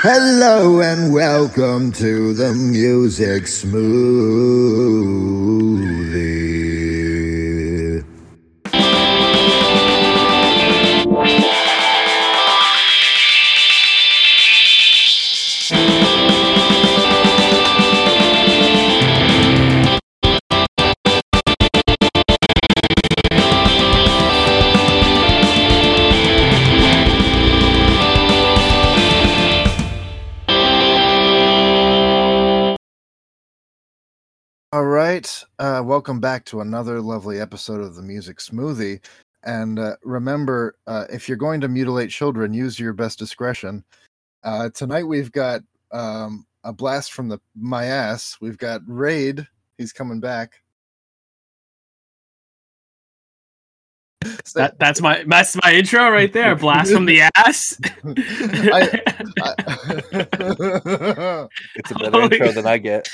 Hello and welcome to the Music Smoothie. Uh, welcome back to another lovely episode of the Music Smoothie. And uh, remember, uh, if you're going to mutilate children, use your best discretion. Uh, tonight we've got um, a blast from the my ass. We've got Rade. He's coming back. So- That, that's my that's my intro right there. Blast from the ass. I- It's a better Holy intro than I get.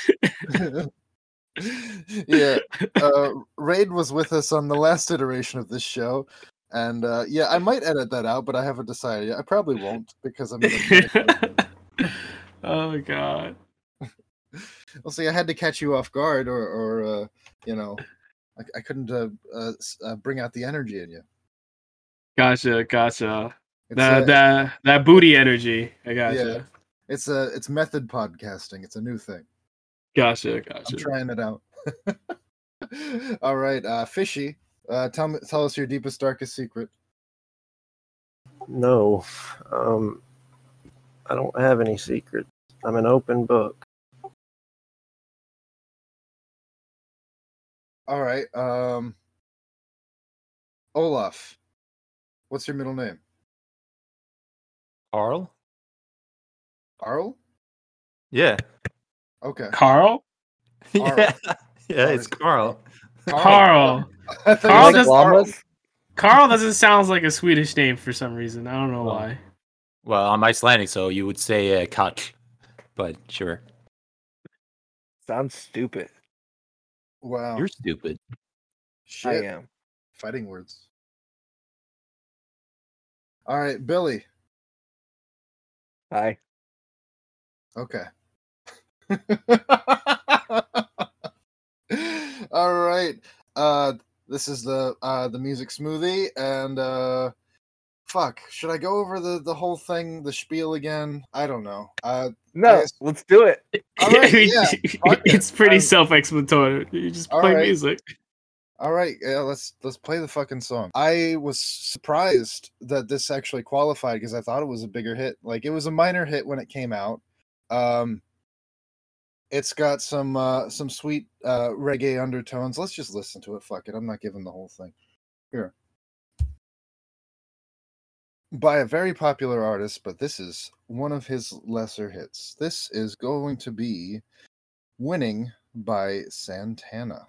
Yeah, uh, Rade was with us on the last iteration of this show, and uh, yeah, I might edit that out, but I haven't decided yet. I probably won't because I'm. Oh god. well, see, I had to catch you off guard, or, or uh, you know, I, I couldn't uh, uh, uh, bring out the energy in you. Gotcha, gotcha. It's, That uh, that that booty energy. I gotcha. Yeah. it's a it's method podcasting. It's a new thing. Gotcha, gotcha. I'm trying it out. All right, uh, Fishy, uh, tell me, tell us your deepest, darkest secret. No, um, I don't have any secrets. I'm an open book. All right, um, Olaf, what's your middle name? Carl? Arl. Yeah. Okay, Carl? Carl. Yeah. Yeah, it's Carl. Carl. I thought Carl does- Arl. Carl doesn't sound like a Swedish name for some reason. I don't know Oh. why. Well, I'm Icelandic, so you would say uh, Kach, but sure. Sounds stupid. Wow, You're stupid. shit. I am. Fighting words. All right, Billy. Hi. Okay. All right. Uh this is the uh the music smoothie and uh fuck, should I go over the the whole thing, the spiel again? I don't know. Uh No, Yes. let's do it. All right, yeah, it's pretty I'm- self-explanatory. You just All play right. music. all right, yeah, let's let's play the fucking song. I was surprised that this actually qualified because I thought it was a bigger hit. Like it was a minor hit when it came out. Um it's got some uh some sweet uh reggae undertones. Let's just listen to it. Fuck it. I'm not giving the whole thing. Here. By a very popular artist, but this is one of his lesser hits. This is going to be Winning by Santana.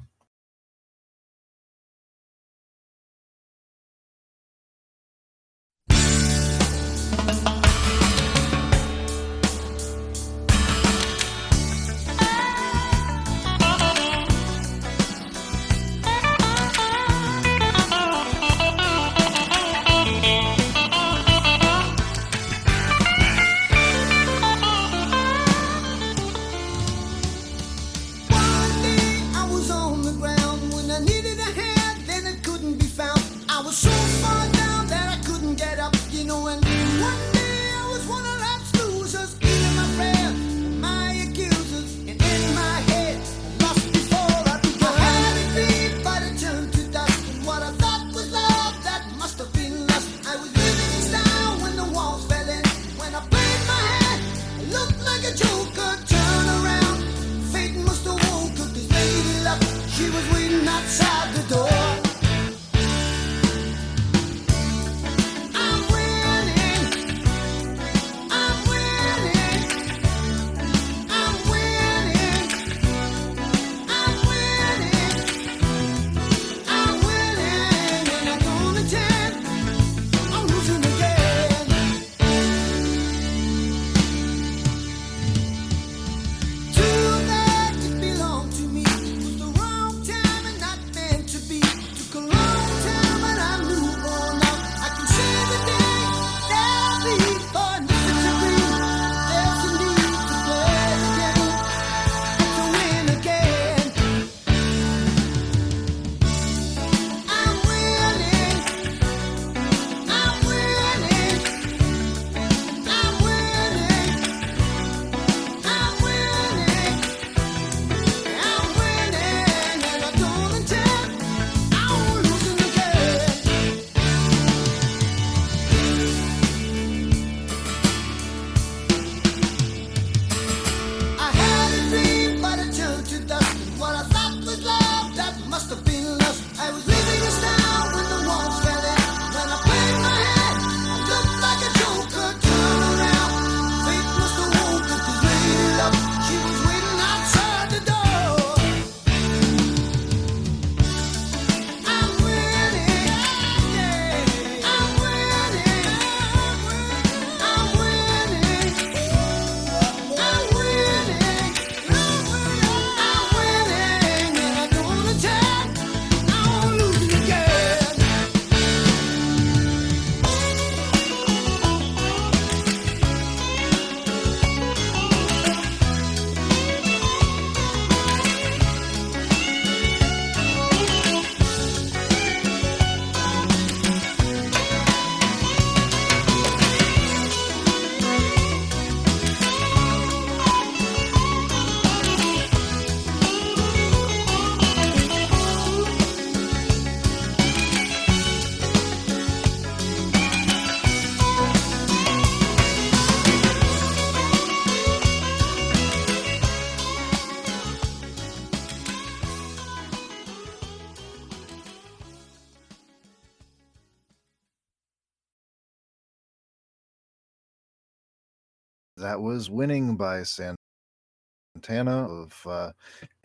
Was Winning by Santana of uh,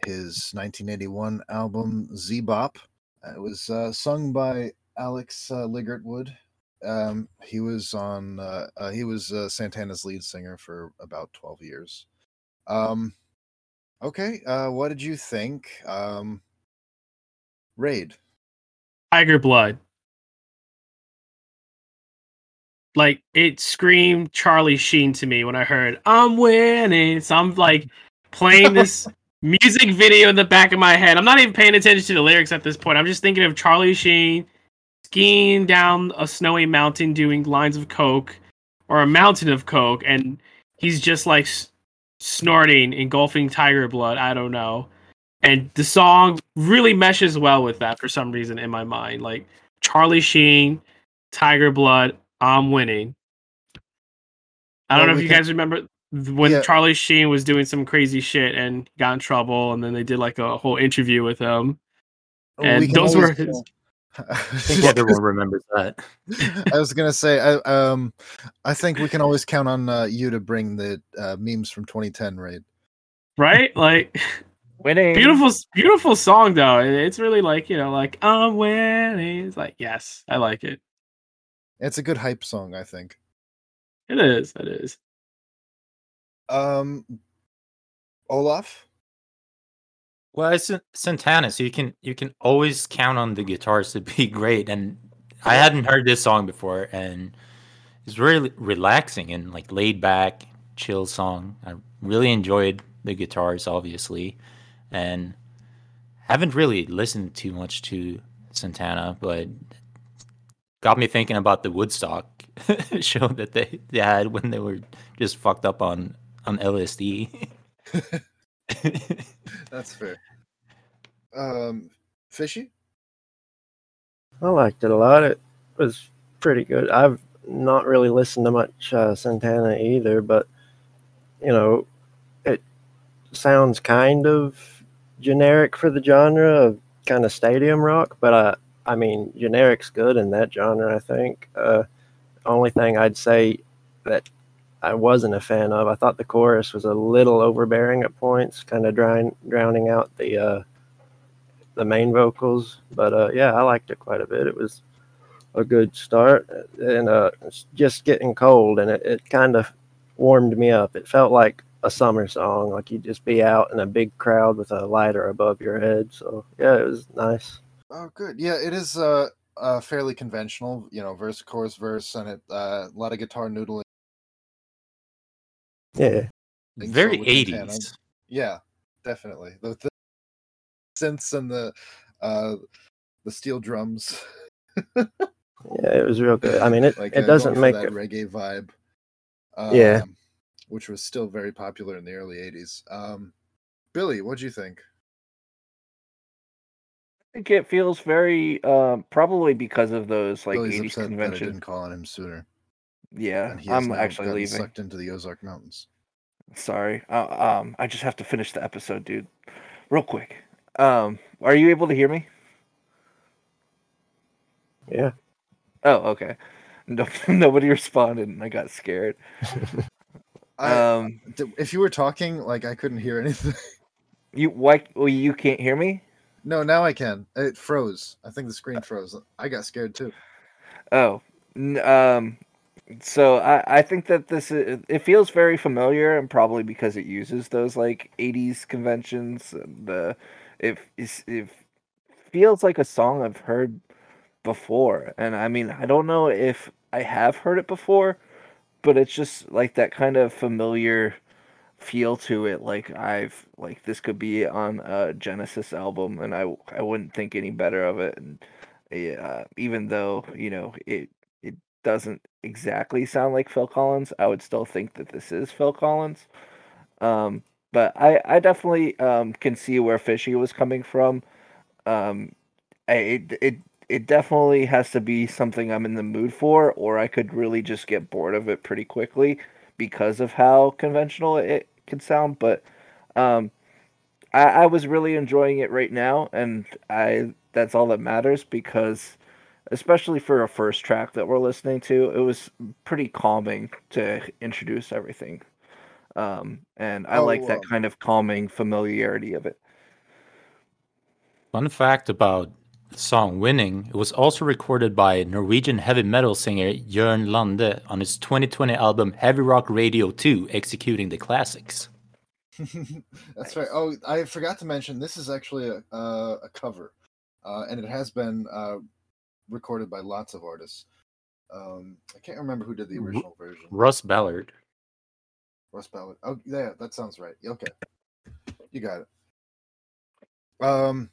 his 1981 album Zebop. It was uh, sung by Alex uh, Ligertwood. Um, he was on. Uh, uh, he was uh, Santana's lead singer for about 12 years. Um, okay. What did you think? Um, Raid. Tiger Blood. Like it screamed Charlie Sheen to me when I heard I'm winning. So I'm like playing this music video in the back of my head. I'm not even paying attention to the lyrics at this point. I'm just thinking of Charlie Sheen skiing down a snowy mountain doing lines of coke or a mountain of coke and he's just like s- snorting engulfing tiger blood i don't know and the song really meshes well with that for some reason in my mind like charlie sheen tiger blood i'm winning i don't Well, know if you can- guys remember when Yeah. charlie sheen was doing some crazy shit and got in trouble and then they did like a whole interview with him We and those were his I think everyone remembers that. I was gonna say, I um, I think we can always count on uh, you to bring the uh, memes from 2010 rade. right like Winning. beautiful beautiful song though it's really like you know like i'm winning it's like yes i like it It's a good hype song, I think. it is it is Um, Olaf. Well, it's Santana, so you can you can always count on the guitars to be great. And I hadn't heard this song before, and it's really relaxing and like laid back, chill song. I really enjoyed the guitars, obviously, and haven't really listened too much to Santana, but got me thinking about the Woodstock show that they, they had when they were just fucked up on on LSD. That's fair. Um, Fishy. I liked it a lot. It was pretty good. I've not really listened to much uh, Santana either, but you know, it sounds kind of generic for the genre of kind of stadium rock. But I, I mean, generic's good in that genre. I think. Uh, only thing I'd say that I wasn't a fan of, I thought the chorus was a little overbearing at points, kind of drown, drowning out the uh, the main vocals. But uh, yeah, I liked it quite a bit. It was a good start, and uh, it's just getting cold, and it, it kind of warmed me up. It felt like a summer song, like you'd just be out in a big crowd with a lighter above your head. So yeah, it was nice. Oh, good. Yeah, it is uh, uh fairly conventional. You know, verse, chorus, verse, and it uh, a lot of guitar noodling. Yeah, think so Very with Santana. 80s. Yeah, definitely. The, the synths and the uh, the steel drums. yeah, it was real good. I mean, it like it uh, doesn't make for that it. reggae vibe. Yeah. um, which was still very popular in the early '80s. Um, Billy, what'd you think? I think it feels very um probably because of those like Billy's 80s upset that I didn't call on him sooner. Yeah, and he I'm actually leaving. Sucked into the Ozark Mountains. Sorry. Uh, um, I just have to finish the episode, dude. Real quick. Um, are you able to hear me? Yeah, Oh, okay. No, nobody responded, and I got scared. I, Um, d- if you were talking, like I couldn't hear anything. you why? Well, you can't hear me. No, now I can. It froze. I think the screen froze. I got scared too. Oh, um, so I I think that this is, it feels very familiar, and probably because it uses those like '80s conventions. The it it feels like a song I've heard before, and I mean I don't know if I have heard it before, but it's just like that kind of familiar feel to it like i've like this could be on a genesis album and i i wouldn't think any better of it and yeah even though you know it it doesn't exactly sound like phil collins i would still think that this is phil collins. Um but i i definitely um can see where fishy was coming from. Um I, it, it it definitely has to be something i'm in the mood for or i could really just get bored of it pretty quickly because of how conventional it can sound but um I, I was really enjoying it right now and i that's all that matters because especially for a first track that we're listening to it was pretty calming to introduce everything um, and I Oh, like that um, kind of calming familiarity of it. Fun fact about the song Winning, it was also recorded by Norwegian heavy metal singer Jørn Lande on his 2020 album Heavy Rock Radio 2, Executing the Classics. That's right. Oh, I forgot to mention this is actually a uh, a cover, uh, and it has been uh, recorded by lots of artists. Um, I can't remember who did the original version. Russ Ballard. Russ Ballard. Oh, yeah, that sounds right. Okay, you got it. Um,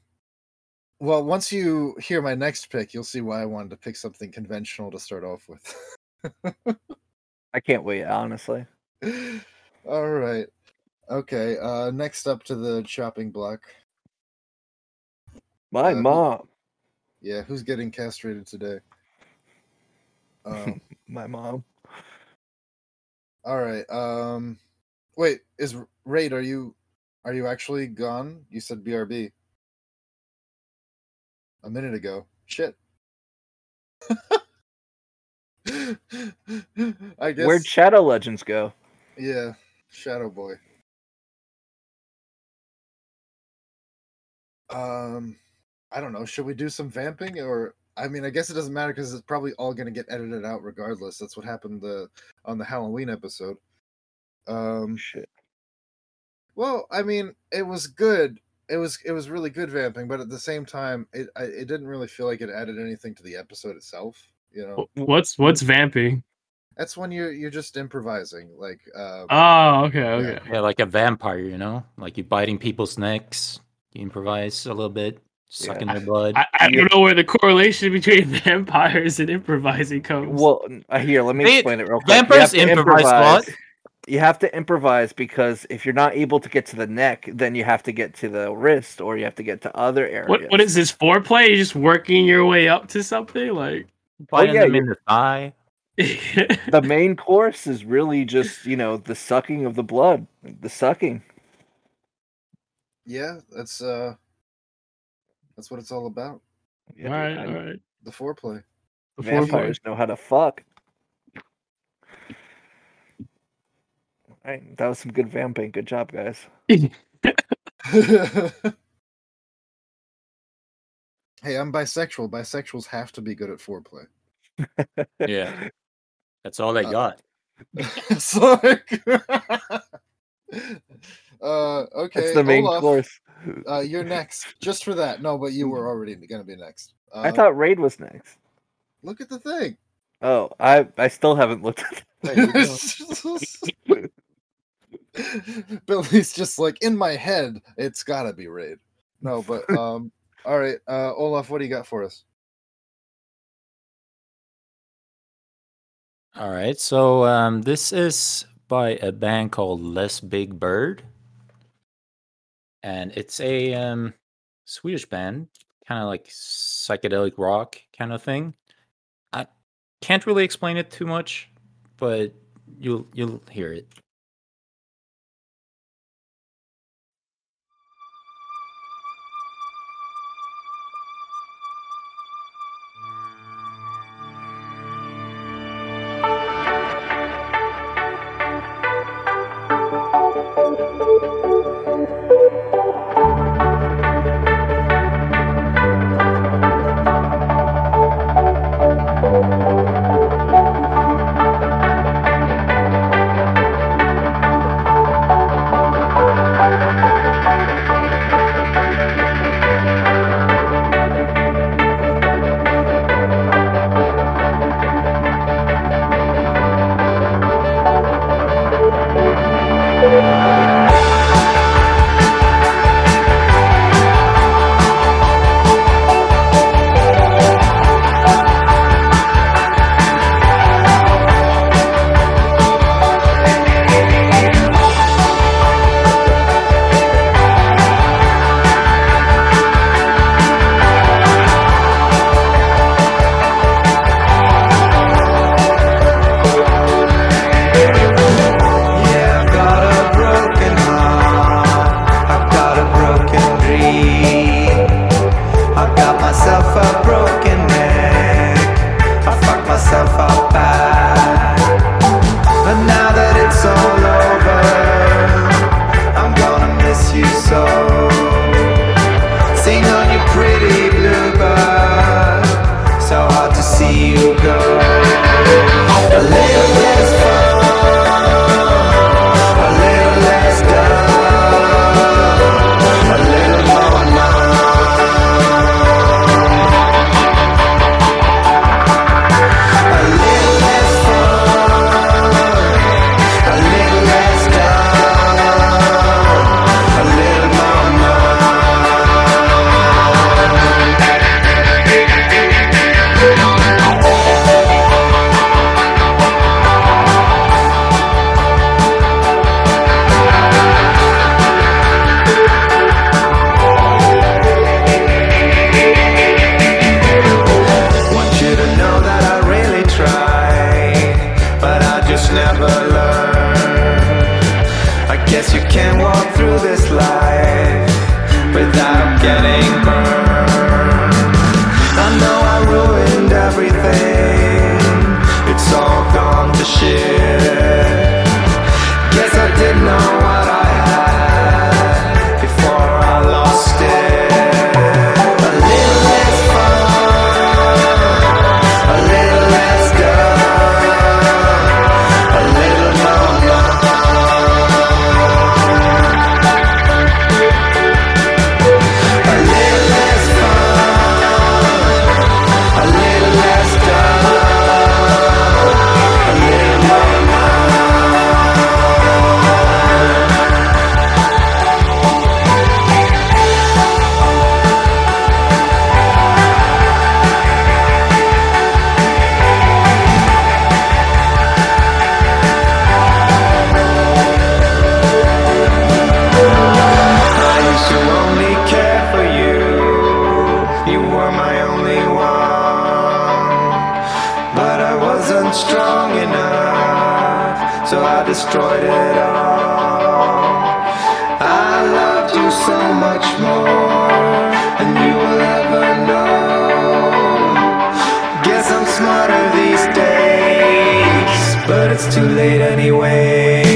well, once you hear my next pick, you'll see why I wanted to pick something conventional to start off with. I can't wait, honestly. All right. Okay. Uh, next up to the chopping block. My Uh, who- mom, Yeah, who's getting castrated today? Um, my mom. all right. Um, wait, is Rade? Are you are you actually gone? You said BRB a minute ago. Shit. I guess. Where'd Shadow Legends go? yeah, Shadow Boy. Um, I don't know. Should we do some vamping or? I mean, I guess it doesn't matter because it's probably all going to get edited out regardless. That's what happened the on the Halloween episode. Um, Shit. well, I mean, it was good. It was it was really good vamping, but at the same time, it I, it didn't really feel like it added anything to the episode itself. You know, What's what's vamping? that's when you're you're just improvising. Like, uh, Oh, okay, okay. Yeah, like a vampire, you know? Like you biting people's necks, you improvise a little bit, sucking their blood. I, I Yeah. don't know where the correlation between vampires and improvising comes. Well, n- uh, here, let me They- explain it real quick. Vampires have to improvise a lot. You have to improvise because if you're not able to get to the neck, then you have to get to the wrist or you have to get to other areas. what what is this foreplay? You're just working your way up to something like. Biting yeah, them in the thigh. the main course is really just you know the sucking of the blood, the sucking. yeah, that's uh, that's what it's all about. Yeah, all right, I- all right. The foreplay. The foreplay. Vampires know how to fuck. Right, that was some good vamping. Good job, guys. hey, I'm bisexual. Bisexuals have to be good at foreplay. Yeah. That's all they Uh, got. it's like, uh, okay. It's the main Olaf, course. Uh, you're next, just for that. No, but you were already gonna be next. Uh, I thought Rade was next. Look at the thing. Oh, I I still haven't looked at the thing. Billy's just like in my head. It's gotta be Rade. No, but um. All right, uh, Olaf, what do you got for us? All right. So um, this is by a band called Less Big Bird. And it's a um, Swedish band, kind of like psychedelic rock kind of thing. I can't really explain it too much, but you'll you'll hear it. But it's too late anyway.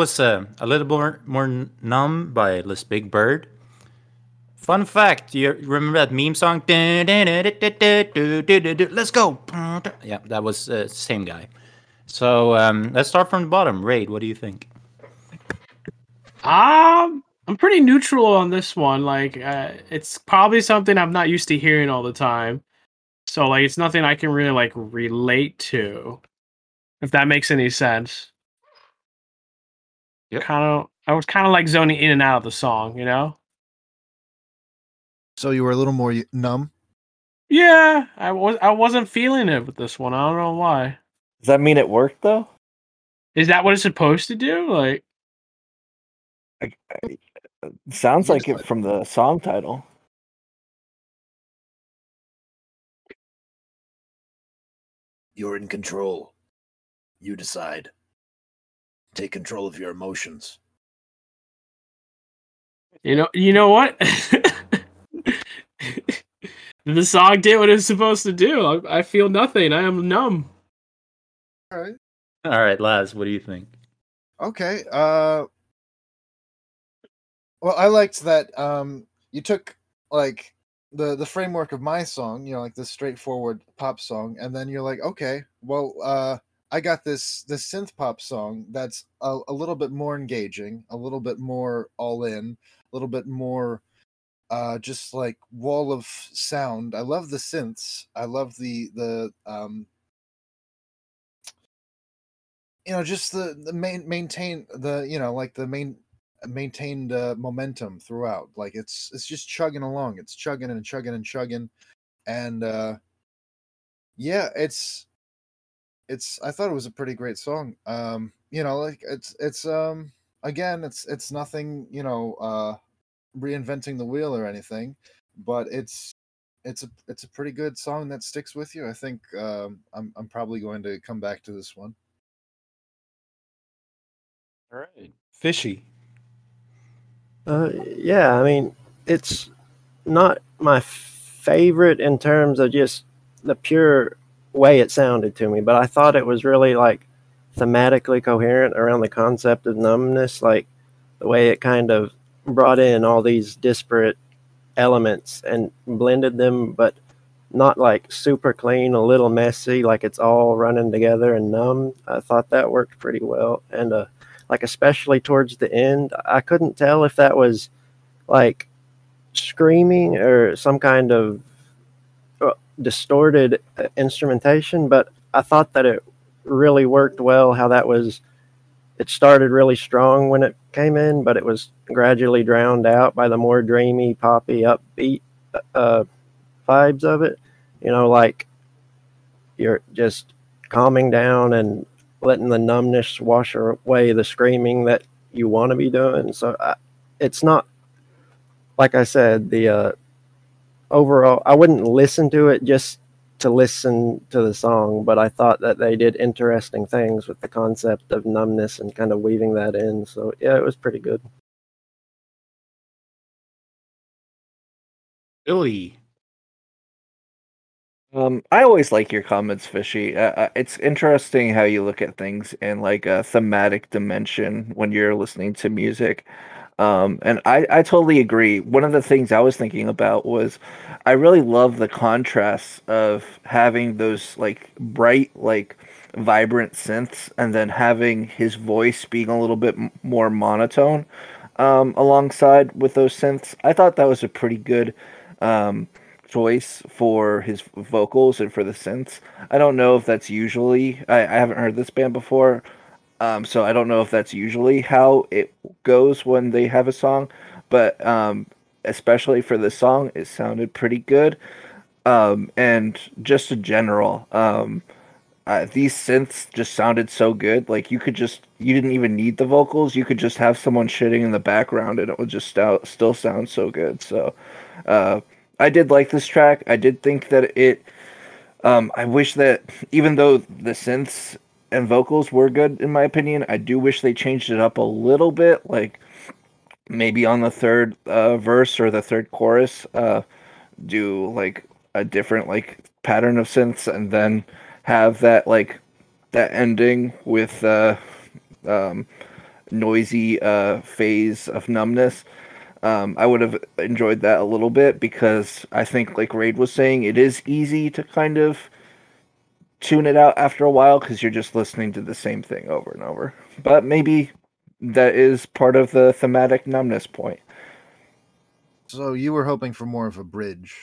Was uh, a little more more numb by this Big Bird. Fun fact: you remember that meme song? Let's go. Yeah, that was uh, same guy. So um, let's start from the bottom. Rade, what do you think? Um, I'm pretty neutral on this one. Like, uh, it's probably something I'm not used to hearing all the time. So, like, it's nothing I can really like relate to. If that makes any sense. Yep. Kind of, I was kind of like zoning in and out of the song, you know. So you were a little more numb. Yeah, I was. I wasn't feeling it with this one. I don't know why. Does that mean it worked though? Is that what it's supposed to do? Like, Sounds like Yes, it from the song title. You're in control. You decide. Take control of your emotions. you know, you know what? the song did what it's supposed to do. I, I feel nothing. I am numb. All right. All right, Laz, what do you think? Okay. Uh well, I liked that um you took like the the framework of my song, you know, like this straightforward pop song, and then you're like, okay, well, uh I got this this synth pop song that's a, a little bit more engaging, a little bit more all in, a little bit more uh just like wall of sound. I love the synths. I love the the um you know just the the main maintain the you know like the main maintained uh, momentum throughout like it's it's just chugging along it's chugging and chugging and chugging and uh yeah it's it's i thought it was a pretty great song um you know like it's it's um again it's it's nothing you know uh reinventing the wheel or anything but it's it's a it's a pretty good song that sticks with you i think um i'm i'm probably going to come back to this one All right. Fishy. Uh, yeah, I mean, it's not my favorite in terms of just the pure way it sounded to me, but I thought it was really like thematically coherent around the concept of numbness, like the way it kind of brought in all these disparate elements and blended them, but not like super clean, a little messy, like it's all running together and numb. I thought that worked pretty well. And uh, like especially towards the end, I couldn't tell if that was like screaming or some kind of distorted uh, instrumentation, but I thought that it really worked well. How that was, it started really strong when it came in, but it was gradually drowned out by the more dreamy, poppy, upbeat uh, vibes of it. You know, like you're just calming down and letting the numbness wash away the screaming that you want to be doing. So I, it's not like I said the uh, overall. I wouldn't listen to it just to listen to the song, but I thought that they did interesting things with the concept of numbness and kind of weaving that in. So yeah, it was pretty good. Billy. Um, I always like your comments, Fishy. Uh, uh, it's interesting how you look at things in like a thematic dimension when you're listening to music. Um, and I, I totally agree. One of the things I was thinking about was I really love the contrast of having those like bright, like vibrant synths and then having his voice being a little bit more monotone um, alongside with those synths. I thought that was a pretty good um, choice for his vocals and for the synths. I don't know if that's usually. I, I haven't heard this band before, um, so I don't know if that's usually how it goes when they have a song. But um, especially for this song, it sounded pretty good. Um, and just in general, um, uh, these synths just sounded so good. Like you could just, you didn't even need the vocals. You could just have someone shitting in the background, and it would just still sound so good. So, uh, I did like this track. I did think that it. Um, I wish that even though the synths and vocals were good in my opinion, I do wish they changed it up a little bit. Like maybe on the third uh, verse or the third chorus, uh, do like a different like pattern of synths, and then have that like that ending with uh, um, noisy uh, phase of numbness. Um, I would have enjoyed that a little bit because I think, like Rade was saying, it is easy to kind of tune it out after a while because you're just listening to the same thing over and over. But maybe that is part of the thematic numbness point. so you were hoping for more of a bridge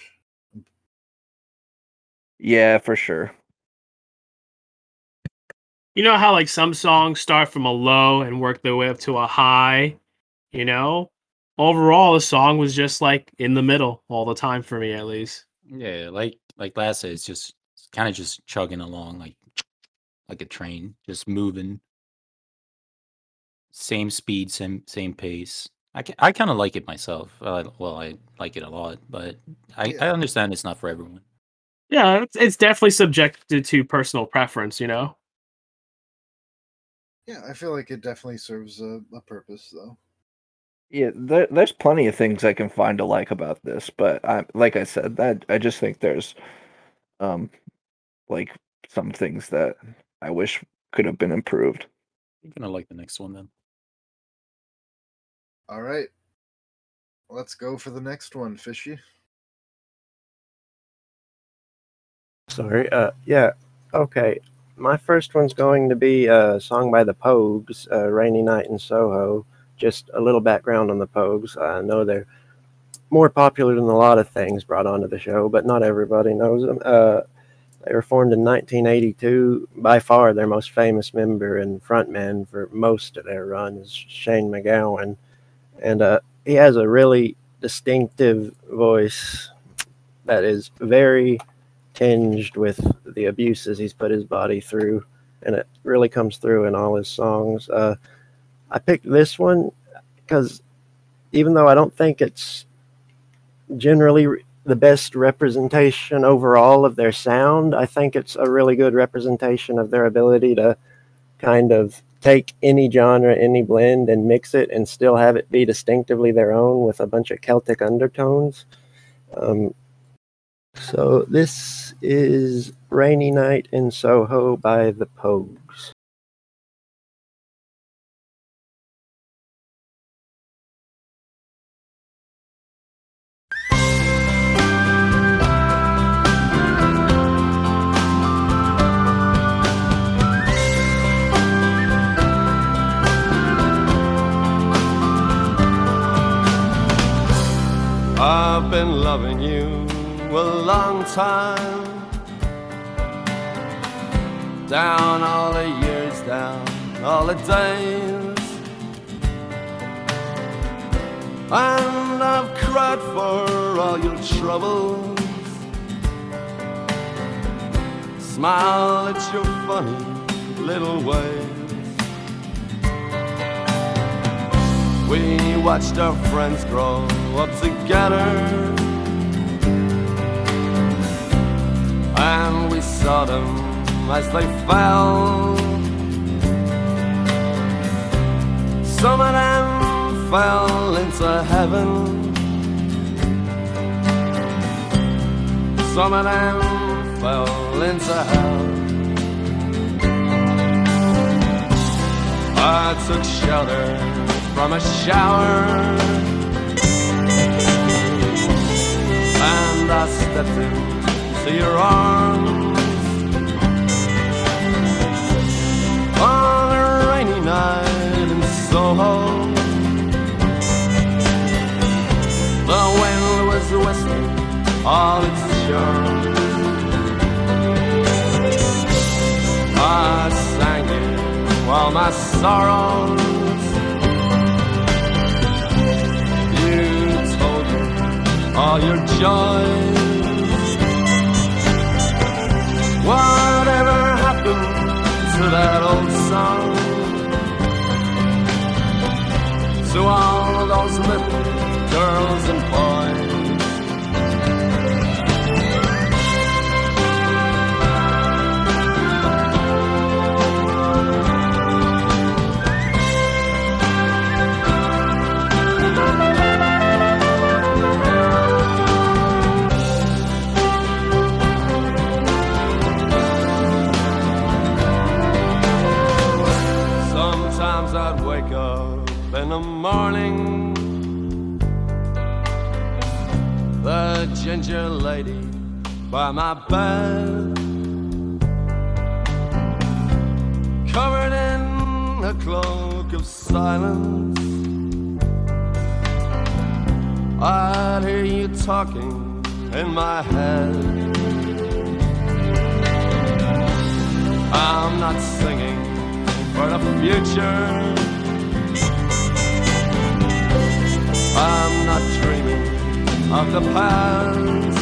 Yeah, for sure. You know how like some songs start from a low and work their way up to a high, you know? Overall the song was just like in the middle all the time for me at least. Yeah, like like Laz said, it's just kind of just chugging along like like a train, just moving. Same speed, same same pace. I, ca- I kind of like it myself. Uh, well, I like it a lot, but I, I understand it's not for everyone. Yeah, it's, it's definitely subjected to personal preference, you know? yeah i feel like it definitely serves a, a purpose though Yeah, there, there's plenty of things I can find to like about this, but I, like I said, that I just think there's, um, like some things that I wish could have been improved. I'm gonna like the next one then. All right. Let's go for the next one, Fishy. Sorry. Uh, yeah. Okay. My first one's going to be a song by the Pogues, uh, "Rainy Night in Soho." Just a little background on the Pogues. I know they're more popular than a lot of things brought onto the show, but not everybody knows them. Uh, they were formed in 1982. By far, their most famous member and frontman for most of their run is Shane MacGowan, and uh, he has a really distinctive voice that is very tinged with the abuses he's put his body through, and it really comes through in all his songs. Uh, I picked this one because even though I don't think it's generally the best representation overall of their sound, I think it's a really good representation of their ability to kind of take any genre, any blend, and mix it and still have it be distinctively their own with a bunch of Celtic undertones. Um, so this is Rainy Night in Soho by the Pogues. I've been loving you a long time. Down all the years, down all the days. And I've cried for all your troubles. Smile at your funny little ways. We watched our friends grow up together. And we saw them as they fell. Some of them fell into heaven. Some of them fell into hell. I took shelter from a shower. And I stepped into your arms on a rainy night in Soho. The wind was whistling all its charm. I sang it while my sorrows all your joys. Whatever happened to that old song? To all those little girls and boys. Morning. The ginger lady by my bed, covered in a cloak of silence. I'd hear you talking in my head. I'm not singing for the future. I'm not dreaming of the past.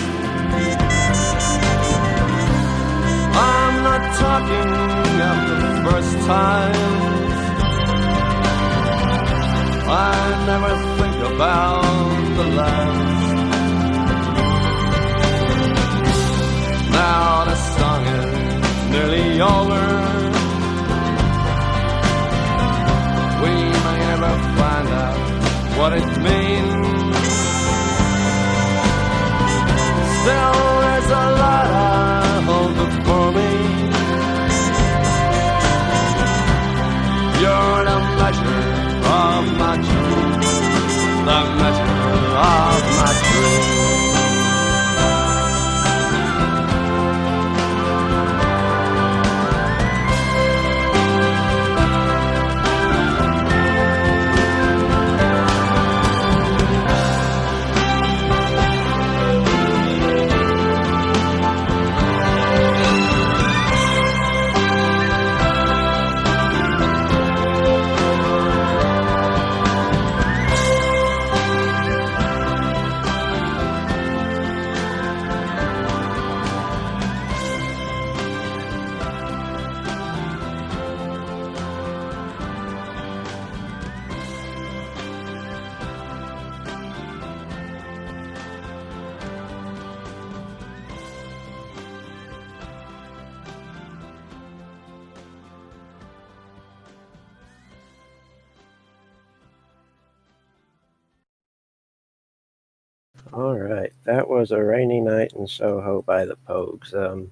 I'm not talking of the first times. I never think about the last. Now the song is nearly over. we may never find out what it means. Still, there's a lot I hold before me. You're the measure of my truth, the measure of my truth. All right, that was a rainy night in Soho by the Pogues. Um,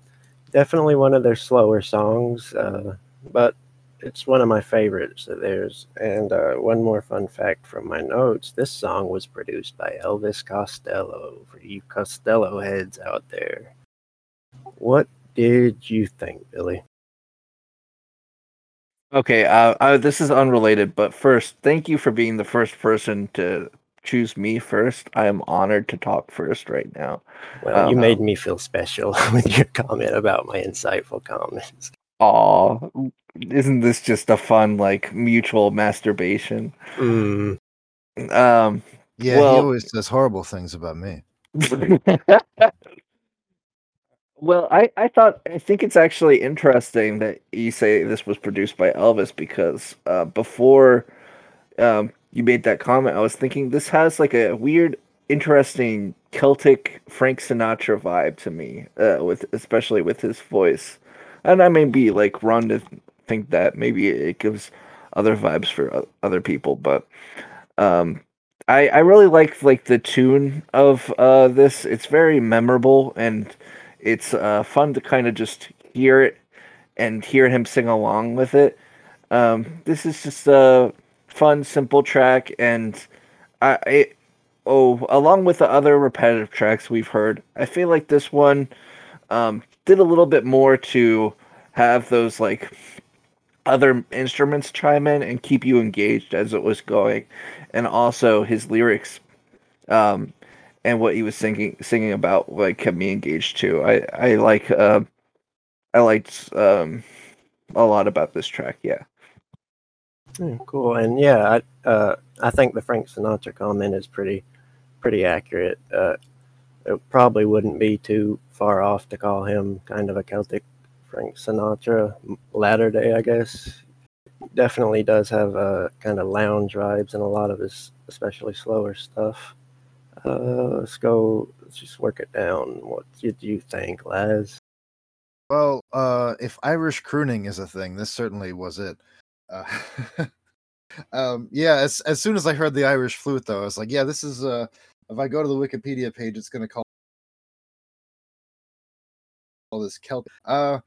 definitely one of their slower songs, uh, but it's one of my favorites of theirs. And uh, one more fun fact from my notes: this song was produced by Elvis Costello. For you Costello heads out there, what did you think, Billy? Okay, uh, uh, this is unrelated, but first, thank you for being the first person to choose me first. I am honored to talk first right now. Well, you Um, made me feel special with your comment about my insightful comments. Aw, isn't this just a fun, like, mutual masturbation? Mm, Um, Yeah, he always says horrible things about me. well, I, I thought I think it's actually interesting that you say this was produced by Elvis because uh, before um, you made that comment, I was thinking this has like a weird, interesting Celtic Frank Sinatra vibe to me, uh, with especially with his voice, and I may be like wrong to think that maybe it gives other vibes for other people, but um, I I really like like the tune of uh this. It's very memorable and it's uh fun to kind of just hear it and hear him sing along with it. Um, this is just a fun, simple track, and I, I oh along with the other repetitive tracks we've heard, I feel like this one um did a little bit more to have those like other instruments chime in and keep you engaged as it was going and also his lyrics um and what he was singing singing about like kept me engaged too. I i like uh, i liked um a lot about this track yeah yeah, cool. And yeah, I uh, I think the Frank Sinatra comment is pretty pretty accurate. Uh, it probably wouldn't be too far off to call him kind of a Celtic Frank Sinatra, latter day, I guess. Definitely does have a kind of lounge vibes in a lot of his, especially slower stuff. Uh, let's go. Let's just work it down. What did you think, Laz? Well, uh, if Irish crooning is a thing, this certainly was it. Uh, um, yeah, as as soon as I heard the Irish flute, though, I was like, yeah, this is. Uh, if I go to the Wikipedia page, it's going to call all this Celtic. Uh,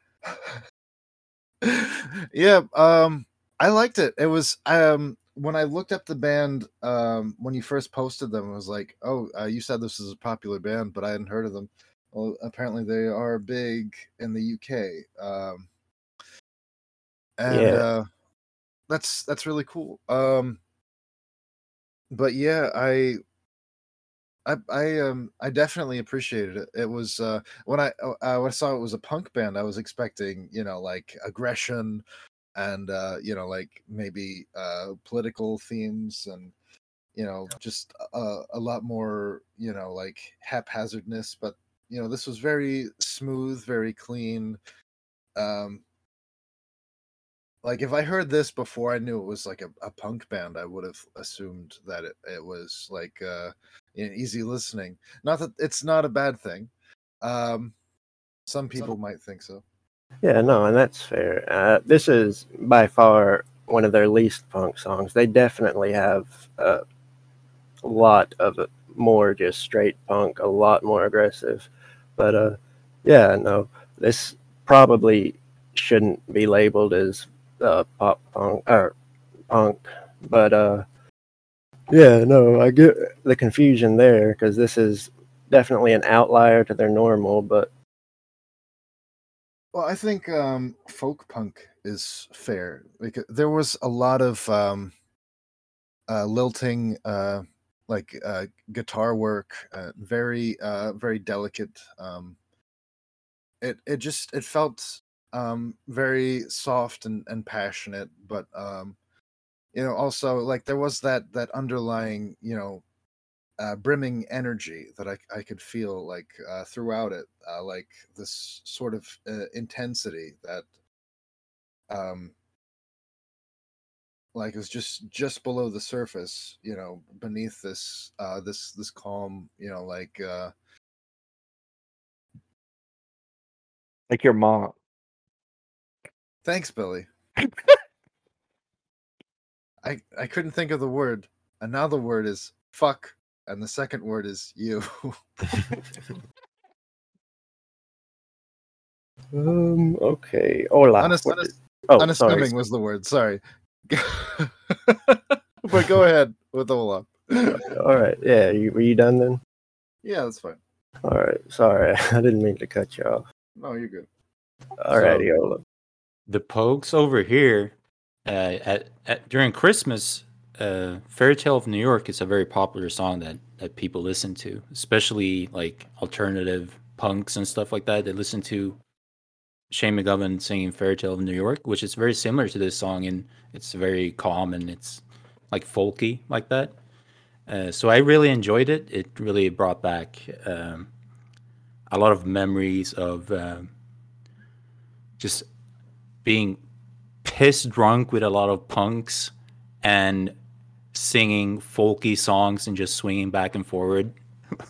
yeah, um, I liked it. It was um when I looked up the band um when you first posted them, I was like, oh, uh, you said this is a popular band, but I hadn't heard of them. Well, apparently they are big in the UK. Um, and Yeah. uh, that's that's really cool. Um, but yeah, I, I, I, um, I definitely appreciated it. It was uh, when I uh, uh, when I saw it was a punk band, I was expecting you know like aggression and uh, you know like maybe uh, political themes and you know just a, a lot more you know like haphazardness but you know this was very smooth very clean um like if i heard this before i knew it was like a, a punk band i would have assumed that it, it was like uh easy listening not that it's not a bad thing um some people might think so Yeah, no, and that's fair. Uh, this is by far one of their least punk songs. They definitely have uh, a lot of more just straight punk, a lot more aggressive. But uh, yeah, no, this probably shouldn't be labeled as uh, pop punk or punk. But uh, yeah, no, I get the confusion there because this is definitely an outlier to their normal, but Well, I think um, folk punk is fair because there was a lot of um, uh, lilting, uh, like uh, guitar work, uh, very, uh, very delicate. Um, it it just it felt um, very soft and, and passionate, but um, you know, also like there was that that underlying, you know, uh, brimming energy that I, I could feel like uh, throughout it, uh, like this sort of uh, intensity that, um, like is just just below the surface, you know, beneath this uh, this this calm, you know, like uh, like your mom thanks, Billy. I I couldn't think of the word, and now the word is fuck and the second word is you. Um. Okay. Hola. What unass- oh. Unassuming was the word. Sorry. but go ahead with Olaf. All right. Yeah. You, were you done then? Yeah, that's fine. All right. Sorry, I didn't mean to cut you off. No, you're good. All righty, Ola. The Pogues over here uh, at, at during Christmas, uh, "Fairy Tale of New York" is a very popular song that that people listen to, especially like alternative punks and stuff like that. They listen to Shane MacGowan singing "Fairy Tale of New York," which is very similar to this song, and it's very calm and it's like folky like that. Uh, so I really enjoyed it. It really brought back um, a lot of memories of um, just being pissed drunk with a lot of punks and singing folky songs and just swinging back and forward.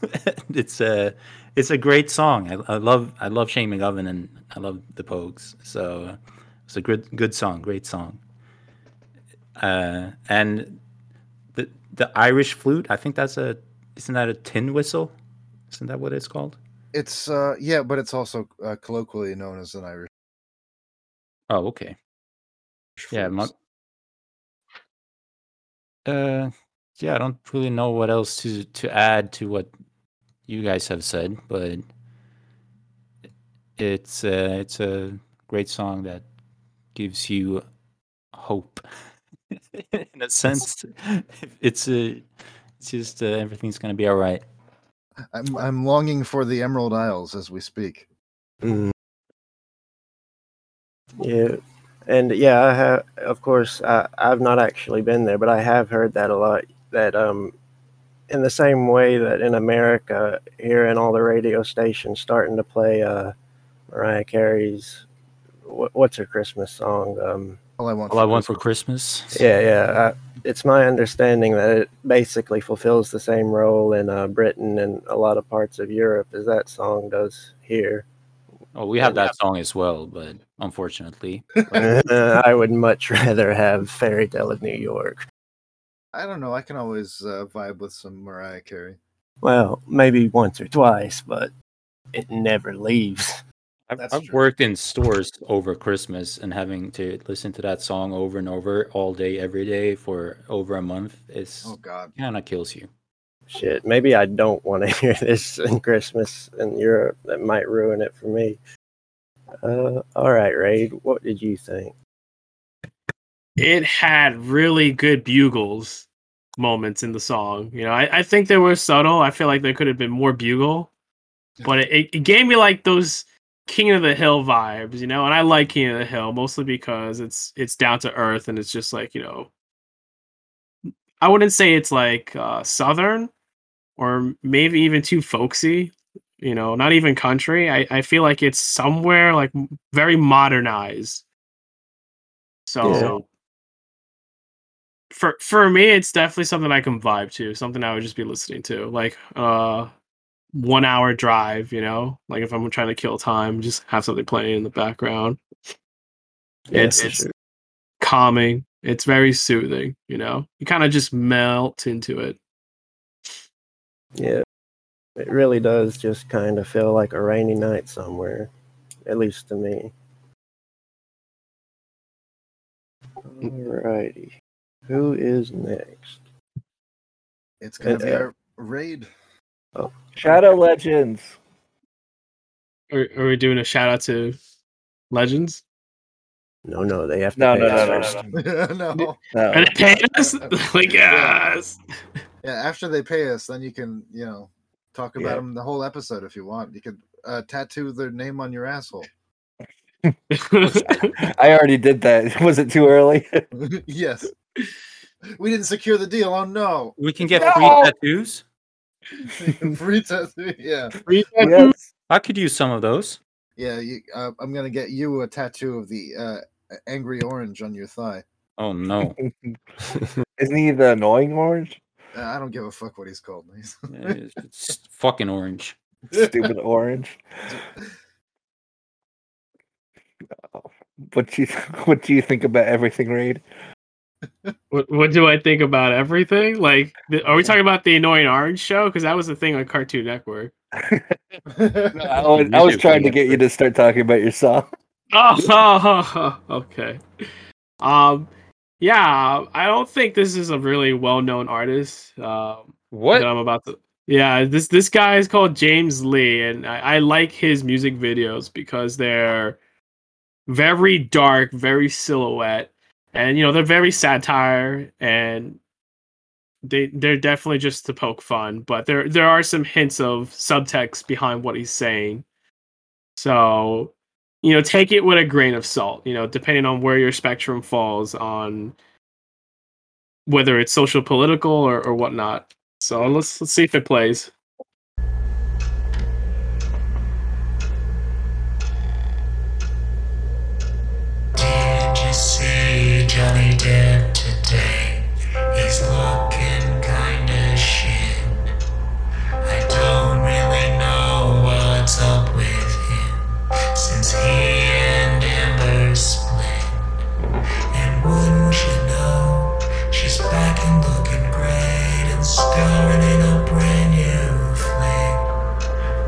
it's a it's a great song. I, I love I love Shane MacGowan and I love the Pogues. So it's a good good song, great song. Uh, and the the Irish flute, I think that's a isn't that a tin whistle? Isn't that what it's called? It's uh yeah, but it's also uh, colloquially known as an Irish. Oh, okay. Yeah, my, uh, yeah, I don't really know what else to to add to what you guys have said, but it's uh, it's a great song that gives you hope in a sense. It's a, it's just uh, everything's gonna be all right. I'm I'm longing for the Emerald Isles as we speak. Yeah, and yeah, I have. Of course, I, I've not actually been there, but I have heard that a lot. That um, in the same way that in America, hearing all the radio stations starting to play uh, Mariah Carey's what, what's her Christmas song? Um, All I want. All I want for Christmas. yeah, yeah. I, it's my understanding that it basically fulfills the same role in uh, Britain and a lot of parts of Europe as that song does here. Oh, we have that song as well, but unfortunately, I would much rather have Fairy Tale of New York. I don't know. I can always uh, vibe with some Mariah Carey. Well, maybe once or twice, but it never leaves. I've, I've worked in stores over Christmas and having to listen to that song over and over all day, every day for over a month is Oh God. kind of kills you. Shit, maybe I don't want to hear this in Christmas in Europe. That might ruin it for me. Uh, all right, Rade, what did you think? it had really good bugles moments in the song. You know, I, I think they were subtle. I feel like there could have been more bugle, but it, it gave me like those King of the Hill vibes, you know. And I like King of the Hill mostly because it's it's down to earth and it's just like you know. I wouldn't say it's like uh, southern, or maybe even too folksy. You know, not even country. I, I feel like it's somewhere like very modernized. So Yeah. for for me, it's definitely something I can vibe to. Something I would just be listening to, like uh, one hour drive. You know, like if I'm trying to kill time, just have something playing in the background. Yeah, it's it's sure. calming. It's very soothing. You know, you kind of just melt into it. Yeah, it really does just kind of feel like a rainy night somewhere, at least to me. Alrighty, who is next? It's gonna be uh, our raid. Oh. Shadow Legends. Are, are we doing a shout out to Legends? No, no, they have to No, pay no, us no, no, first. no. No. Are they paying us? like yes. Yeah, after they pay us, then you can, you know, talk about Yeah. them the whole episode if you want. You could uh, tattoo their name on your asshole. I already did that. Was it too early? yes. We didn't secure the deal. Oh no. We can get No! free tattoos. Free tattoo. Yeah. Free yes. I could use some of those. Yeah. You, uh, I'm gonna get you a tattoo of the uh, angry orange on your thigh. Oh no, Isn't he the annoying orange? I don't give a fuck what he's called. He's- it's, it's fucking orange. Stupid orange. What do you What do you think about everything, Rade? What, what do I think about everything? Like, the, are we talking about the annoying orange show? Because that was the thing on Cartoon Network. I was, I was trying to get you to start talking about your song. Oh, okay. Um, yeah, I don't think this is a really well-known artist. Um, What? that I'm about to. Yeah, this this guy is called James Lee, and I, I like his music videos because they're very dark, very silhouette, and you know they're very satire, and they they're definitely just to poke fun. But there there are some hints of subtext behind what he's saying. So, you know, take it with a grain of salt. You know, depending on where your spectrum falls on whether it's social, political, or, or whatnot. So let's let's see if it plays. He and Amber split. And wouldn't you know, she's back and looking great and starring in a brand new flick.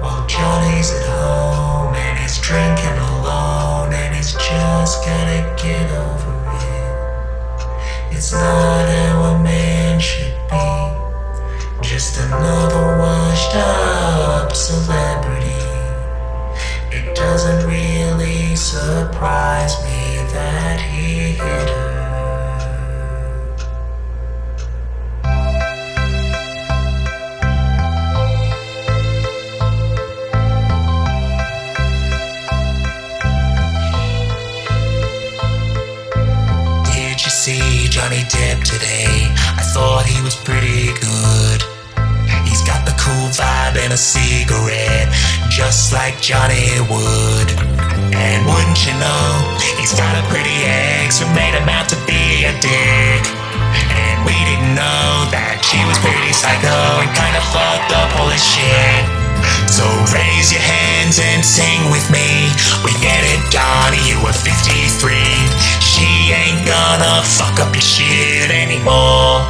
While Johnny's at home and he's drinking alone and he's just gotta get over it. It's not Today? I thought he was pretty good. He's got the cool vibe and a cigarette, just like Johnny would. And wouldn't you know, he's got a pretty ex who made him out to be a dick. And we didn't know that she was pretty psycho and kinda fucked up all his shit. So raise your hands and sing with me. We get it, Johnny, you were 53. She ain't gonna fuck up your shit anymore.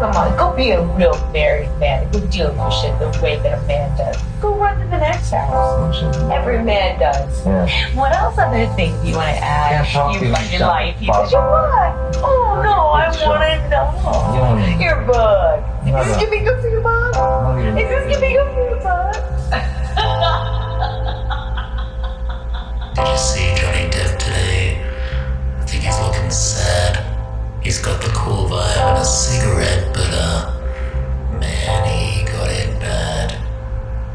Come on, go be a real married man. Go deal with your shit the way that a man does. Go run to the next house. Every man does. What else other things do you want to add? Can't talk you to fucking yourself, life. You Barbara. you what? Oh no, I want to know. Your bug. Is this gonna be good for your bug? Is this gonna be good for your bug? Did you see Johnny Depp today? I think he's looking sad. He's got the cool vibe and a cigarette, but uh, man, he got it bad.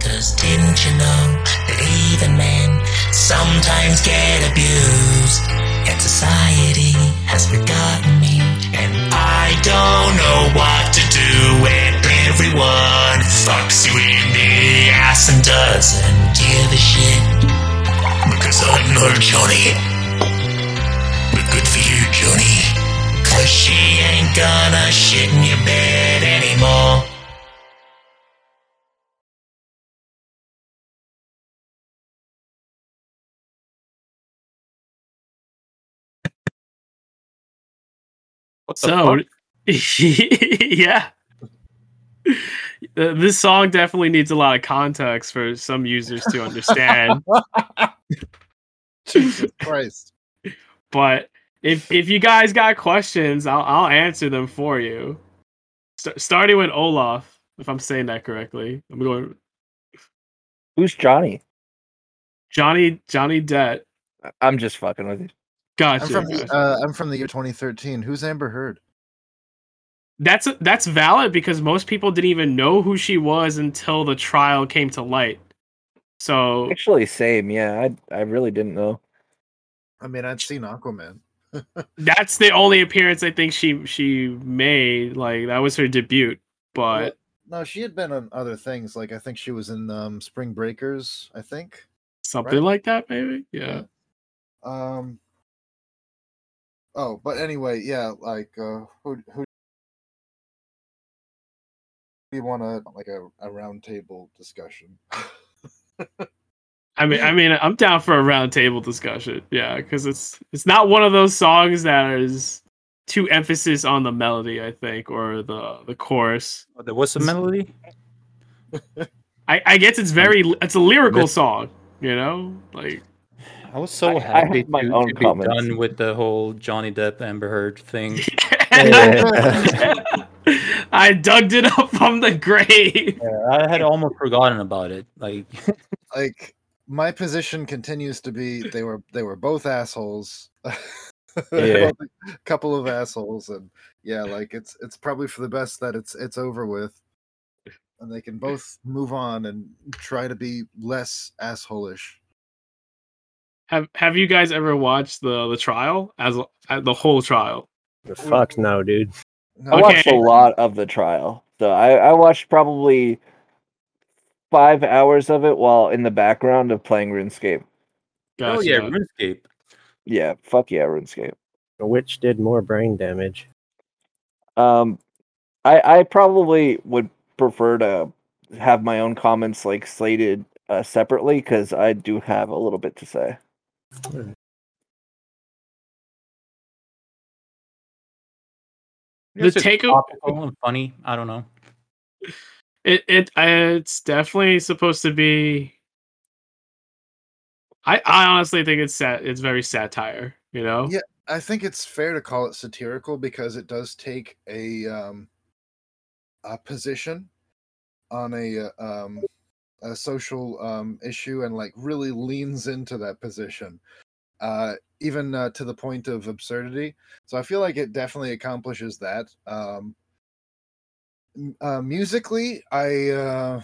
Cause didn't you know that even men sometimes get abused? And society has forgotten me. And I don't know what to do when everyone fucks you in the ass and doesn't give a shit. Because I'm not Johnny. But good for you, Johnny. Cause she ain't gonna shit in your bed anymore. So, yeah. Uh, This song definitely needs a lot of context for some users to understand. Jesus Christ. but if if you guys got questions, I'll I'll answer them for you. St- starting with Olaf, if I'm saying that correctly. I'm going Who's Johnny? Johnny Johnny Depp. I- I'm just fucking with you. Gotcha. I'm from the uh, I'm from the year 2013. Who's Amber Heard? That's that's valid because most people didn't even know who she was until the trial came to light. So Actually, same. Yeah, I I really didn't know. I mean, I'd seen Aquaman. that's the only appearance I think she she made. Like that was her debut. But No, she had been on other things. Like I think she was in um, Spring Breakers. I think. something Right. like that, maybe. Yeah. Um. Oh, but anyway, yeah. Like, uh, who who do you want to like a, a round table discussion? I mean, I mean, I'm down for a round table discussion. Yeah, because it's it's not one of those songs that is too emphasis on the melody, I think, or the the chorus. Oh, there was a melody. I I guess it's very it's a lyrical song, you know, like I was so I- I happy have my to, own to be comments. done with the whole Johnny Depp Amber Heard thing. I dug it up from the grave. Yeah, I had almost forgotten about it. Like, like my position continues to be they were they were both assholes. Yeah. A couple of assholes and yeah, like it's it's probably for the best that it's it's over with. And they can both move on and try to be less assholish. Have Have you guys ever watched the the trial as the whole trial? The Fuck no, dude. No, I watched a lot of the trial. So I, I watched probably five hours of it while in the background of playing RuneScape. oh yeah, RuneScape. Yeah, fuck yeah, RuneScape. Which did more brain damage? Um, I I probably would prefer to have my own comments like slated uh, separately because I do have a little bit to say. The It's just take topical and funny. I don't know. it it uh, it's definitely supposed to be. I I honestly think it's sat it's very satire. You know. Yeah. I think it's fair to call it satirical because it does take a um a position on a uh, um a social um issue and like really leans into that position uh even uh, to the point of absurdity. So i feel like it definitely accomplishes that um uh, musically i uh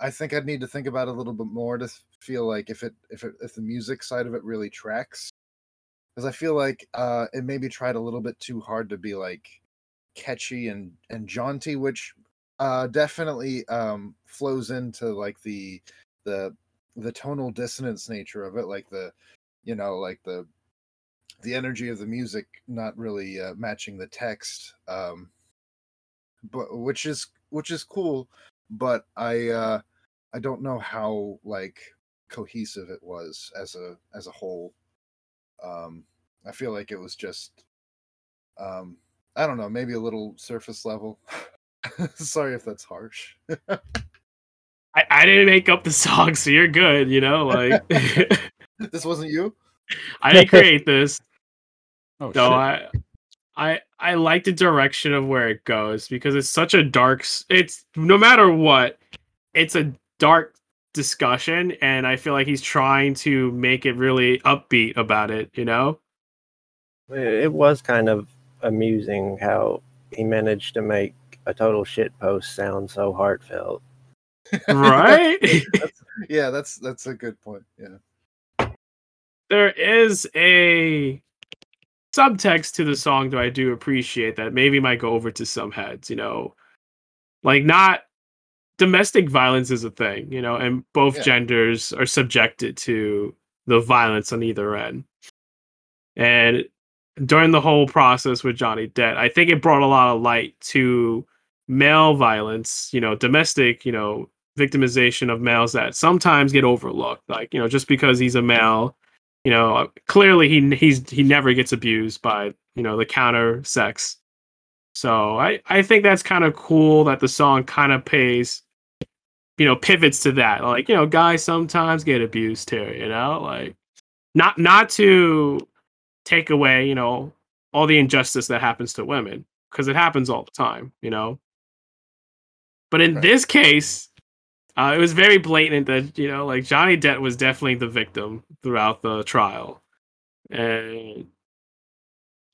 i think i'd need to think about it a little bit more to feel like if it if it if the music side of it really tracks. Because I feel like uh, it maybe tried a little bit too hard to be like catchy and and jaunty, which uh, definitely um, flows into like the the the tonal dissonance nature of it, like the you know like the the energy of the music not really uh, matching the text, um, but which is which is cool, but I uh, I don't know how like cohesive it was as a as a whole um i feel like it was just um i don't know maybe a little surface level sorry if that's harsh I, I didn't make up the song, so you're good. You know, like this wasn't you I didn't create this. Oh No, shit. I, I, I like the direction of where it goes because it's such a dark. It's no matter what, it's a dark discussion, and I feel like he's trying to make it really upbeat about it. You know, It it was kind of amusing how he managed to make a total shit post sound so heartfelt. right? that's, yeah that's that's a good point yeah there is a subtext to the song that I do appreciate that maybe might go over to some heads, you know. Like not domestic violence is a thing, you know, and both Yeah. genders are subjected to the violence on either end. And during the whole process with Johnny Depp, I think it brought a lot of light to male violence, you know, domestic, you know, victimization of males that sometimes get overlooked. Like, you know, just because he's a male, you know, clearly he he's he never gets abused by, you know, the counter sex. So I I think that's kind of cool that the song kind of pays you know, pivots to that. Like, you know, guys sometimes get abused too, you know? Like not not to take away, you know, all the injustice that happens to women because it happens all the time, you know. But in Right. this case, uh, it was very blatant that you know, like Johnny Depp was definitely the victim throughout the trial, and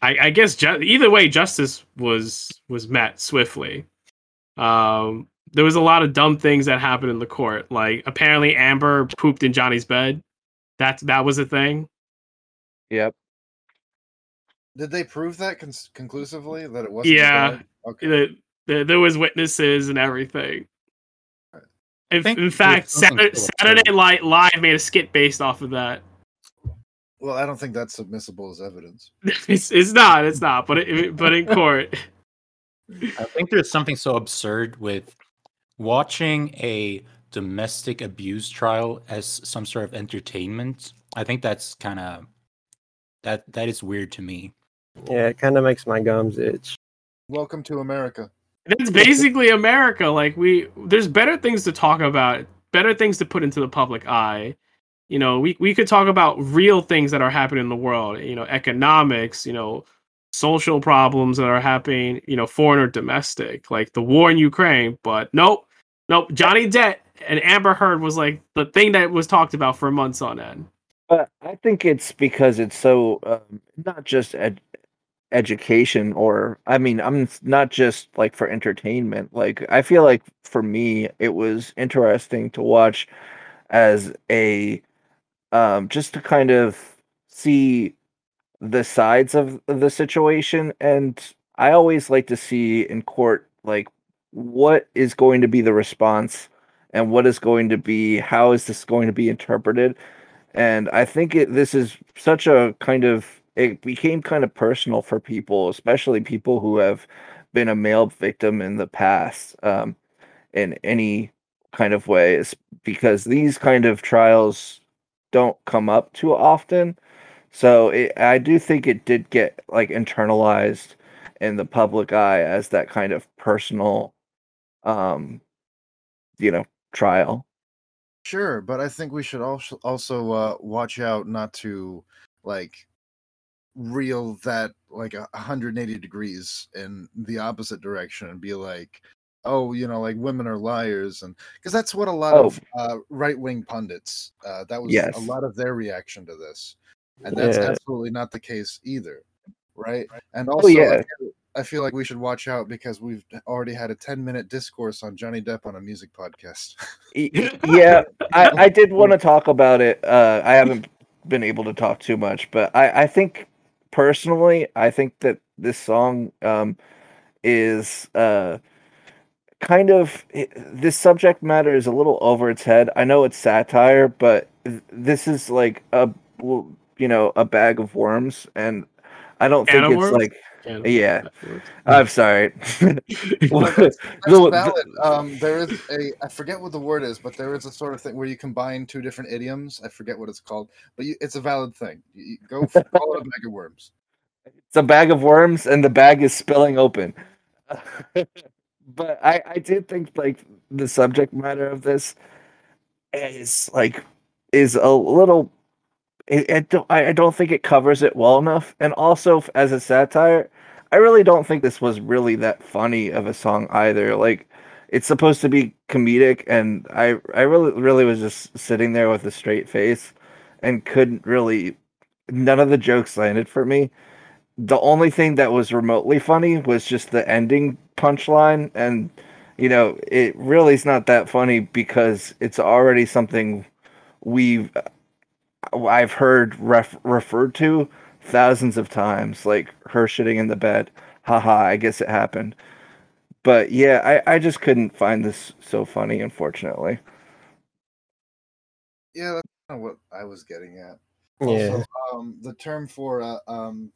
I, I guess ju- either way, justice was was met swiftly. Um, there was a lot of dumb things that happened in the court, like apparently Amber pooped in Johnny's bed. That that was a thing. Yep. did they prove that con- conclusively that it wasn't Yeah. bad? okay the, the, there was witnesses and everything. In, think in fact, Saturday, to it, Saturday. Night Live made a skit based off of that. well i don't think that's admissible as evidence It's, it's not, it's not, but it, but in court, I think there's something so absurd with watching a domestic abuse trial as some sort of entertainment, I think that's kind of that that is weird to me. Yeah, it kind of makes my gums itch. Welcome to America. That's basically America. Like we, there's better things to talk about, better things to put into the public eye. You know, we we could talk about real things that are happening in the world. You know, economics. You know, social problems that are happening. You know, foreign or domestic, like the war in Ukraine. But nope, nope. Johnny Depp and Amber Heard was like the thing that was talked about for months on end. But I think it's because it's so um, not just ed- education or I mean I'm not just like for entertainment. Like I feel like for me it was interesting to watch as a um just to kind of see the sides of the situation and I always like to see in court like what is going to be the response and what is going to be how is this going to be interpreted and I think it, this is such a kind of it became kind of personal for people, especially people who have been a male victim in the past, um, in any kind of ways, because these kind of trials don't come up too often. So it, I do think it did get like internalized in the public eye as that kind of personal, um, you know, trial. Sure, but I think we should also also uh, watch out not to like reel that like a 180 degrees in the opposite direction and be like, oh, you know, like women are liars, and because that's what a lot Oh. of uh, right wing pundits uh, that was Yes. a lot of their reaction to this, and that's Yeah. absolutely not the case either, right? And Oh, also, I yeah. feel- I feel like we should watch out because we've already had a 10 minute discourse on Johnny Depp on a music podcast. Y- y- yeah, I, I did want to talk about it. Uh, I haven't been able to talk too much, but I, I think personally, I think that this song um, is uh, kind of this subject matter is a little over its head. I know it's satire, but this is like a you know a bag of worms, and I don't think of it's worms? like Can of- yeah. worms. I'm sorry. Well, that's, that's valid. Um, there is a I forget what the word is, but there is a sort of thing where you combine two different idioms. I forget what it's called, but you, it's a valid thing. You, you go f- call it a bag of worms. it's a bag of worms and the bag is spilling open. but I, I do think like the subject matter of this is like is a little it, it don't, I I don't think it covers it well enough. And also as a satire, I really don't think this was really that funny of a song either. Like it's supposed to be comedic and I I really really was just sitting there with a straight face and couldn't really none of the jokes landed for me the only thing that was remotely funny was just the ending punchline and you know it really is not that funny because it's already something we've i've heard ref- referred to thousands of times like her shitting in the bed haha i guess it happened but yeah i, I just couldn't find this so funny unfortunately Yeah, that's kind of what I was getting at. Yeah. Also, um, the term for uh, um,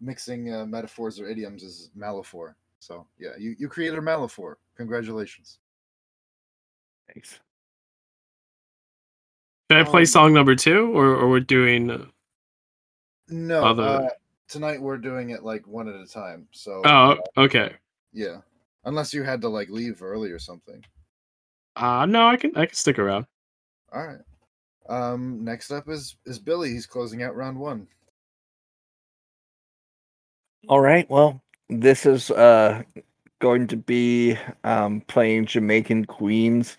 mixing uh, metaphors or idioms is malaphor. So yeah, you, you created a malaphor. Congratulations. thanks Should I play Um, song number two, or or we're doing? No, Other- uh, tonight we're doing it like one at a time. So Oh, uh, okay. yeah, unless you had to like leave early or something. Uh no, I can I can stick around. All right. Um, next up is is Billy. He's closing out round one. All right. Well, this is uh going to be um playing Jamaican Queens.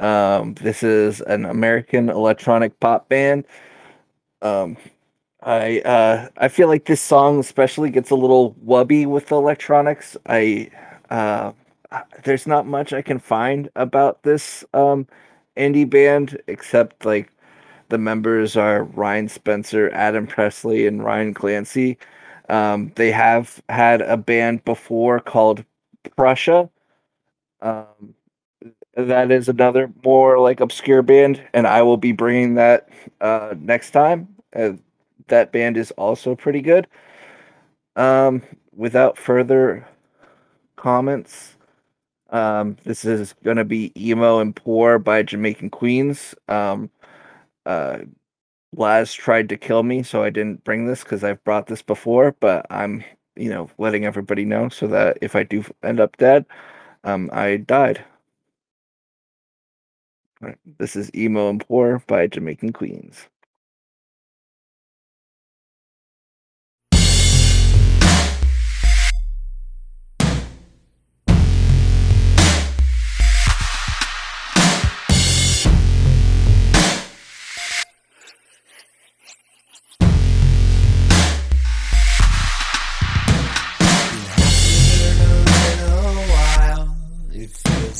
Um this is an American electronic pop band. Um I uh I feel like this song especially gets a little wubby with the electronics. I uh there's not much I can find about this um indie band except like the members are Ryan Spencer, Adam Presley, and Ryan Clancy. Um, they have had a band before called Prussia. Um, that is another more like obscure band, and I will be bringing that uh, next time. Uh, that band is also pretty good. Um, without further comments, Um, this is gonna be emo and poor by Jamaican Queens. Um, uh, Laz tried to kill me, so I didn't bring this because I've brought this before. But I'm, you know, letting everybody know so that if I do end up dead, um, I died. This is emo and poor by Jamaican Queens.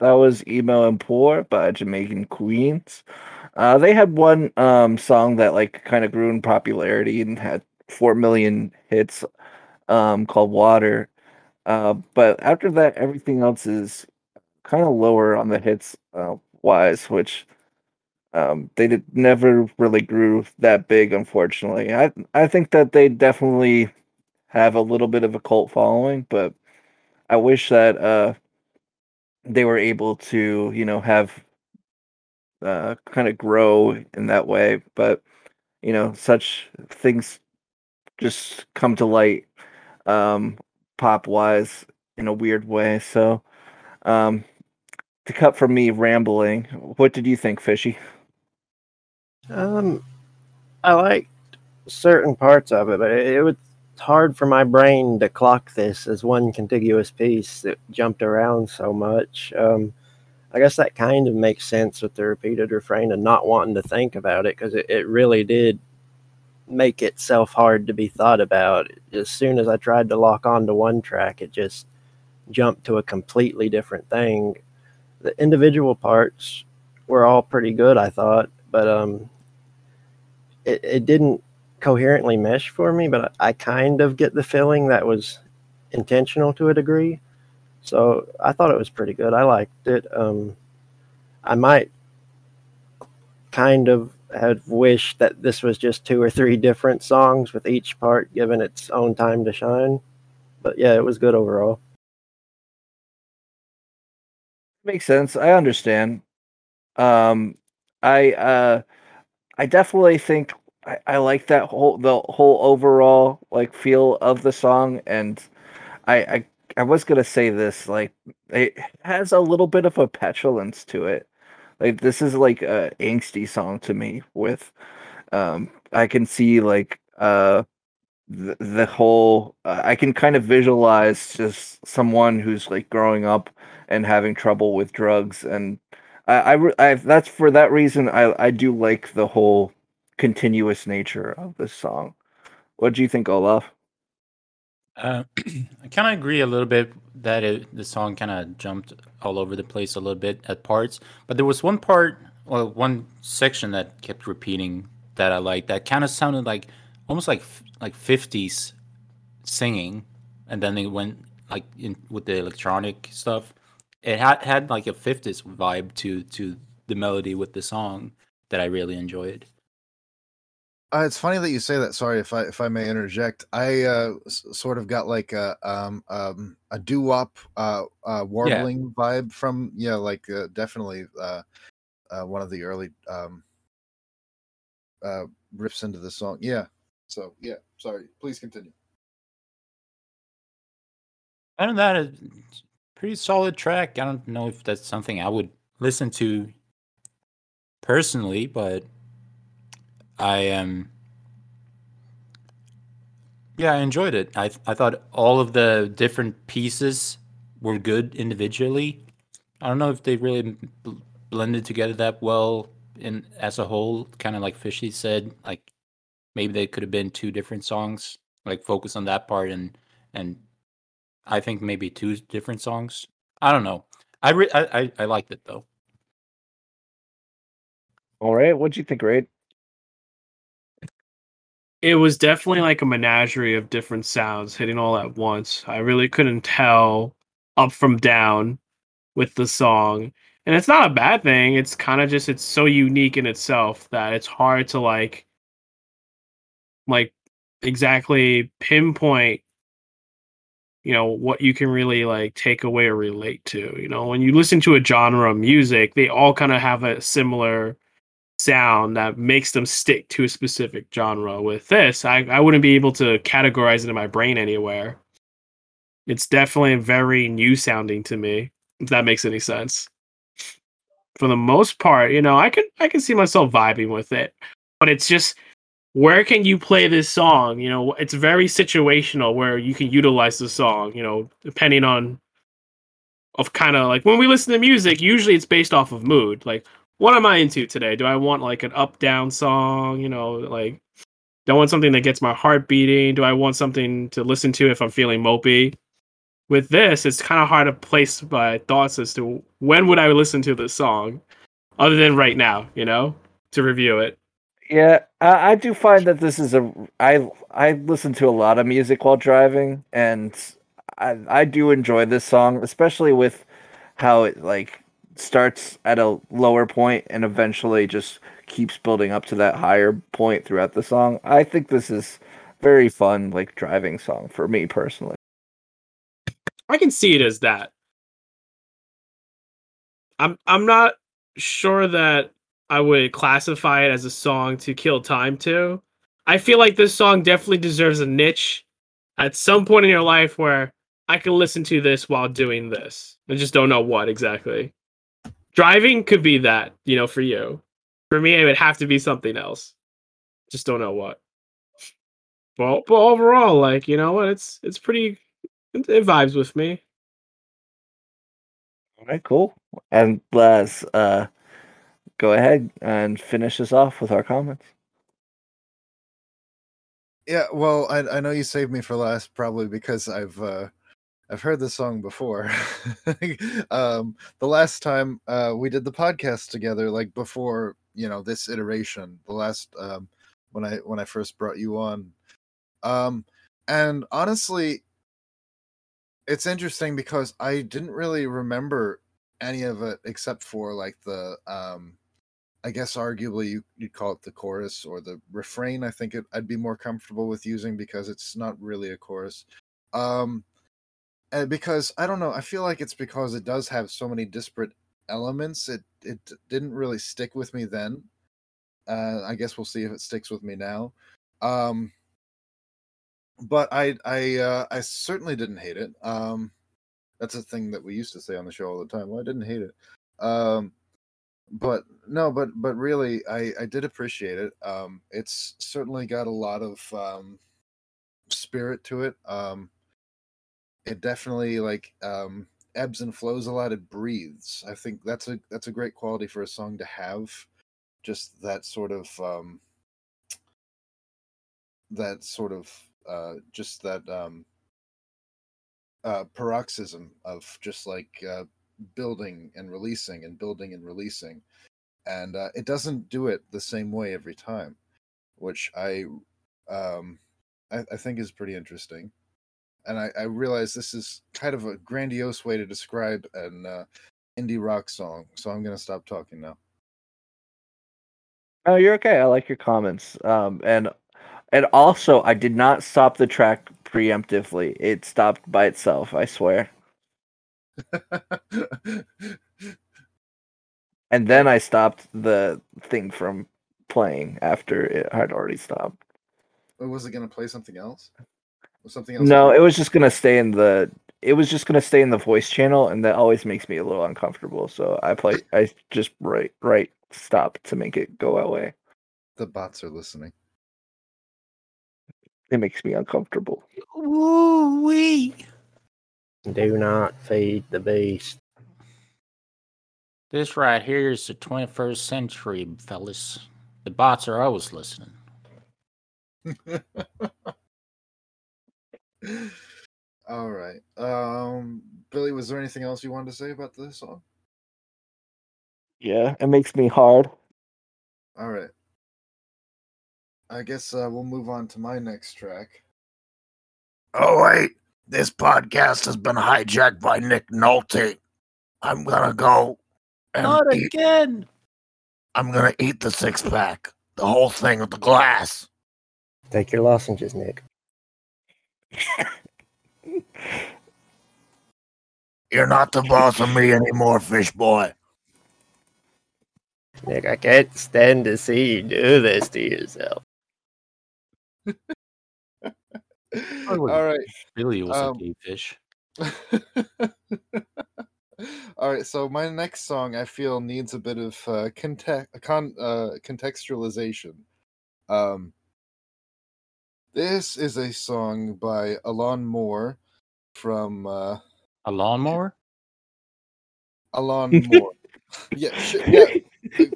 That was Emo and Poor by Jamaican Queens. Uh, they had one um, song that like kind of grew in popularity and had four million hits um, called Water. Uh, but after that, everything else is kind of lower on the hits uh, wise, which um, they did never really grew that big, unfortunately. I I think that they definitely have a little bit of a cult following, but I wish that uh, they were able to, you know, have uh, kind of grow in that way. But you know, such things just come to light um, pop wise in a weird way. So, um, to cut from me rambling, what did you think, Fishy? Um, I liked certain parts of it, but it, it was hard for my brain to clock this as one contiguous piece that jumped around so much. Um, I guess that kind of makes sense with the repeated refrain and not wanting to think about it because it, it really did make itself hard to be thought about. As soon as I tried to lock onto one track, it just jumped to a completely different thing. The individual parts were all pretty good, I thought, but um, it, it didn't coherently mesh for me. But I kind of get the feeling that was intentional to a degree. So I thought it was pretty good. I liked it. Um, I might kind of have wished that this was just two or three different songs with each part given its own time to shine. But yeah, it was good overall. Makes sense. I understand. Um, I uh, I definitely think I, I like that whole the whole overall like feel of the song, and I I I was gonna say this like it has a little bit of a petulance to it. Like this is like a angsty song to me. With um, I can see like uh the, the whole uh, I can kind of visualize just someone who's like growing up and having trouble with drugs and I, I, I that's for that reason I I do like the whole continuous nature of this song. What do you think, Olaf? Uh, I kind of agree a little bit that it, the song kind of jumped all over the place a little bit at parts, but there was one part, well, one section that kept repeating that I liked. That kind of sounded like almost like like fifties singing, and then they went like in with the electronic stuff. It had had like a fifties vibe to to the melody with the song that I really enjoyed. Uh, it's funny that you say that. Sorry if I if I may interject. I uh, s- sort of got like a um, um a doo wop uh, uh warbling vibe from yeah, like uh, definitely uh, uh one of the early um uh riffs into the song. Yeah. So yeah, sorry. Please continue. Other than that, it's pretty solid track. I don't know if that's something I would listen to personally, but I am. yeah, I enjoyed it. I I thought all of the different pieces were good individually. I don't know if they really bl- blended together that well in as a whole. Kind of like Fishy said, like maybe they could have been two different songs. Like focus on that part and and I think maybe two different songs. I don't know. I re- I, I I liked it though. All right, what'd you think, Rade? It was definitely like a menagerie of different sounds hitting all at once. I really couldn't tell up from down with the song. And it's not a bad thing. It's kind of just it's so unique in itself that it's hard to like like exactly pinpoint you know what you can really like take away or relate to you know when you listen to a genre of music they all kind of have a similar sound that makes them stick to a specific genre with this I, I wouldn't be able to categorize it in my brain anywhere it's definitely very new sounding to me if that makes any sense for the most part you know i can i can see myself vibing with it but it's just where can you play this song? You know, it's very situational where you can utilize the song, you know, depending on of kind of like when we listen to music, usually it's based off of mood. Like, what am I into today? Do I want like an up down song? You know, like do I want something that gets my heart beating? Do I want something to listen to if I'm feeling mopey? with this, it's kind of hard to place my thoughts as to when would I listen to this song, other than right now, you know, to review it. Yeah, I, I do find that this is a I I listen to a lot of music while driving, and I I do enjoy this song, especially with how it like starts at a lower point and eventually just keeps building up to that higher point throughout the song. I think this is very fun like driving song for me personally. I can see it as that. I'm I'm not sure that I would classify it as a song to kill time to. I feel like this song definitely deserves a niche at some point in your life where I can listen to this while doing this. I just don't know what exactly. Driving could be that, you know, for you. For me, it would have to be something else. Just don't know what. Well, but overall, like you know what, it's it's pretty. It, it vibes with me. All right, cool. And let's uh go ahead and finish us off with our comments. Yeah, well, I I know you saved me for last probably because I've uh I've heard this song before. um the last time uh we did the podcast together like before, you know, this iteration, the last um when I when I first brought you on. Um and honestly it's interesting because I didn't really remember any of it except for like the um I guess arguably you, you'd call it the chorus or the refrain. I think it, I'd be more comfortable with using because it's not really a chorus. Um, and because I don't know, I feel like it's because it does have so many disparate elements. It it didn't really stick with me then. Uh, I guess we'll see if it sticks with me now. Um, but I I uh, I certainly didn't hate it. Um, that's a thing that we used to say on the show all the time. Well, I didn't hate it. Um, but no but but really i i did appreciate it um it's certainly got a lot of um spirit to it um it definitely like um ebbs and flows a lot it breathes. I think that's a that's a great quality for a song to have just that sort of um that sort of uh just that um uh paroxysm of just like uh building and releasing and building and releasing. And uh, it doesn't do it the same way every time which i um i, I think is pretty interesting and I, I realize this is kind of a grandiose way to describe an uh, indie rock song so i'm gonna stop talking now Oh, you're okay. I like your comments. Um, and and also, I did not stop the track preemptively. It stopped by itself. I swear. And then I stopped the thing from playing after it had already stopped. Was it gonna play something else was something else No, it was just gonna stay in the. It was just gonna stay in the voice channel, and that always makes me a little uncomfortable. So I play. I just right right stop to make it go away. the bots are listening It makes me uncomfortable. Woo wee. Do not feed the beast. This right here is the 21st century, fellas. The bots are always listening. all right um billy was there anything else you wanted to say about this song Yeah, it makes me hard. all right i guess uh, we'll move on to my next track Oh, wait. This podcast has been hijacked by Nick Nolte. I'm gonna go and Not eat, again. I'm gonna eat the six pack. The whole thing with the glass. Take your lozenges, Nick. You're not the boss of me anymore, fish boy. Nick, I can't stand to see you do this to yourself. all right Billy was Um, a gay fish. All right, so my next song I feel needs a bit of uh, context, con- uh, contextualization. Um, this is a song by Alon Moore from uh, A lawnmower? Alon Moore. yeah, yeah,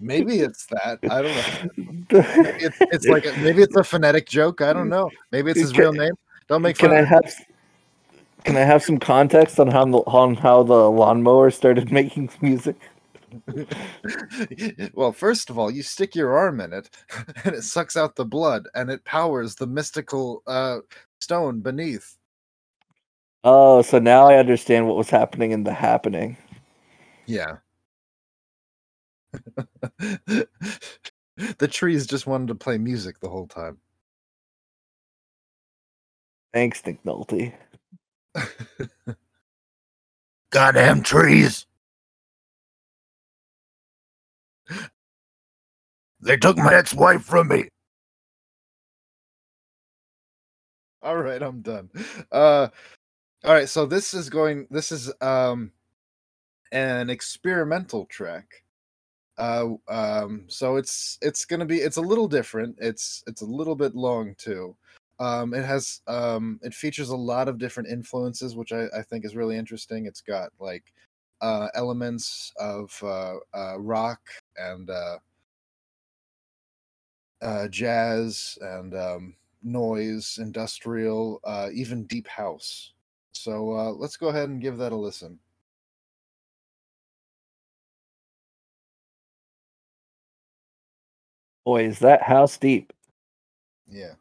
maybe it's that. I don't know. It's, it's like a, maybe it's a phonetic joke. I don't know. Maybe it's his real name. Don't make fun Can I have? Can I have some context on how the, on how the lawnmower started making music? well, first of all, you stick your arm in it, and it sucks out the blood, and it powers the mystical uh, stone beneath. Oh, so now I understand what was happening in the happening. Yeah. the trees just wanted to play music the whole time. Thanks, Nick Nolte. Goddamn trees. They took my ex-wife from me. all right, I'm done. Uh, all right, so this is going. This is um, an experimental track. Uh, um, so it's it's gonna be it's a little different. It's it's a little bit long too. Um, it has um, it features a lot of different influences, which I, I think is really interesting. It's got like uh, elements of uh, uh, rock and uh, uh, jazz and um, noise, industrial, uh, even deep house. So uh, let's go ahead and give that a listen. Boy, is that house deep. Yeah.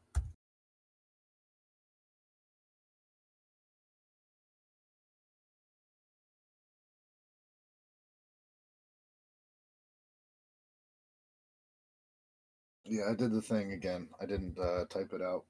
Yeah, I did the thing again. I didn't uh, type it out.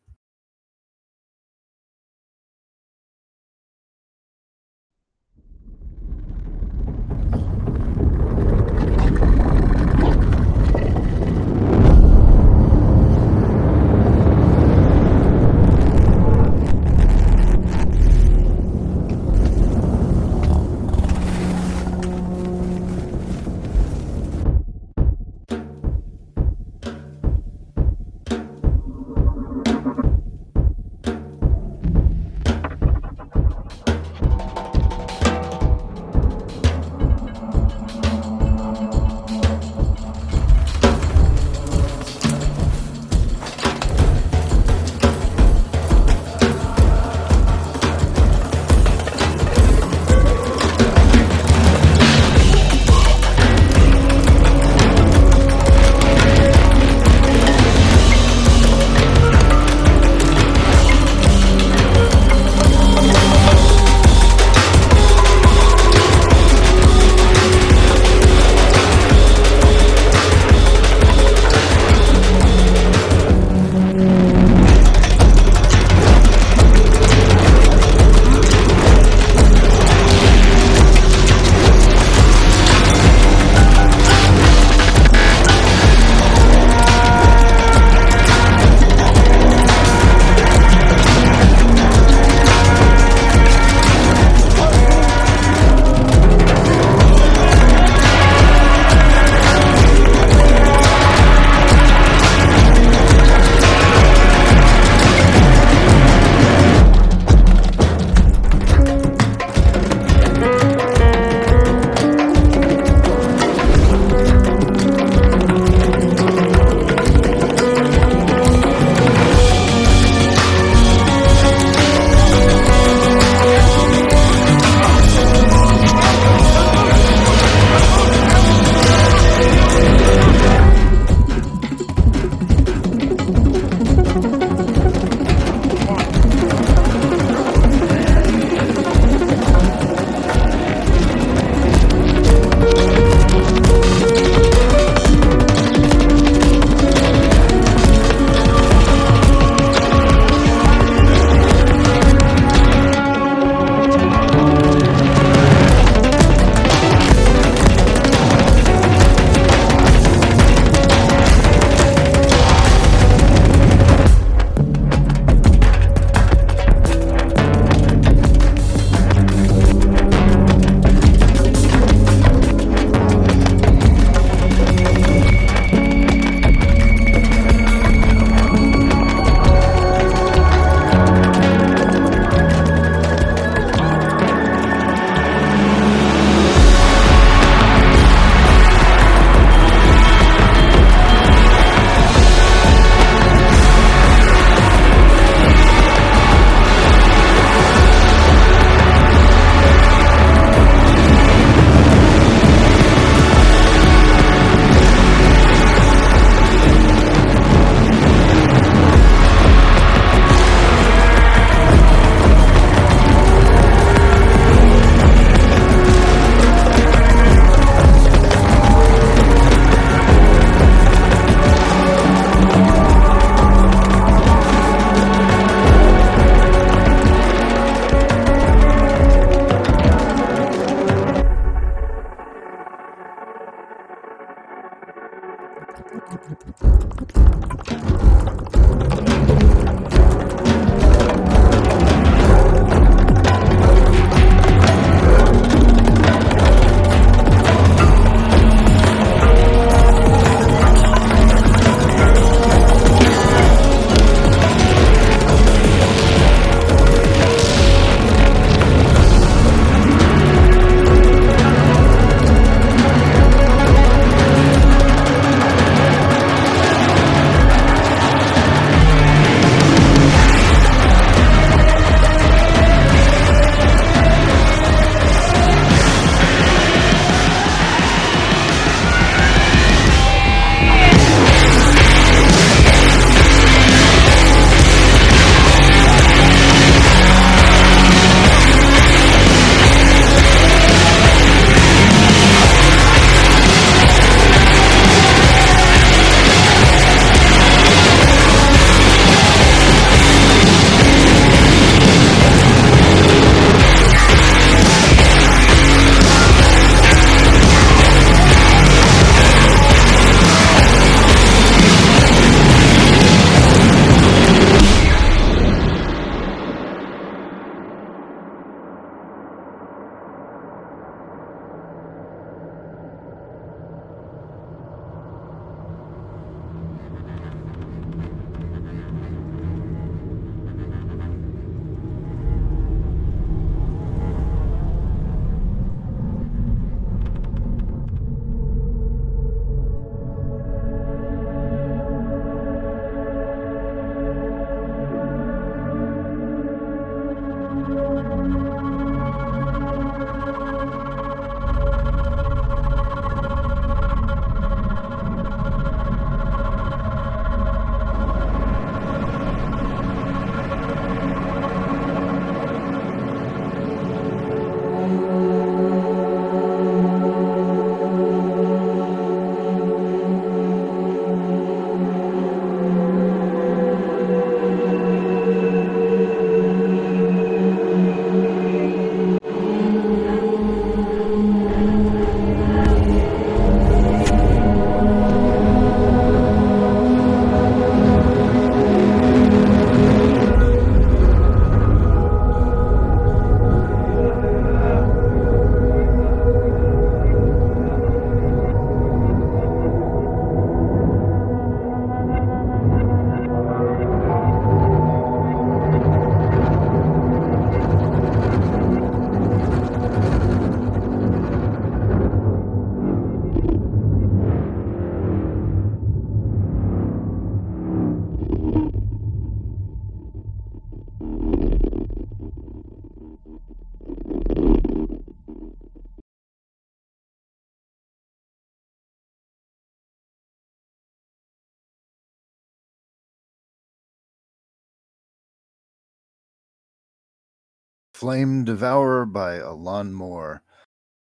Flame Devourer by Alon Moore.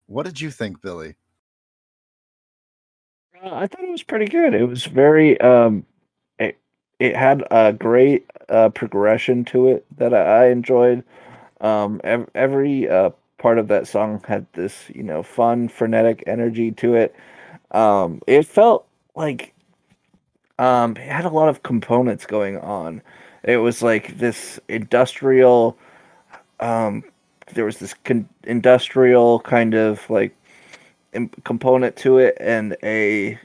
What did you think, Billy? Uh, I thought it was pretty good. It was very um it it had a great uh progression to it that I, I enjoyed. Um ev- every uh part of that song had this, you know, fun frenetic energy to it. Um it felt like um it had a lot of components going on. It was like this industrial um there was this con- industrial kind of like component to it and a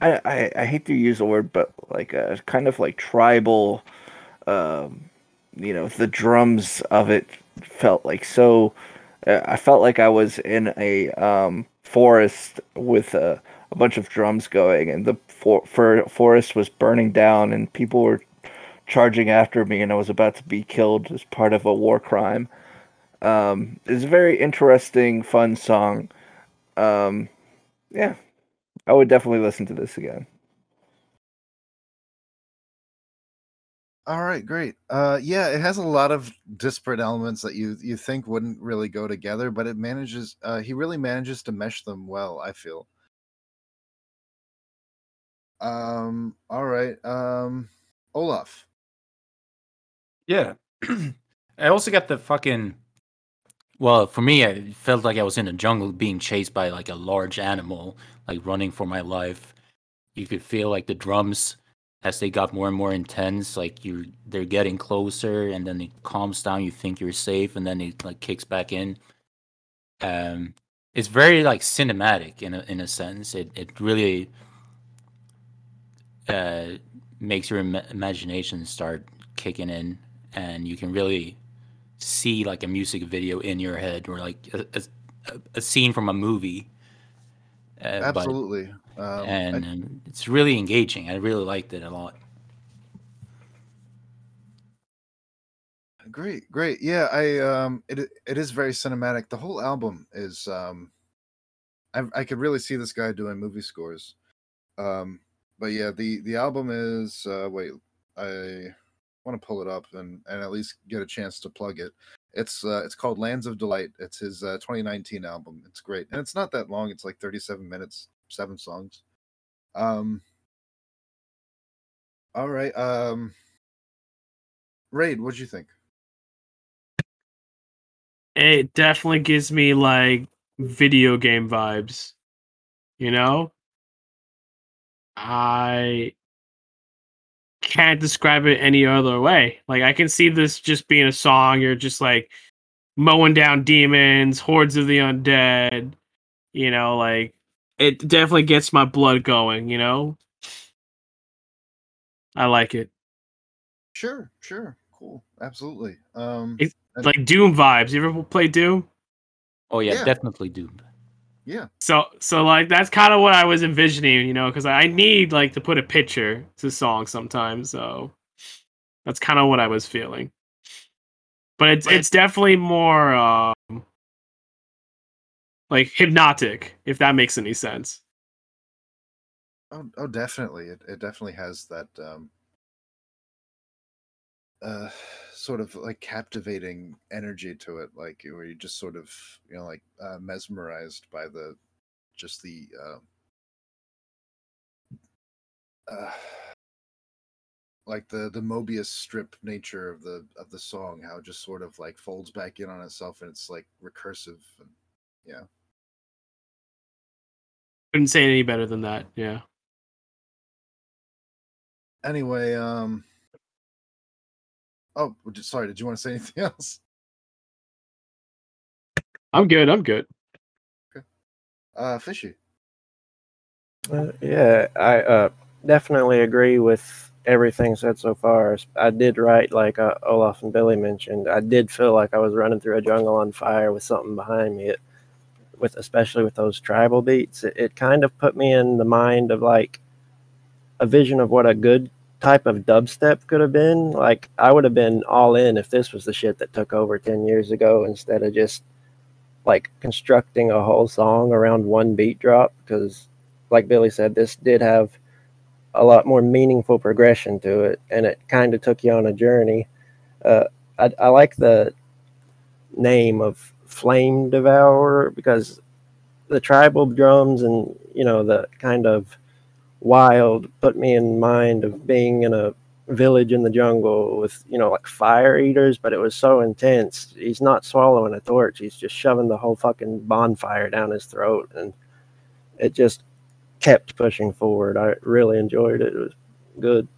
I, I I hate to use the word but like a kind of like tribal um you know the drums of it felt like so uh, I felt like I was in a um forest with a, a bunch of drums going and the for, for forest was burning down and people were charging after me and I was about to be killed as part of a war crime. Um, it's a very interesting, fun song. Um, yeah, I would definitely listen to this again. All right, great. Uh, yeah, it has a lot of disparate elements that you you think wouldn't really go together, but it manages. Uh, he really manages to mesh them well. I feel. Um. All right. Um. Olaf. Yeah. I also got the fucking. Well, for me, I felt like I was in a jungle being chased by like a large animal, like running for my life. you could feel like the drums as they got more and more intense like you they're getting closer and then it calms down you think you're safe and then it like kicks back in um it's very like cinematic in a in a sense it it really uh makes your Im- imagination start kicking in and you can really see like a music video in your head or like a, a, a scene from a movie uh, but- Absolutely. Um, and I- um, it's really engaging. I really liked it a lot. Great, great. Yeah, I um it it is very cinematic. The whole album is um I I could really see this guy doing movie scores. Um but yeah, the the album is uh wait, I want to pull it up and and at least get a chance to plug it. It's uh it's called Lands of Delight. It's his uh 2019 album. It's great. And it's not that long. It's like 37 minutes, seven songs. Um All right. Um Rade, what'd you think? it definitely gives me like video game vibes. You know? I can't describe it any other way. Like I can see this just being a song you're just like mowing down demons, hordes of the undead, you know, like it definitely gets my blood going, you know? I like it. Sure, sure. Cool. Absolutely. Um It's like Doom vibes. You ever play Doom? Oh yeah, Yeah. definitely Doom. Yeah. So so like that's kind of what I was envisioning, you know, because I need like to put a picture to song sometimes. So that's kind of what I was feeling. But it's it's definitely more um like hypnotic, if that makes any sense. Oh, oh definitely. It it definitely has that um uh sort of like captivating energy to it, like where you're just sort of you know like uh, mesmerized by the just the uh, uh like the the Mobius strip nature of the of the song, how it just sort of like folds back in on itself and it's like recursive and yeah. Couldn't say any better than that. Yeah. Anyway, um Oh, sorry, did you want to say anything else? I'm good. I'm good. Okay. Uh Fishy. Uh, yeah, I uh, definitely agree with everything said so far. I did write, like uh, Olaf and Billy mentioned, I did feel like I was running through a jungle on fire with something behind me. It, with especially with those tribal beats, it, it kind of put me in the mind of like a vision of what a good type of dubstep could have been. Like I would have been all in if this was the shit that took over ten years ago instead of just like constructing a whole song around one beat drop because like Billy said, this did have a lot more meaningful progression to it, and it kind of took you on a journey. Uh, I, I like the name of Flame Devourer because the tribal drums and you know the kind of wild put me in mind of being in a village in the jungle with you know like fire eaters but it was so intense he's not swallowing a torch he's just shoving the whole fucking bonfire down his throat and it just kept pushing forward. I really enjoyed it. It was good.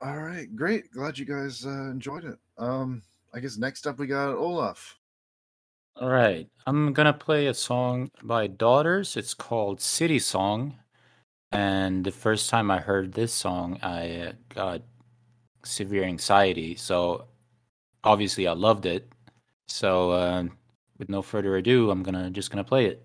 All right, great. Glad you guys uh, enjoyed it. Um, I guess next up we got Olaf. All right, I'm gonna play a song by Daughters. It's called City Song, and the first time I heard this song, I uh, got severe anxiety. So obviously, I loved it. So uh, with no further ado, I'm gonna just gonna play it.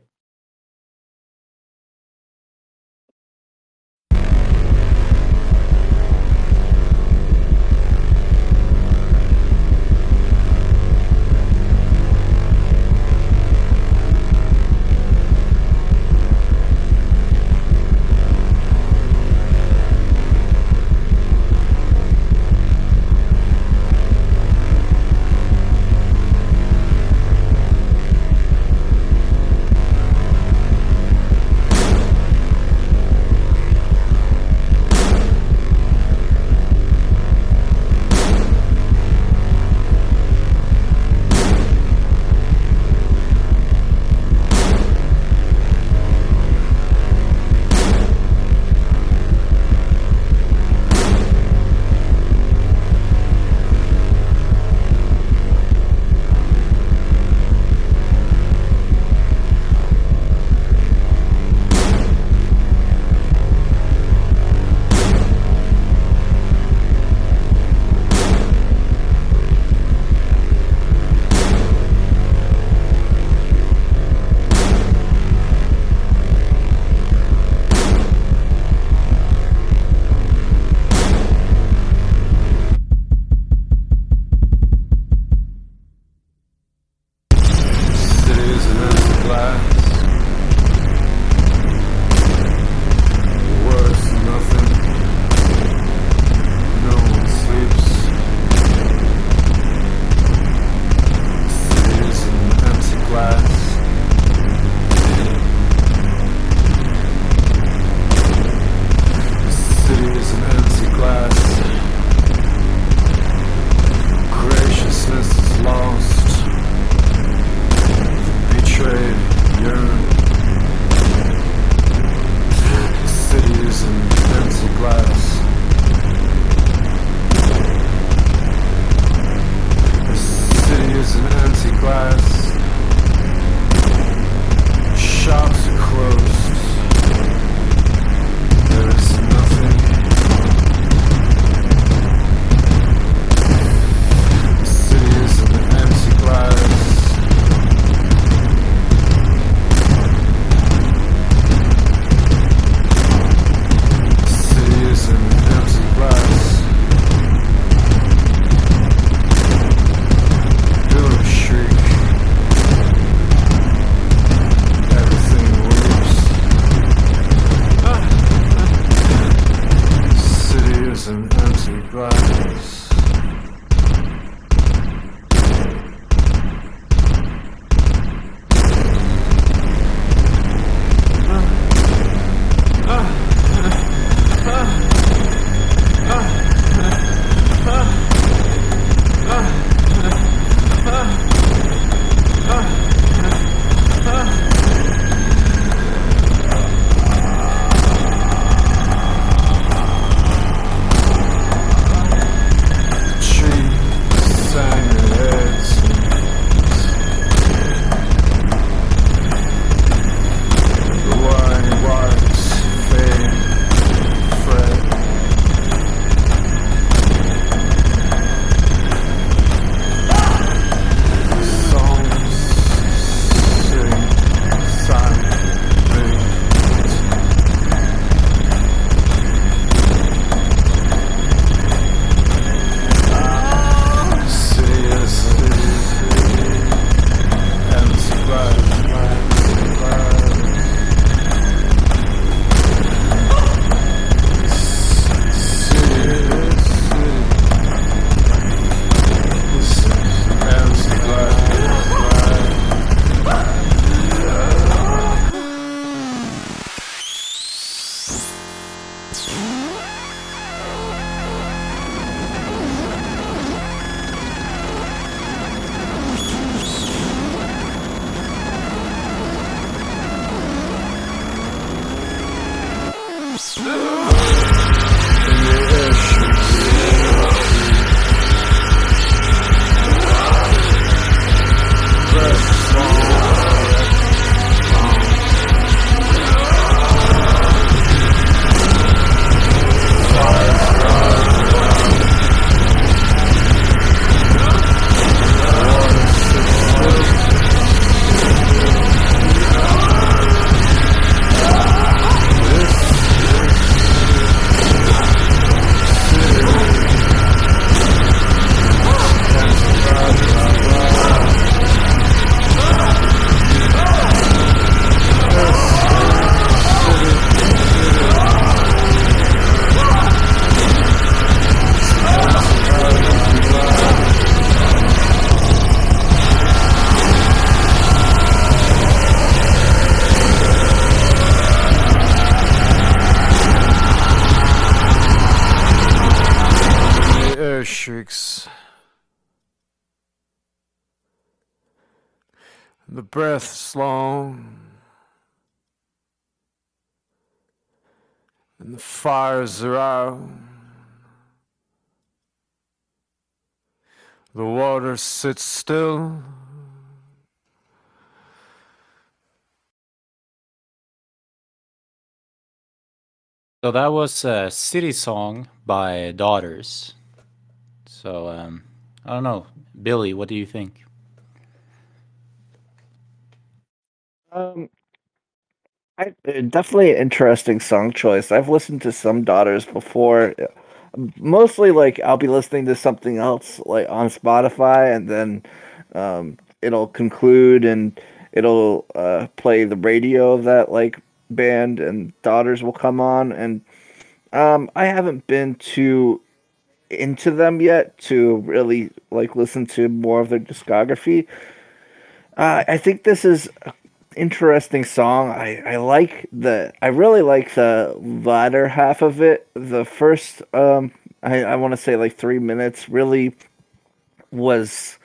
Sits still. So that was a city song by Daughters. So um, I don't know, Billy, what do you think? Um, I uh, definitely an interesting song choice. I've listened to some Daughters before. Mostly, like I'll be listening to something else, like on Spotify, and then um, it'll conclude and it'll uh, play the radio of that like band, and Daughters will come on. And um, I haven't been too into them yet to really like listen to more of their discography. Uh, I think this is a interesting song. I, I like the I really like the latter half of it. The first um I, I want to say like three minutes really was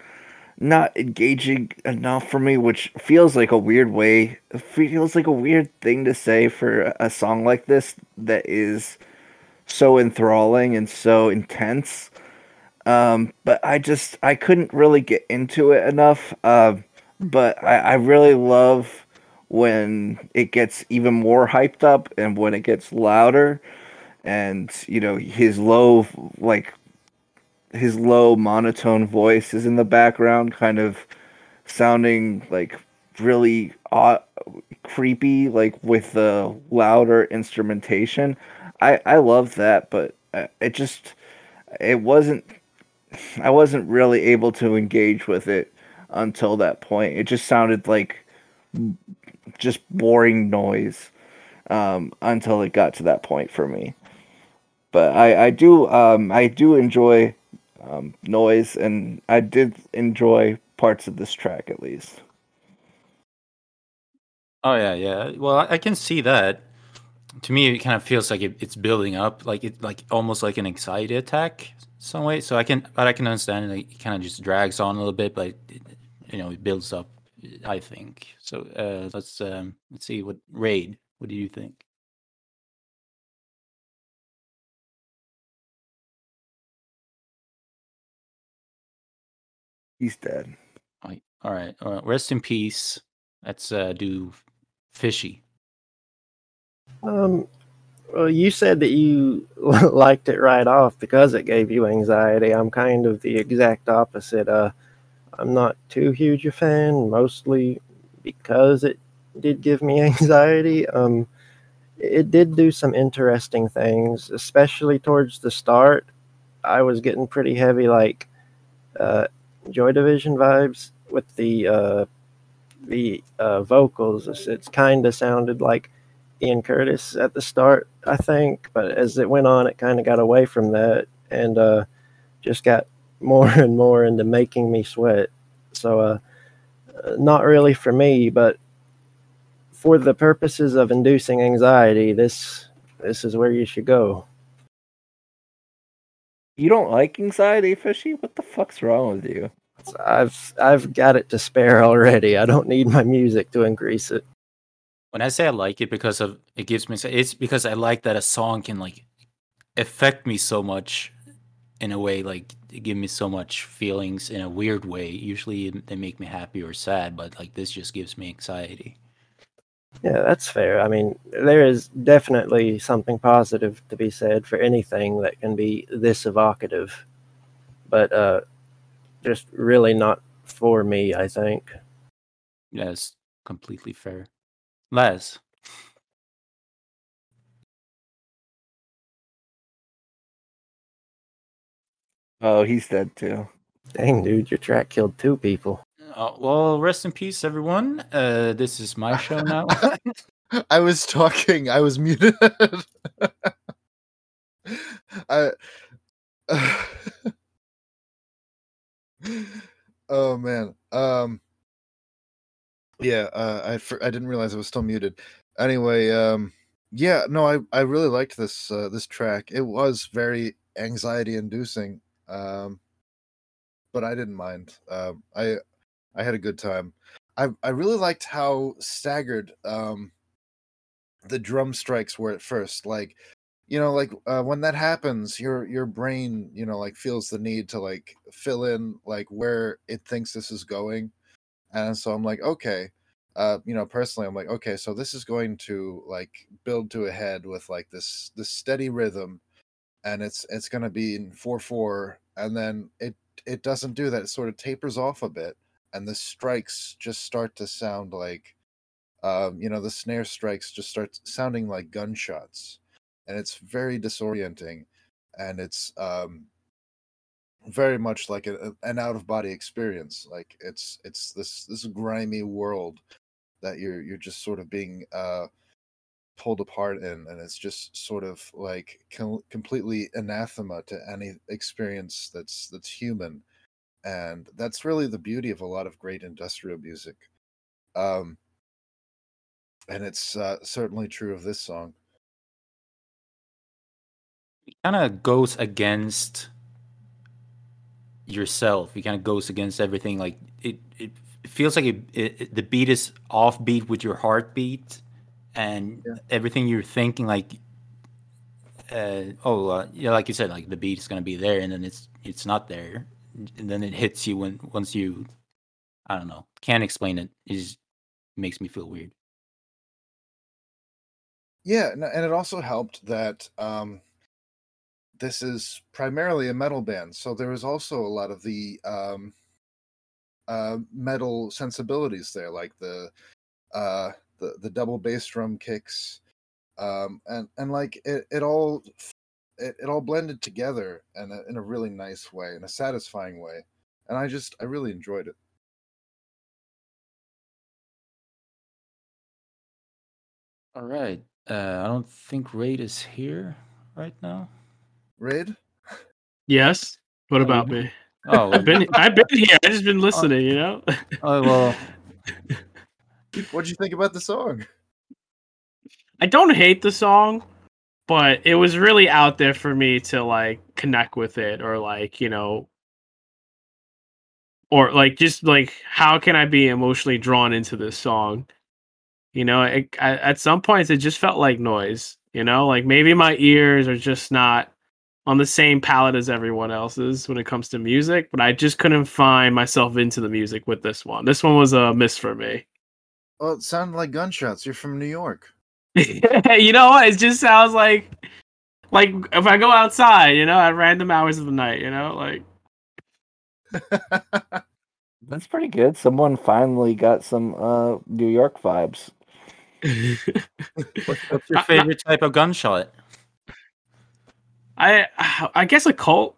not engaging enough for me, which feels like a weird way feels like a weird thing to say for a song like this that is so enthralling and so intense. Um, but I just I couldn't really get into it enough. Uh, but I, I really love when it gets even more hyped up and when it gets louder and you know his low like his low monotone voice is in the background kind of sounding like really aw- creepy like with the louder instrumentation. I i love that but uh, it just it wasn't i wasn't really able to engage with it until that point it just sounded like just boring noise um, until it got to that point for me but i i do um i do enjoy um, noise and i did enjoy parts of this track at least Oh yeah, yeah. Well, I can see that. To me, it kind of feels like it, it's building up, like it, like almost like an anxiety attack, some way. So I can, but I can understand it. It kind of just drags on a little bit, but it, you know, it builds up. I think so. Uh, let's um, let's see what rade. What do you think? he's dead Like, all right, all right. Rest in peace. Let's uh, do fishy. Um, well, you said that you liked it right off because it gave you anxiety. I'm kind of the exact opposite. Uh, I'm not too huge a fan, mostly because it did give me anxiety. Um, it did do some interesting things, especially towards the start. I was getting pretty heavy, like uh, Joy Division vibes with the uh, the uh, vocals. It's, it's kind of sounded like Ian Curtis at the start, I think, but as it went on, it kind of got away from that and uh, just got more and more into making me sweat. So, uh, uh, not really for me, but for the purposes of inducing anxiety, this this is where you should go. you don't like anxiety fishy what the fuck's wrong with you I've I've got it to spare already. I don't need my music to increase it. When I say I like it because of it gives me, it's because I like that a song can like affect me so much in a way, like give me so much feelings in a weird way. Usually they make me happy or sad, but like this just gives me anxiety. Yeah, that's fair. I mean, there is definitely something positive to be said for anything that can be this evocative, but uh, just really not for me. I think. Yes, completely fair. Laz, oh he's dead too Dang, dude, your track killed two people. uh, well, rest in peace, everyone. Uh, this is my show now. I was talking. I was muted. I. oh man. Um. Yeah. Uh. I. For, I didn't realize I was still muted. Anyway. Um. Yeah. No. I. I really liked this. Uh, this track. It was very anxiety inducing. Um. But I didn't mind. Um. I. I had a good time. I I really liked how staggered um the drum strikes were at first. Like, you know, like uh, when that happens, your your brain, you know, like feels the need to like fill in like where it thinks this is going, and so I'm like, okay, uh, you know, personally, I'm like, okay, so this is going to like build to a head with like this this steady rhythm, and it's it's going to be in four four, and then it it doesn't do that. It sort of tapers off a bit, and the strikes just start to sound like um, you know, the snare strikes just start sounding like gunshots, and it's very disorienting, and it's um, very much like a, an out of body experience. Like it's it's this this grimy world that you're you're just sort of being uh, pulled apart in, and it's just sort of like com- completely anathema to any experience that's that's human, and that's really the beauty of a lot of great industrial music. Um, and it's uh, certainly true of this song. It kind of goes against yourself. It kind of goes against everything. Like it, it, feels like it, it- the beat is offbeat with your heartbeat, and everything you're thinking. Like, uh, oh, uh, yeah, like you said, like the beat is gonna be there, and then it's it's not there, and then it hits you when once you, I don't know, can't explain it. It just makes me feel weird. Yeah, and and it also helped that um, this is primarily a metal band, so there was also a lot of the um, uh, metal sensibilities there, like the uh, the the double bass drum kicks, um, and and like it, it all it, it all blended together in a, in a really nice way, in a satisfying way, and I just I really enjoyed it. All right. Uh, I don't think Rade is here right now. Rade? Yes. What Oh, about me? Oh, I've been I've been here. I've just been listening. You know. Oh well. What'd you think about the song? I don't hate the song, but it was really out there for me to like connect with it or like, you know, or like just like how can I be emotionally drawn into this song? You know, it, I, at some points it just felt like noise, you know, like maybe my ears are just not on the same palette as everyone else's when it comes to music, but I just couldn't find myself into the music with this one. This one was a miss for me. Oh, it sounded like gunshots. You're from New York. you know what? It just sounds like like if I go outside, you know, at random hours of the night, you know, like That's pretty good. Someone finally got some uh New York vibes. What's your favorite type of gunshot? I I guess a Colt,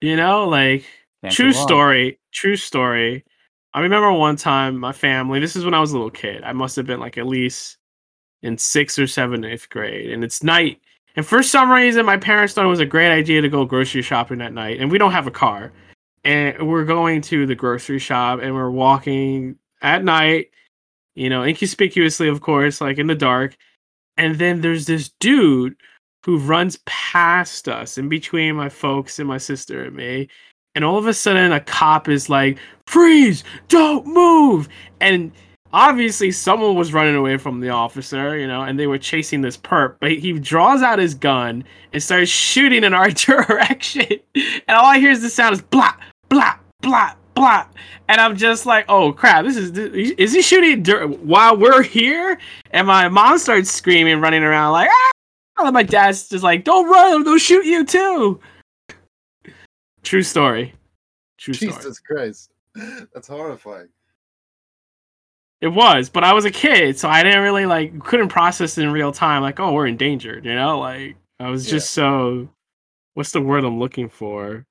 you know, like Can't true story, true story. I remember one time my family, this is when I was a little kid. I must have been like at least in sixth or seventh, eighth grade, and it's night. And for some reason, my parents thought it was a great idea to go grocery shopping at night. And we don't have a car. And we're going to the grocery shop and we're walking at night, you know, inconspicuously, of course, like in the dark. And then there's this dude who runs past us in between my folks and my sister and me. And all of a sudden, a cop is like, freeze, don't move. And obviously, someone was running away from the officer, you know, and they were chasing this perp. But he draws out his gun and starts shooting in our direction. And all I hear is the sound is blah, blah, blah, blah. And I'm just like, oh crap, this is, is he shooting dur- while we're here? And my mom starts screaming, running around like, ah! And my dad's just like, don't run, they'll shoot you too. True story. True story. Jesus Christ. That's horrifying. It was, but I was a kid, so I didn't really like couldn't process it in real time. Like, oh, we're endangered, you know? Like, I was just so. What's the word I'm looking for?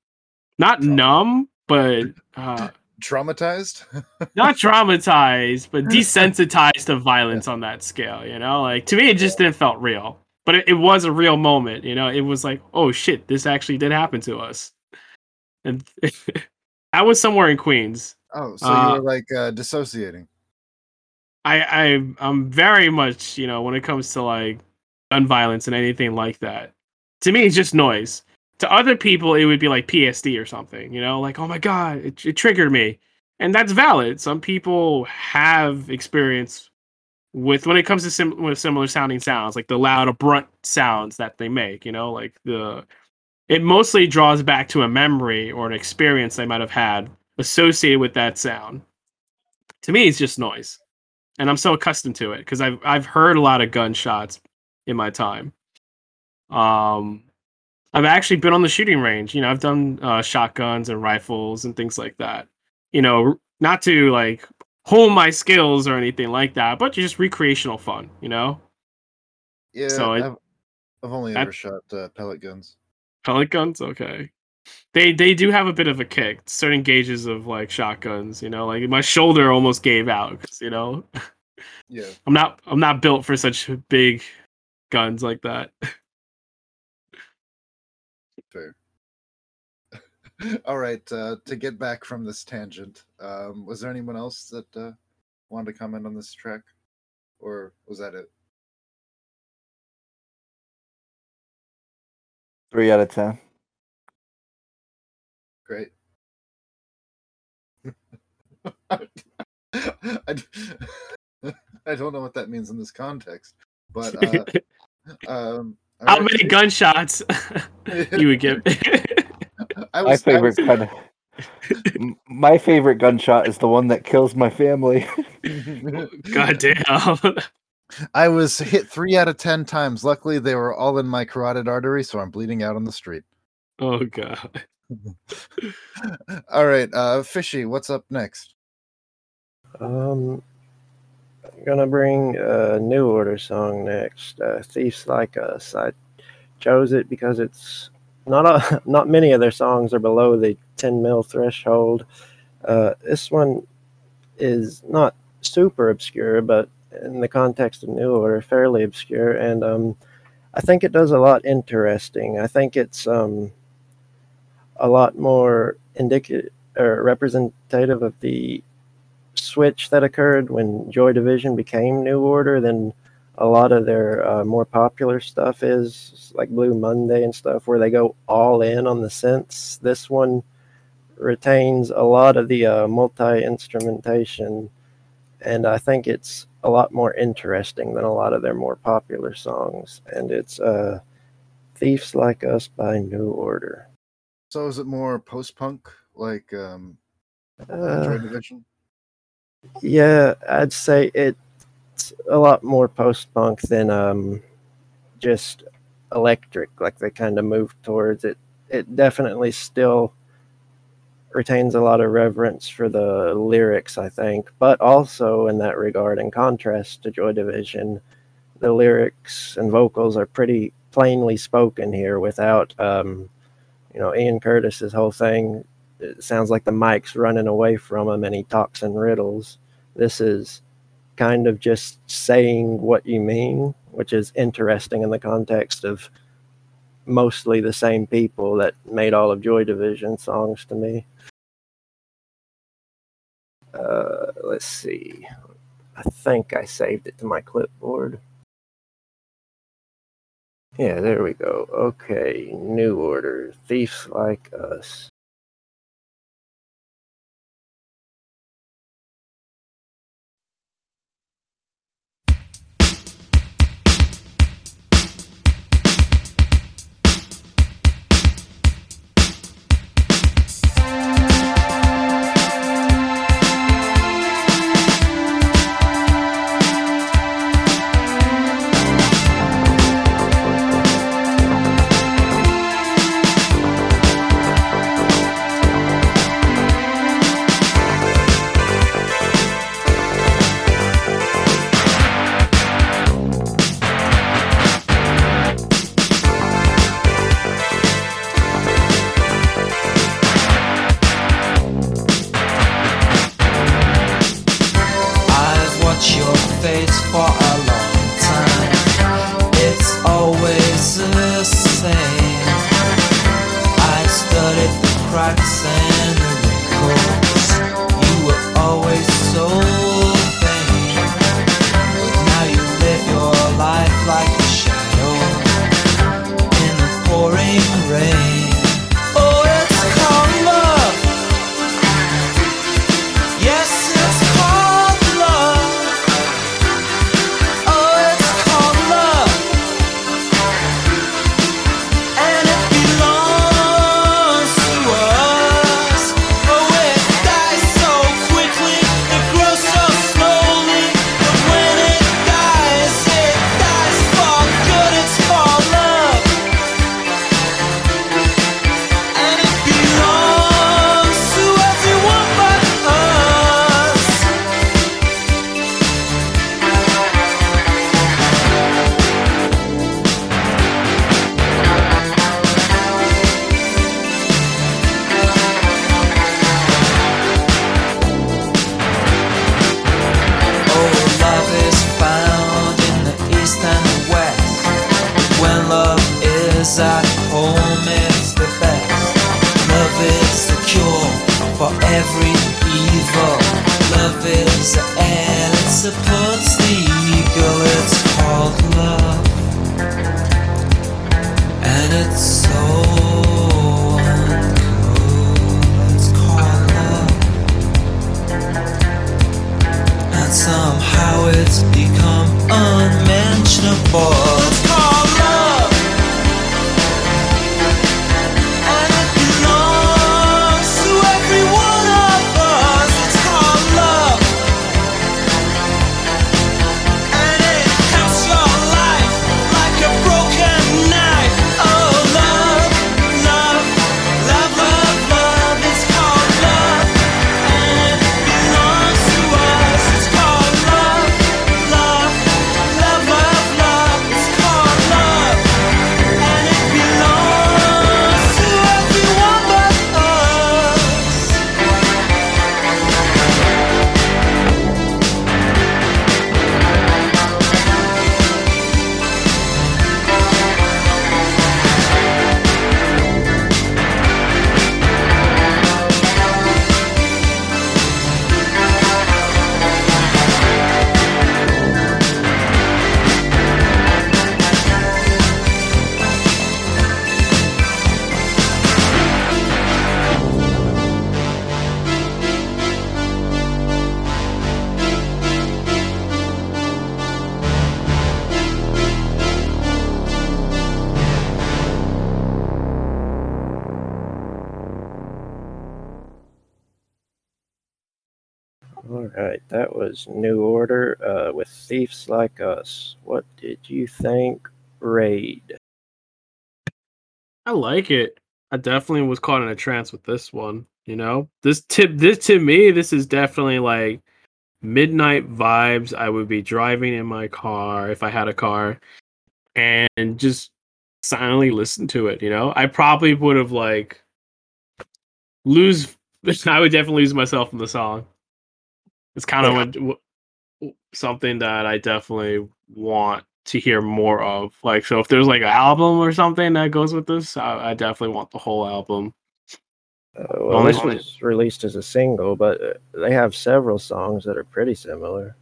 Not numb, but uh, Traumatized? not traumatized, but desensitized to violence on that scale. You know, like to me, it just didn't felt real. But it, it was a real moment. You know, it was like, oh shit, this actually did happen to us, and I was somewhere in Queens. Oh, so Uh, you were like uh, dissociating. I, I I'm very much you know when it comes to like gun violence and anything like that. To me, it's just noise. To other people, it would be like PSD or something. You know, like oh my god, it, it triggered me. and that's valid. Some people have experience with when it comes to sim- with similar sounding sounds, like the loud abrupt sounds that they make. You know, like the it mostly draws back to a memory or an experience they might have had associated with that sound. To me, it's just noise, and I'm so accustomed to it because I've I've heard a lot of gunshots in my time. Um, I've actually been on the shooting range. You know, I've done uh, shotguns and rifles and things like that. You know, not to like hone my skills or anything like that, but just recreational fun. You know, Yeah, So it- I've, I've only ever shot uh, pellet guns. Pellet guns. Okay, they they do have a bit of a kick. Certain gauges of like shotguns. You know, like my shoulder almost gave out. 'cause, you know, Yeah. I'm not I'm not built for such big guns like that. Fair. All right. Uh, to get back from this tangent, um, was there anyone else that uh, wanted to comment on this track, or was that it? Three out of ten. Great. I don't know what that means in this context, but uh, um, How right. many gunshots you would give? I My was, I favorite was- kind of. My favorite gunshot is the one that kills my family. God damn. I was hit three out of ten times. Luckily, they were all in my carotid artery, so I'm bleeding out on the street. Oh god. All right, uh, Fishy, what's up next? Um, I'm gonna bring a New Order song next. Uh, Thieves Like Us. I chose it because it's not a, not many of their songs are below the 10 mil threshold. Uh, this one is not super obscure, but in the context of New Order, fairly obscure, and um, I think it does a lot interesting. I think it's um, a lot more indicative or representative of the switch that occurred when Joy Division became New Order than a lot of their uh, more popular stuff is, like Blue Monday and stuff, where they go all in on the synths. This one retains a lot of the uh, multi instrumentation, and I think it's a lot more interesting than a lot of their more popular songs. And it's uh, Thieves Like Us by New Order. So is it more post punk like um, Uh, Joy Division? Yeah, I'd say it's a lot more post punk than um just electric. Like they kind of move towards it. It definitely still retains a lot of reverence for the lyrics, I think, but also in that regard, in contrast to Joy Division, the lyrics and vocals are pretty plainly spoken here without um you know Ian Curtis's whole thing it sounds like the mic's running away from him and he talks in riddles. This is kind of just saying what you mean, which is interesting in the context of mostly the same people that made all of Joy Division songs to me. Uh, let's see. I think I saved it to my clipboard. Yeah, there we go. Okay, new order. Thieves like us. Was New Order uh, with Thieves Like Us. What did you think, Rade? I like it. I definitely was caught in a trance with this one. You know, this tip, this to me, this is definitely like midnight vibes. I would be driving in my car if I had a car, and just silently listen to it. You know, I probably would have like lose. I would definitely lose myself in the song. It's kind of what, what something that I definitely want to hear more of. Like, so if there's like an album or something that goes with this, I, I definitely want the whole album. Uh, well, this was released as a single, but uh, they have several songs that are pretty similar.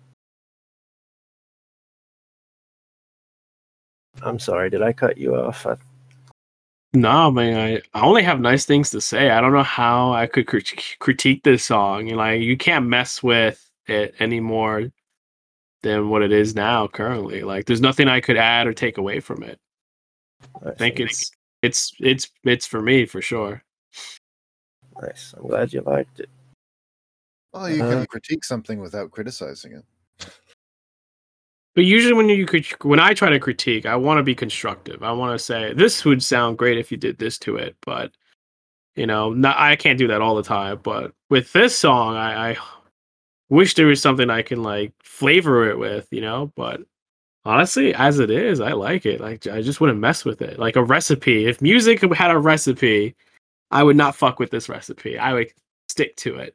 I'm sorry, did I cut you off? I, No, man, I, I only have nice things to say. I don't know how I could crit- critique this song. You like, you can't mess with it any more than what it is now currently. Like, there's nothing I could add or take away from it. I think it's it's it's it's for me for sure. nice. I'm glad you liked it. Well, you Uh, can critique something without criticizing it. But usually when you crit- when I try to critique, I want to be constructive. I want to say this would sound great if you did this to it, but you know, not, I can't do that all the time. But with this song, I, I wish there was something I can like flavor it with, you know. But honestly, as it is, I like it. Like I just wouldn't mess with it. Like a recipe. If music had a recipe, I would not fuck with this recipe. I would stick to it.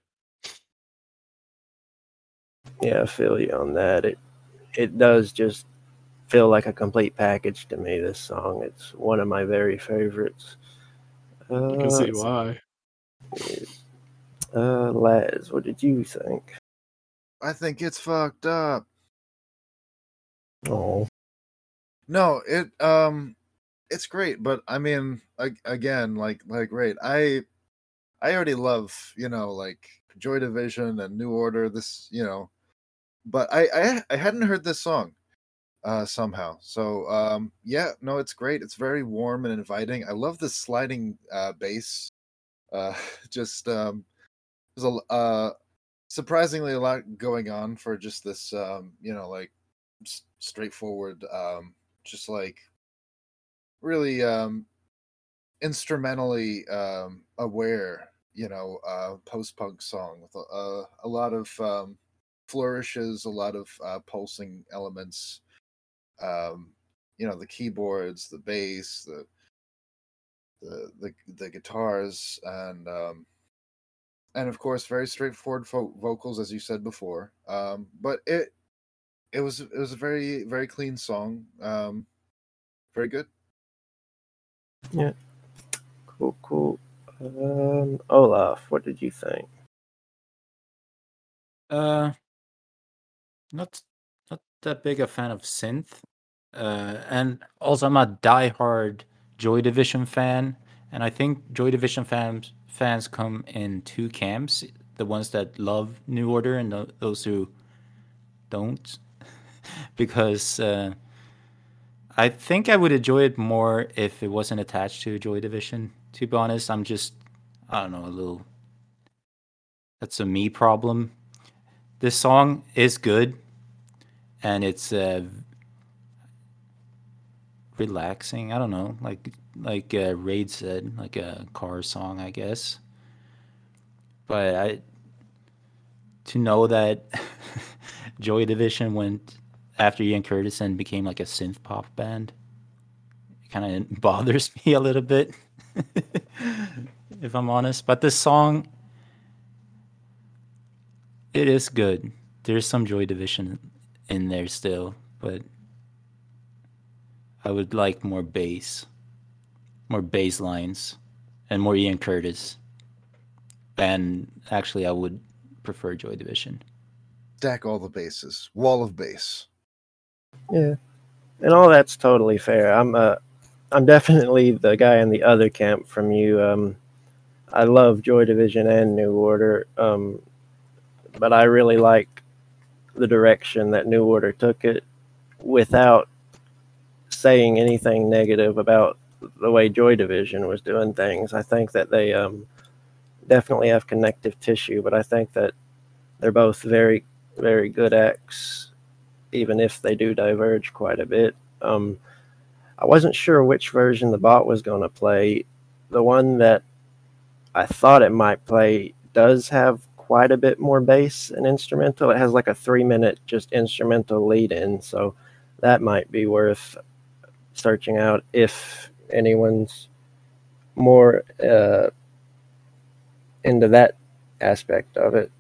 Yeah, I feel you on that. It it does just feel like a complete package to me. This song, it's one of my very favorites. Uh, You can see why. Uh, Laz, what did you think? I think it's fucked up. Oh, No, it um it's great, but I mean ag- again, like like great. I I already love, you know, like Joy Division and New Order, this, you know. But I I I hadn't heard this song uh somehow. So um yeah, no, it's great. It's very warm and inviting. I love the sliding uh bass. Uh just um there's a uh surprisingly a lot going on for just this um you know like straightforward um just like really um instrumentally um aware you know uh post-punk song with a, a, a lot of um flourishes a lot of uh pulsing elements um you know the keyboards the bass the the the, the guitars and um and of course very straightforward vo- vocals as you said before um but it it was it was a very very clean song um very good Yeah. Cool, cool. Um, Olaf, what did you think? Uh, not not that big a fan of synth. Uh, and also I'm a diehard Joy Division fan, and I think Joy Division fans fans come in two camps: the ones that love New Order and tho- those who don't. because uh, I think I would enjoy it more if it wasn't attached to Joy Division. To be honest, I'm just I don't know a little. That's a me problem. This song is good, and it's uh, relaxing. I don't know, like like uh, Rade said, like a car song, I guess. But I to know that Joy Division went after Ian Curtis and became like a synth pop band, kind of bothers me a little bit, if I'm honest. But this song, it is good. There's some Joy Division in there still, but I would like more bass, more bass lines, and more Ian Curtis. And actually, I would prefer Joy Division. Stack all the bases. Wall of bass. Yeah, and all that's totally fair. I'm uh, I'm definitely the guy in the other camp from you. Um, I love Joy Division and New Order, um, but I really like the direction that New Order took it without saying anything negative about the way Joy Division was doing things. I think that they um, definitely have connective tissue, but I think that they're both very, very good acts, even if they do diverge quite a bit. Um, I wasn't sure which version the bot was going to play. The one that I thought it might play does have quite a bit more bass and instrumental. It has like a three minute just instrumental lead in, so that might be worth searching out if anyone's more uh, into that aspect of it.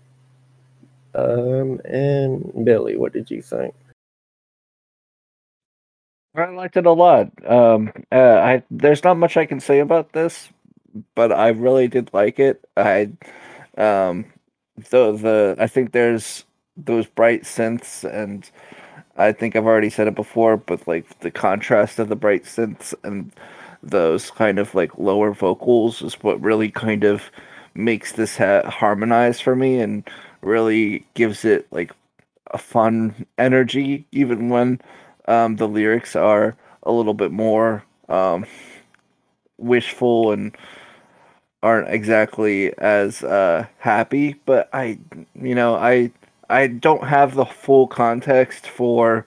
Um, and Billy, what did you think? I liked it a lot. Um, uh, I there's not much I can say about this, but I really did like it. I, um, the the I think there's those bright synths, and I think I've already said it before, but like the contrast of the bright synths and those kind of like lower vocals is what really kind of makes this ha- harmonize for me and really gives it like a fun energy, even when um, the lyrics are a little bit more um, wishful and aren't exactly as uh, happy. But I, you know, I I don't have the full context for,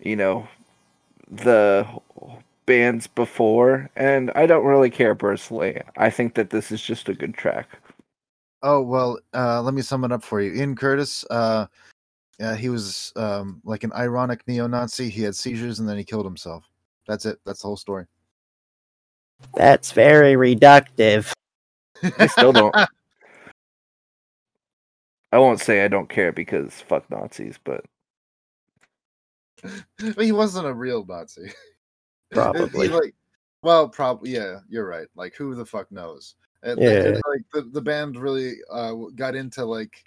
you know, the bands before, and I don't really care personally. I think that this is just a good track. Oh well, uh, let me sum it up for you. Ian Curtis, uh, uh, he was um, like an ironic neo-Nazi. He had seizures and then he killed himself. That's it. That's the whole story. That's very reductive. I still don't. I won't say I don't care because fuck Nazis, but But he wasn't a real Nazi. Probably. He, like, well, probably. Yeah, you're right. Like, who the fuck knows? And, Yeah. and, like the, the band really uh, got into like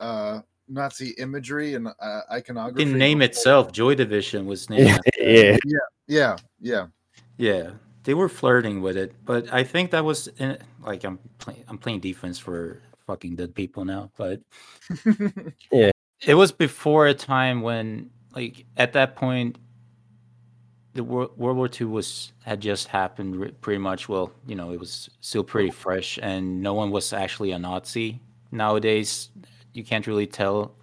uh, Nazi imagery and uh, iconography. The name itself, Joy Division, was named. Yeah, yeah. Yeah, yeah, yeah. Yeah, they were flirting with it, but I think that was in, like I'm playing I'm playing defense for fucking dead people now, but Yeah. it was before a time when like at that point the World, World War II was had just happened pretty much well, you know, it was still pretty fresh and no one was actually a Nazi. Nowadays you can't really tell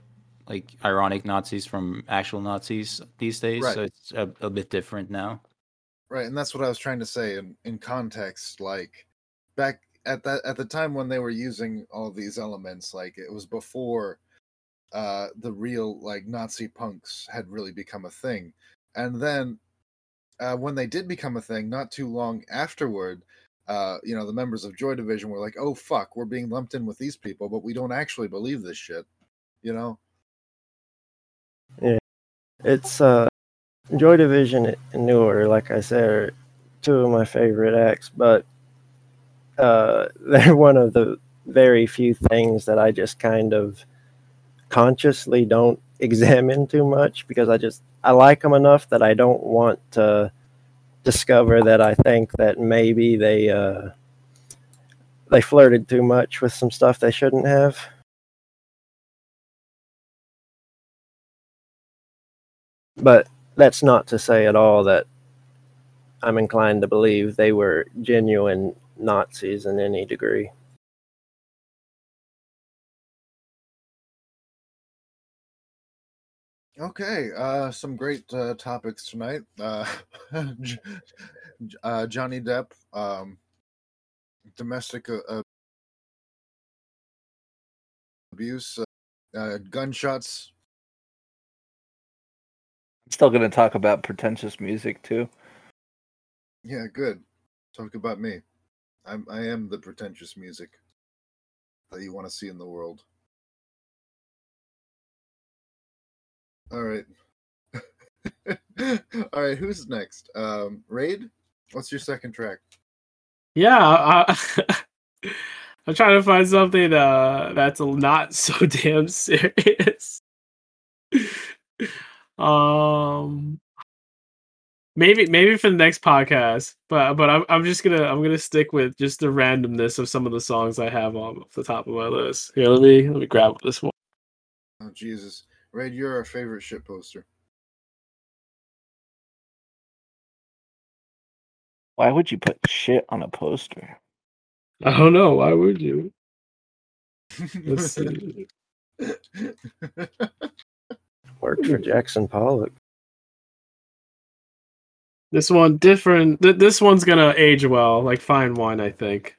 like ironic Nazis from actual Nazis these days, so it's a, a bit different now. Right, and that's what I was trying to say in, in context. Like back at that at the time when they were using all these elements, like it was before uh the real like Nazi punks had really become a thing. And then uh when they did become a thing, not too long afterward, uh, you know, the members of Joy Division were like, "Oh fuck, we're being lumped in with these people, but we don't actually believe this shit." You know? Yeah, it's uh Joy Division and New Order, like I said, are two of my favorite acts, but uh, they're one of the very few things that I just kind of consciously don't examine too much because I just I like them enough that I don't want to discover that I think that maybe they uh, they flirted too much with some stuff they shouldn't have. But that's not to say at all that I'm inclined to believe they were genuine Nazis in any degree. Okay, uh, some great uh, topics tonight. Uh, J- J- uh, Johnny Depp, um, domestic uh, uh, abuse, uh, uh, gunshots. I'm still gonna talk about pretentious music too. Yeah, good. Talk about me. I'm I am the pretentious music that you want to see in the world. All right. All right, who's next? Um Rade? What's your second track? Yeah, I, I'm trying to find something uh, that's not so damn serious. um, maybe maybe for the next podcast, but but I'm I'm just gonna I'm gonna stick with just the randomness of some of the songs I have on off the top of my list. Here, let me let me grab this one. Oh Jesus. Rade, you're our favorite shit poster. Why would you put shit on a poster? I don't know. Why would you? Let's see. Worked for Jackson Pollock. This one different. Th- this one's gonna age well, like fine wine, I think.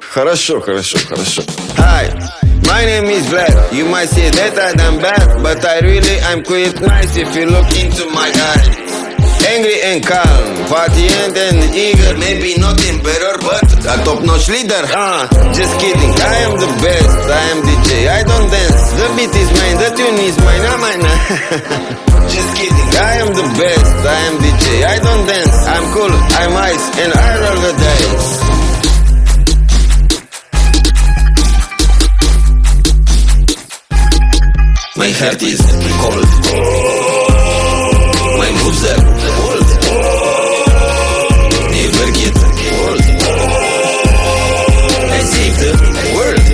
Хорошо, хорошо, хорошо. Hi, my name is Vlad. You might say that I am bad, but I really am quite nice if you look into my eyes. Angry and calm, patient and eager, maybe nothing better, but a top-notch leader. Ah, just kidding. I am the best. I am DJ. I don't dance. The beat is mine. The tune is mine. I'm mine. just kidding. I am the best. I am DJ. I don't dance. I'm cool. I'm ice, and I roll the dice. My heart is cold. My moves are old. Never get old. I save the world.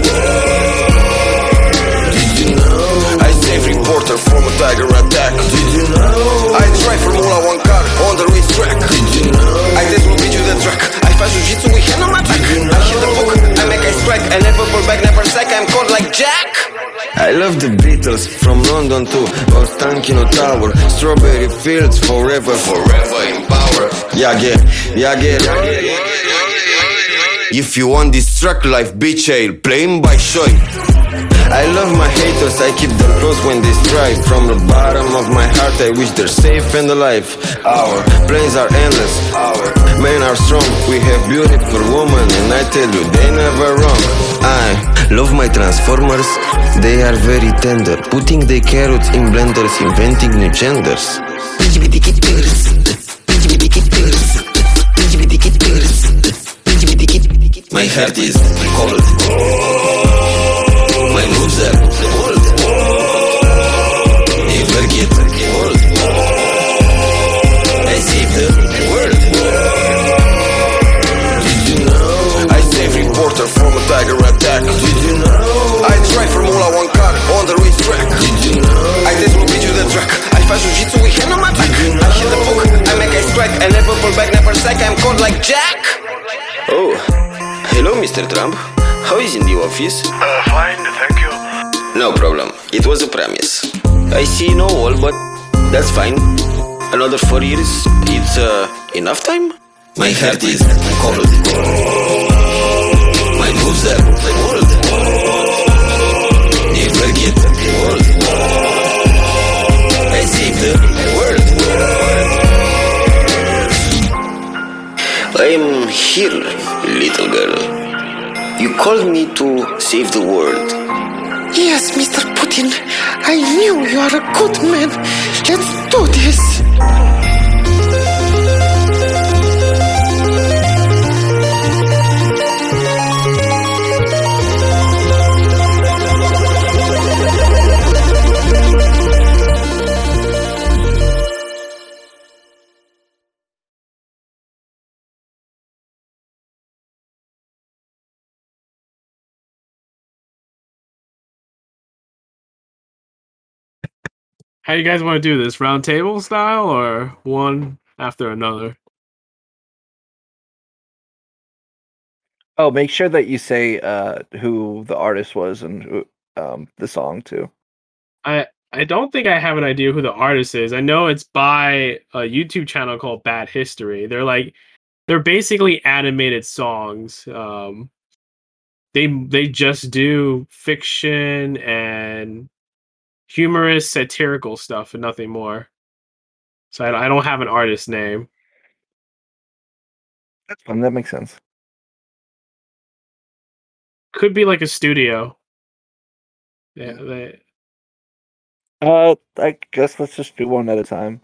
Did you know? I save reporter from a tiger attack. Did you know? I drive Formula One car on the racetrack. Did you know? I dance will beat you the track. I fight jiu-jitsu with hand on my back. I hit the book. I make a strike. I never pull back, never sack. I'm called like Jack. I love the Beatles from London to Ostankino Tower. Strawberry fields forever, forever in power. Yeah, yeah, yeah, yeah. If you want this track life, bitch, I'll play 'em by Shoy. I love my haters, I keep them close when they strike. From the bottom of my heart, I wish they're safe and alive. Our planes are endless, our men are strong. We have beautiful women, and I tell you, they never wrong. I love my transformers, they are very tender. Putting the carrots in blenders, inventing new genders. My heart is cold. My moves are old. Never get old. I save the world. Did you know? I save reporter from a tiger attack. Did you know? I drive Formula One car on the racetrack. Did you know? I will beat you the track. I fight jiu-jitsu with hand on my back. I hit the book. I make a strike. I never pull back, never sack. I'm called like Jack. Oh, Hello, Mr. Trump. How is in the office? Uh, fine, thank you. No problem. It was a promise. I see no wall, but that's fine. Another four years, it's uh, enough time? My heart is cold. My boobs are cold. Never get old. I see the world. I am here, little girl. You called me to save the world. Yes, Mr. Putin. I knew you are a good man. Let's do this. How you guys want to do this? Round table style or one after another? Oh, make sure that you say uh, who the artist was and who, um, the song too. I I don't think I have an idea who the artist is. I know it's by a YouTube channel called Bad History. They're like they're basically animated songs. Um they they just do fiction and humorous satirical stuff and nothing more. So I, I don't have an artist name. That's fun. That makes sense. Could be like a studio. Yeah, they Uh, I guess let's just do one at a time.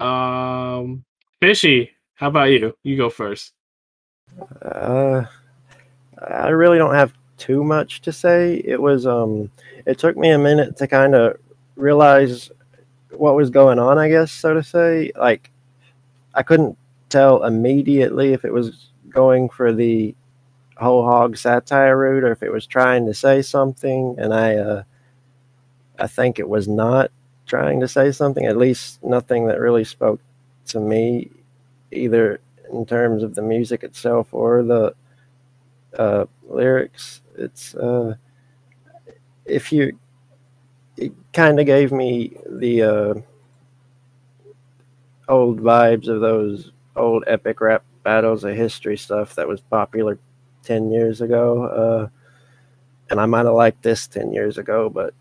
um Fishy, how about you? You go first. Uh, I really don't have too much to say. It was um, it took me a minute to kind of realize what was going on. I guess so to say. Like, I couldn't tell immediately if it was going for the whole hog satire route or if it was trying to say something. And I, uh, I think it was not trying to say something. At least nothing that really spoke to me, either in terms of the music itself or the uh, lyrics. It's uh, if you, it kind of gave me the uh, old vibes of those old epic rap battles of history stuff that was popular 10 years ago. Uh, and I might have liked this 10 years ago, but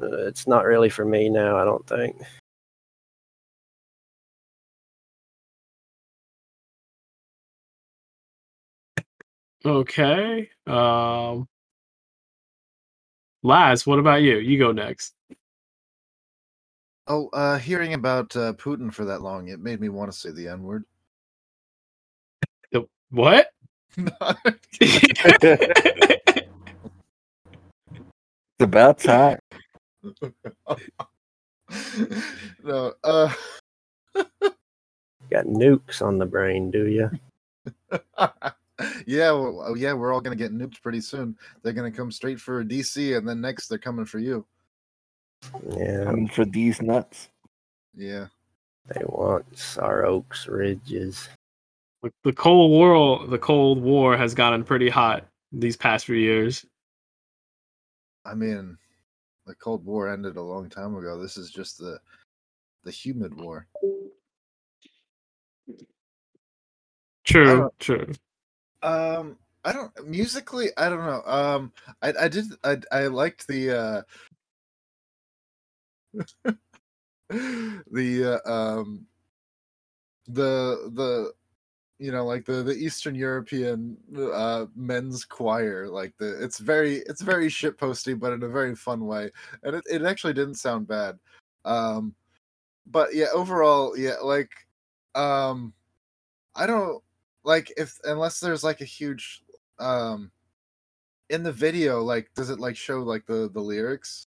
uh, it's not really for me now, I don't think. Okay. Um Laz, what about you? You go next. Oh, uh, hearing about uh, Putin for that long, it made me want to say the N word. The- What? It's about time. no, uh, Got nukes on the brain, do you? Yeah, well, oh, yeah, we're all gonna get nuked pretty soon. They're gonna come straight for DC, and then next they're coming for you. Yeah, Coming for these nuts. Yeah. they want our Oaks Ridges. The- The Cold War the Cold War has gotten pretty hot these past few years. I mean, the Cold War ended a long time ago. This is just the the humid war. True, true. Um, I don't musically. I don't know. Um, I I did. I I liked the uh the uh, um the the you know like the the Eastern European uh men's choir like the it's very it's very shit posty but in a very fun way and it, it actually didn't sound bad um but yeah overall yeah like um I don't like if unless there's like a huge um in the video like does it like show like the the lyrics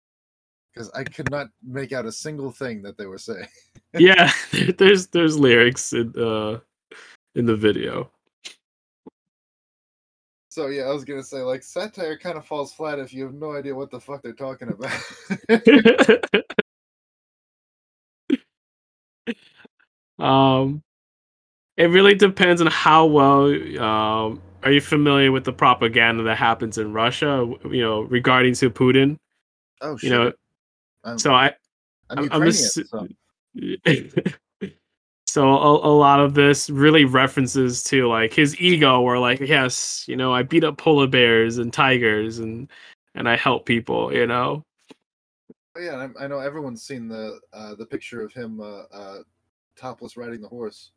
because I could not make out a single thing that they were saying. yeah, there's there's lyrics in uh in the video. So yeah, I was gonna say like satire kind of falls flat if you have no idea what the fuck they're talking about. um it really depends on how well um are you familiar with the propaganda that happens in Russia, you know, regarding to Putin? oh shit. You know, I'm, so I I'm, I'm- Ukrainian, so so a, a lot of this really references to like his ego where like yes you know i beat up polar bears and tigers and and i help people you know Oh, yeah, I, I know everyone's seen the uh, the picture of him uh, uh, topless riding the horse.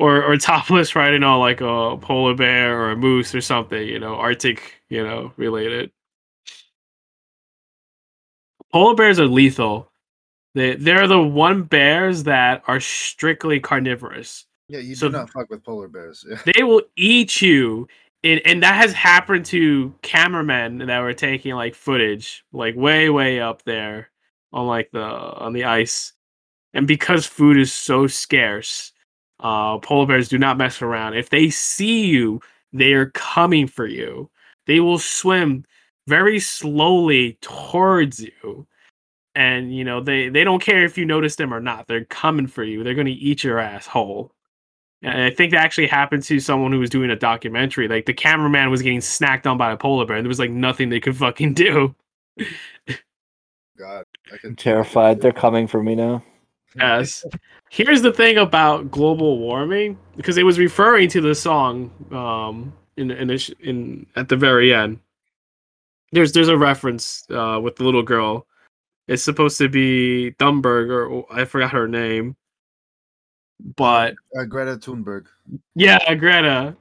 Or or topless riding on like a polar bear or a moose or something, you know, Arctic, you know, related. Polar bears are lethal. They they're the one bears that are strictly carnivorous. Yeah, you So- do not fuck with polar bears. Yeah. They will eat you. And, and that has happened to cameramen that were taking like footage like way way up there on like the on the ice and because food is so scarce uh polar bears do not mess around. If they see you they are coming for you. They will swim very slowly towards you. And you know they they don't care if you notice them or not. They're coming for you. They're going to eat your ass whole and i think that actually happened to someone who was doing a documentary. Like the cameraman was getting snacked on by a polar bear and there was like nothing they could fucking do. God, I I'm terrified. They're coming for me now. Yes. Here's the thing about global warming because it was referring to the song um in in, the in at the very end. There's there's a reference uh with the little girl. It's supposed to be Thunberg or I forgot her name. But Uh, Greta Thunberg. yeah, Greta.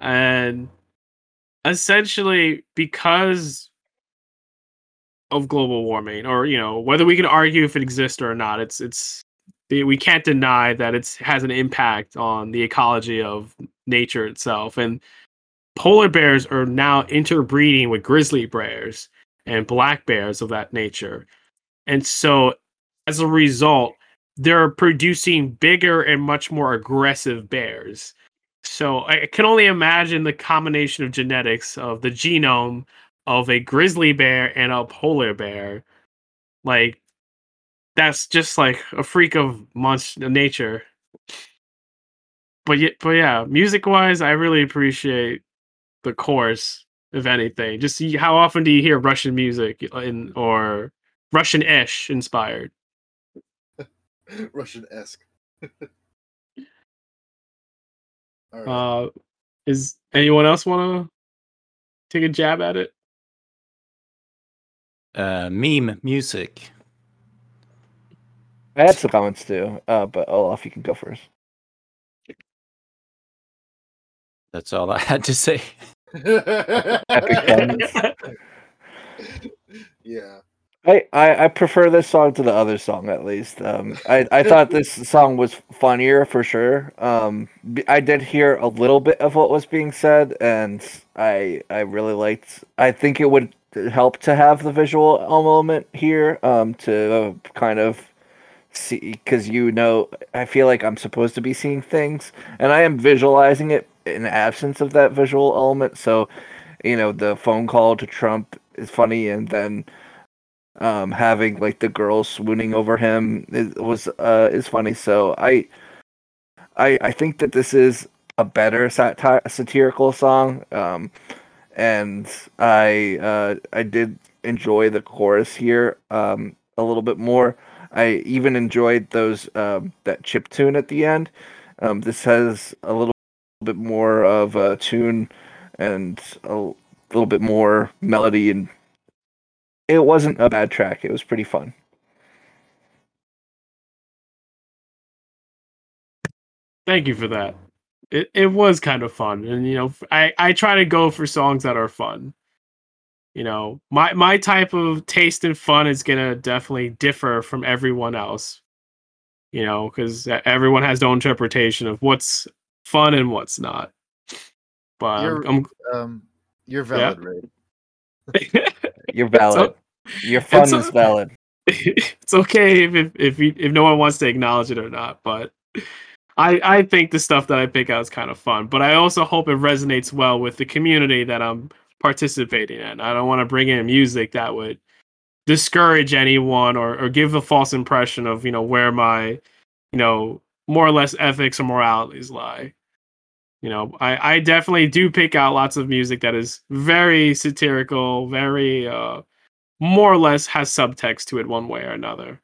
And essentially because of global warming or you know whether we can argue if it exists or not it's it's we can't deny that it has an impact on the ecology of nature itself. And polar bears are now interbreeding with grizzly bears and black bears of that nature. And so as a result they're producing bigger and much more aggressive bears. So I can only imagine the combination of genetics of the genome of a grizzly bear and a polar bear. Like that's just like a freak of monster nature. But yeah, but yeah, music wise, I really appreciate the chorus. If anything, just see how often do you hear Russian music in or Russian-ish inspired? Russian esque. Right. Uh, is anyone else want to take a jab at it? Uh, meme music. I had some comments too, uh, but Olaf, you can go first. That's all I had to say. Yeah. I, I, I prefer this song to the other song at least. Um, I, I thought this song was funnier for sure. Um, b- I did hear a little bit of what was being said, and I I really liked. I think it would help to have the visual element here um, to kind of see because you know I feel like I'm supposed to be seeing things, and I am visualizing it in absence of that visual element. So, you know, the phone call to Trump is funny, and then um having like the girl swooning over him is, was uh is funny so i i i think that this is a better sati- satirical song um and i uh i did enjoy the chorus here um a little bit more i even enjoyed those um that chip tune at the end um this has a little bit more of a tune and a little bit more melody and it wasn't a bad track. It was pretty fun. Thank you for that. It it was kind of fun, and you know, i i try to go for songs that are fun. You know, my my type of taste and fun is gonna definitely differ from everyone else. You know, because everyone has their own interpretation of what's fun and what's not. But You're I'm, um you're Yeah. valid, Ray. You're valid. Your fun it's is valid. it's okay if if if, you, if no one wants to acknowledge it or not, but I I think the stuff that I pick out is kind of fun. But I also hope it resonates well with the community that I'm participating in. I don't want to bring in music that would discourage anyone or or give a false impression of you know where my you know more or less ethics or moralities lie. You know, I, I definitely do pick out lots of music that is very satirical, very uh more or less has subtext to it one way or another,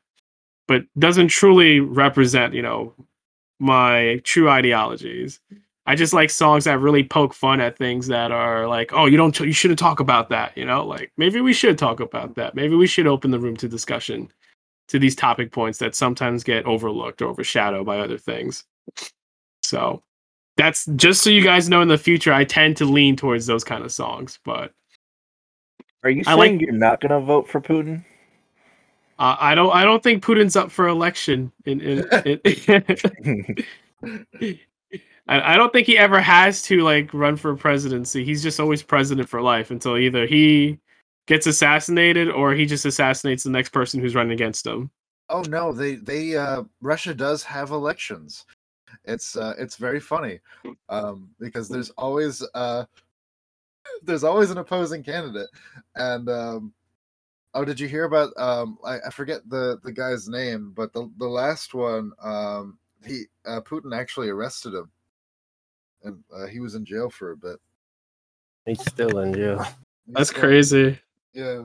but doesn't truly represent, you know, my true ideologies. I just like songs that really poke fun at things that are like, oh, you don't, you shouldn't talk about that, you know, like maybe we should talk about that. Maybe we should open the room to discussion to these topic points that sometimes get overlooked or overshadowed by other things. So that's just so you guys know in the future, I tend to lean towards those kind of songs. But Are you I saying like- you're not gonna vote for Putin? Uh, I don't I don't think Putin's up for election. In, in, in I, I don't think he ever has to like run for presidency. He's just always president for life until either he gets assassinated or he just assassinates the next person who's running against him. Oh no, they they uh Russia does have elections. It's uh it's very funny. Um because there's always uh there's always an opposing candidate. And um oh did you hear about um I, I forget the the guy's name, but the the last one um he uh Putin actually arrested him. And uh, he was in jail for a bit. He's still in jail. That's crazy. Yeah.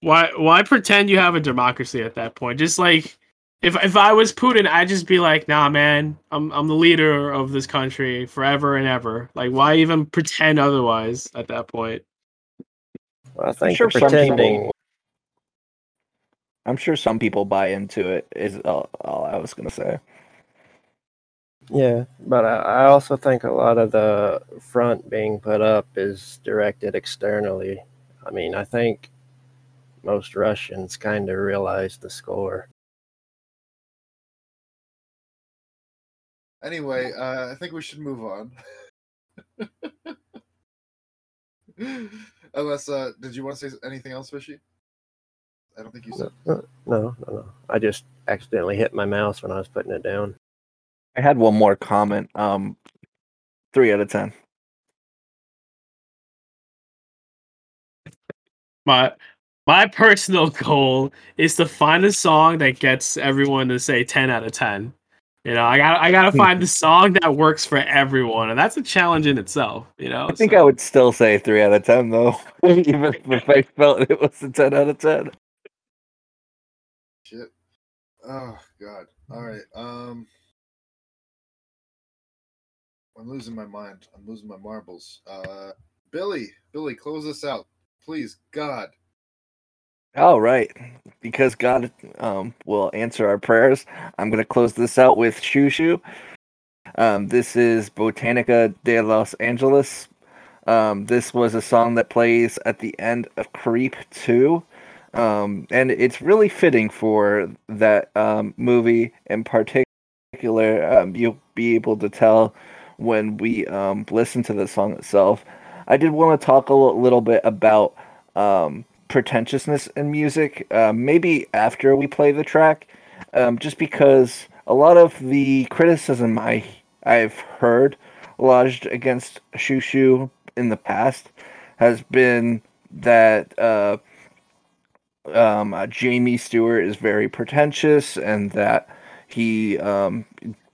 Why why pretend you have a democracy at that point? Just like if if I was Putin, I'd just be like, nah man, I'm I'm the leader of this country forever and ever. Like why even pretend otherwise at that point? Well, I think sure the pretending. People- I'm sure some people buy into it. Is all, all I was gonna say. Yeah, but I, I also think a lot of the front being put up is directed externally. I mean, I think most Russians kind of realize the score. Anyway, uh, I think we should move on. Unless, uh, did you want to say anything else, Fishy? I don't think you said. No, no, no, no. I just accidentally hit my mouse when I was putting it down. I had one more comment. Um, three out of ten. My my personal goal is to find a song that gets everyone to say 10 out of 10. You know, I got I got to find the song that works for everyone and that's a challenge in itself, you know. I think I would still say three out of ten though, even if I felt it was a ten out of ten. Oh God. All right. Um, I'm losing my mind. I'm losing my marbles. Uh, Billy, Billy, close us out, please. God. All right, because God um, will answer our prayers. I'm gonna close this out with Xiu Xiu. Um, this is Botanica de Los Angeles. Um, this was a song that plays at the end of Creep 2. Um, and it's really fitting for that um, movie in particular. Um, you'll be able to tell when we um, listen to the song itself. I did want to talk a little bit about um, pretentiousness in music, uh, maybe after we play the track, just because a lot of the criticism I I've heard lodged against Shoo in the past has been that uh, um, uh, Jamie Stewart is very pretentious and that he um,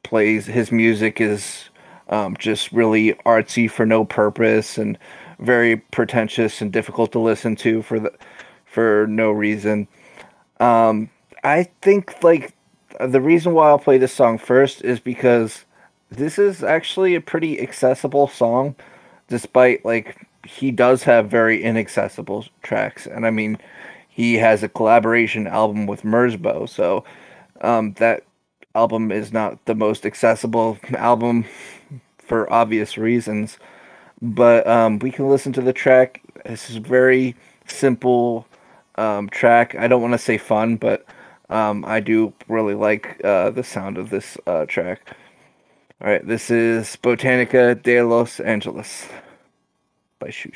plays his music is um, just really artsy for no purpose and very pretentious and difficult to listen to for the for no reason. Um, I think like the reason why I'll play this song first is because this is actually a pretty accessible song, despite like he does have very inaccessible tracks, and I mean he has a collaboration album with Merzbow, so um, that album is not the most accessible album for obvious reasons. But um, we can listen to the track. This is a very simple um, track. I don't want to say fun, but um, I do really like uh, the sound of this uh, track. All right, this is Botanica de Los Angeles by Shoo.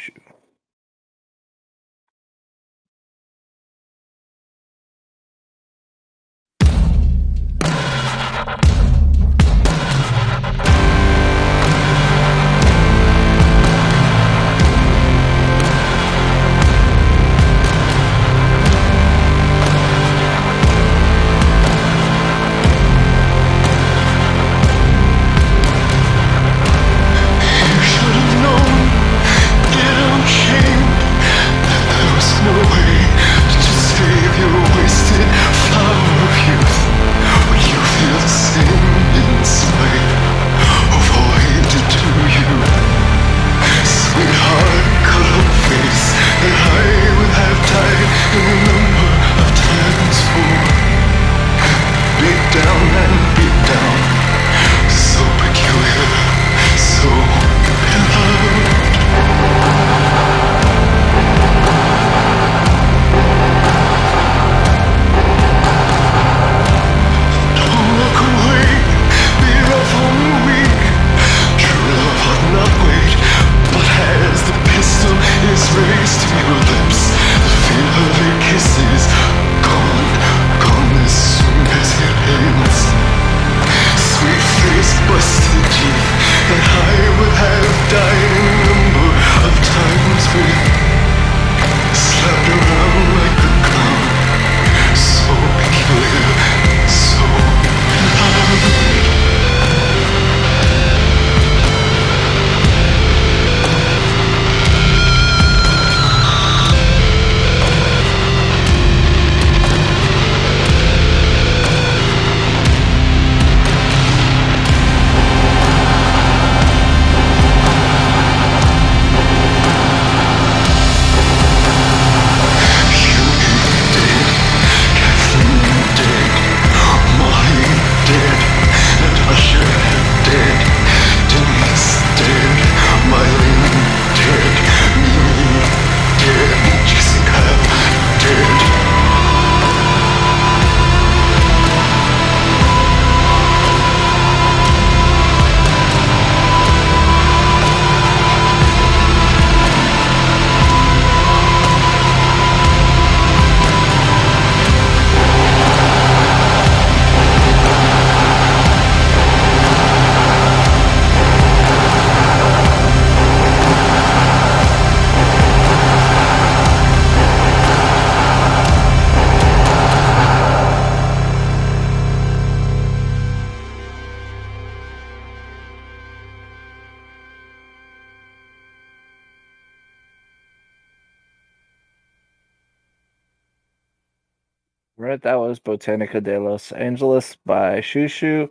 Botanica de Los Angeles by Xiu Xiu.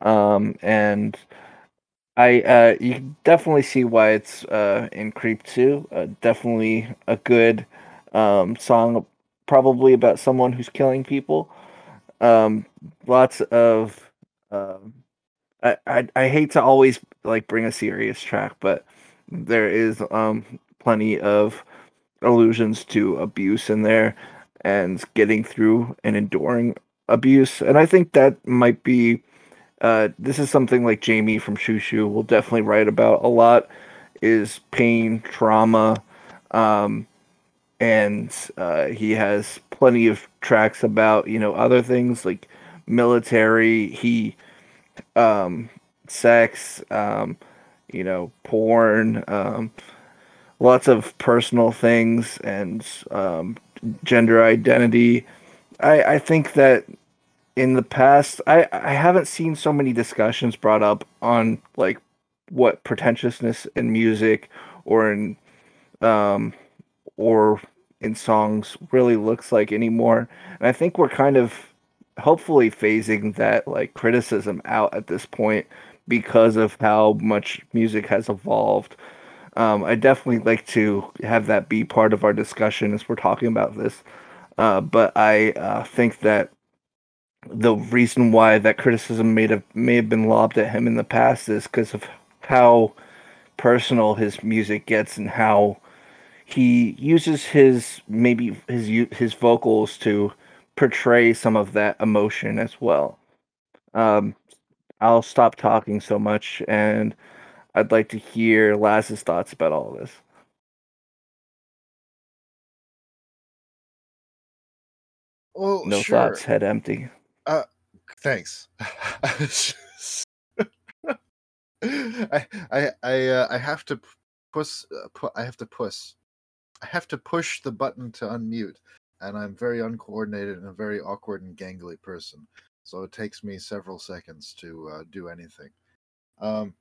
Um, and I uh, you definitely see why it's uh, in Creep 2. Uh, definitely a good um, song, probably about someone who's killing people. Um, lots of um, I, I I hate to always like bring a serious track, but there is um plenty of allusions to abuse in there and getting through and enduring abuse. And I think that might be uh, this is something like Jamie from Xiu Xiu will definitely write about a lot is pain, trauma, um, and uh, he has plenty of tracks about you know other things like military, he, um, sex, um, you know, porn, um, lots of personal things and um, gender identity. I, I think that in the past, I, I haven't seen so many discussions brought up on like what pretentiousness in music or in um or in songs really looks like anymore. And I think we're kind of hopefully phasing that like criticism out at this point because of how much music has evolved. Um, I definitely like to have that be part of our discussion as we're talking about this. Uh, but I uh, think that the reason why that criticism may have may have been lobbed at him in the past is because of how personal his music gets and how he uses his maybe his his vocals to portray some of that emotion as well. Um, I'll stop talking so much, and I'd like to hear Laz's thoughts about all of this. Well, No sure. thoughts, head empty. Uh, thanks. I I I uh, I have to push. Uh, pu- I have to push. I have to push the button to unmute, and I'm very uncoordinated and a very awkward and gangly person. So it takes me several seconds to uh, do anything. Um,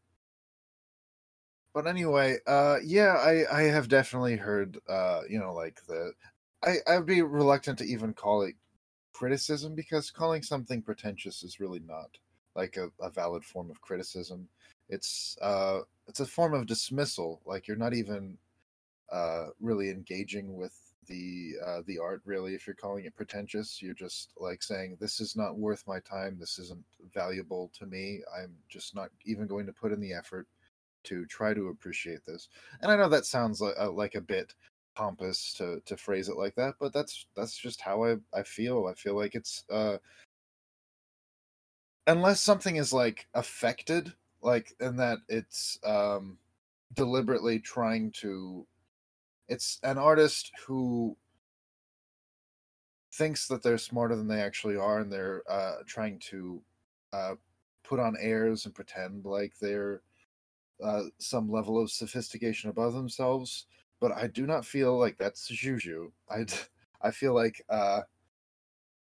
but anyway, uh, yeah, I I have definitely heard, uh, you know, like the. I I'd be reluctant to even call it criticism because calling something pretentious is really not like a, a valid form of criticism. It's uh it's a form of dismissal. Like you're not even uh really engaging with the uh the art really if you're calling it pretentious. You're just like saying this is not worth my time, this isn't valuable to me. I'm just not even going to put in the effort to try to appreciate this. And I know that sounds like, uh, like a bit pompous to to phrase it like that, but that's that's just how I I feel. I feel like it's uh unless something is like affected, like in that it's um deliberately trying to it's an artist who thinks that they're smarter than they actually are and they're uh trying to uh put on airs and pretend like they're uh some level of sophistication above themselves but I do not feel like that's Xiu Xiu. I I feel like uh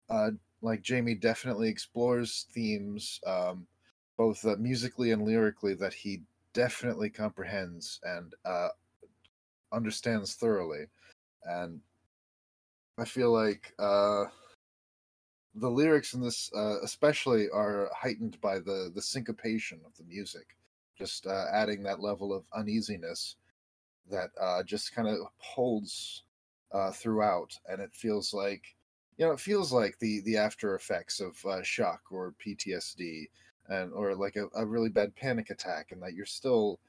uh like Jamie definitely explores themes um both uh, musically and lyrically that he definitely comprehends and uh understands thoroughly and I feel like uh the lyrics in this uh, especially are heightened by the the syncopation of the music just uh, adding that level of uneasiness that uh, just kind of holds uh, throughout, and it feels like you know it feels like the the after effects of uh, shock or PTSD, and or like a, a really bad panic attack, and that you're still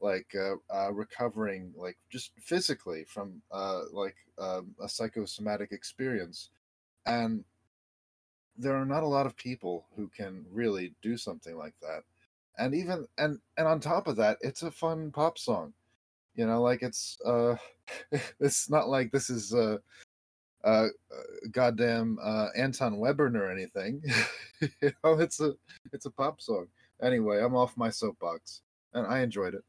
like uh, uh, recovering like just physically from uh, like um, a psychosomatic experience, and there are not a lot of people who can really do something like that and even and and on top of that it's a fun pop song you know like it's uh it's not like this is uh uh goddamn uh anton webern or anything you know it's a it's a pop song anyway i'm off my soapbox and i enjoyed it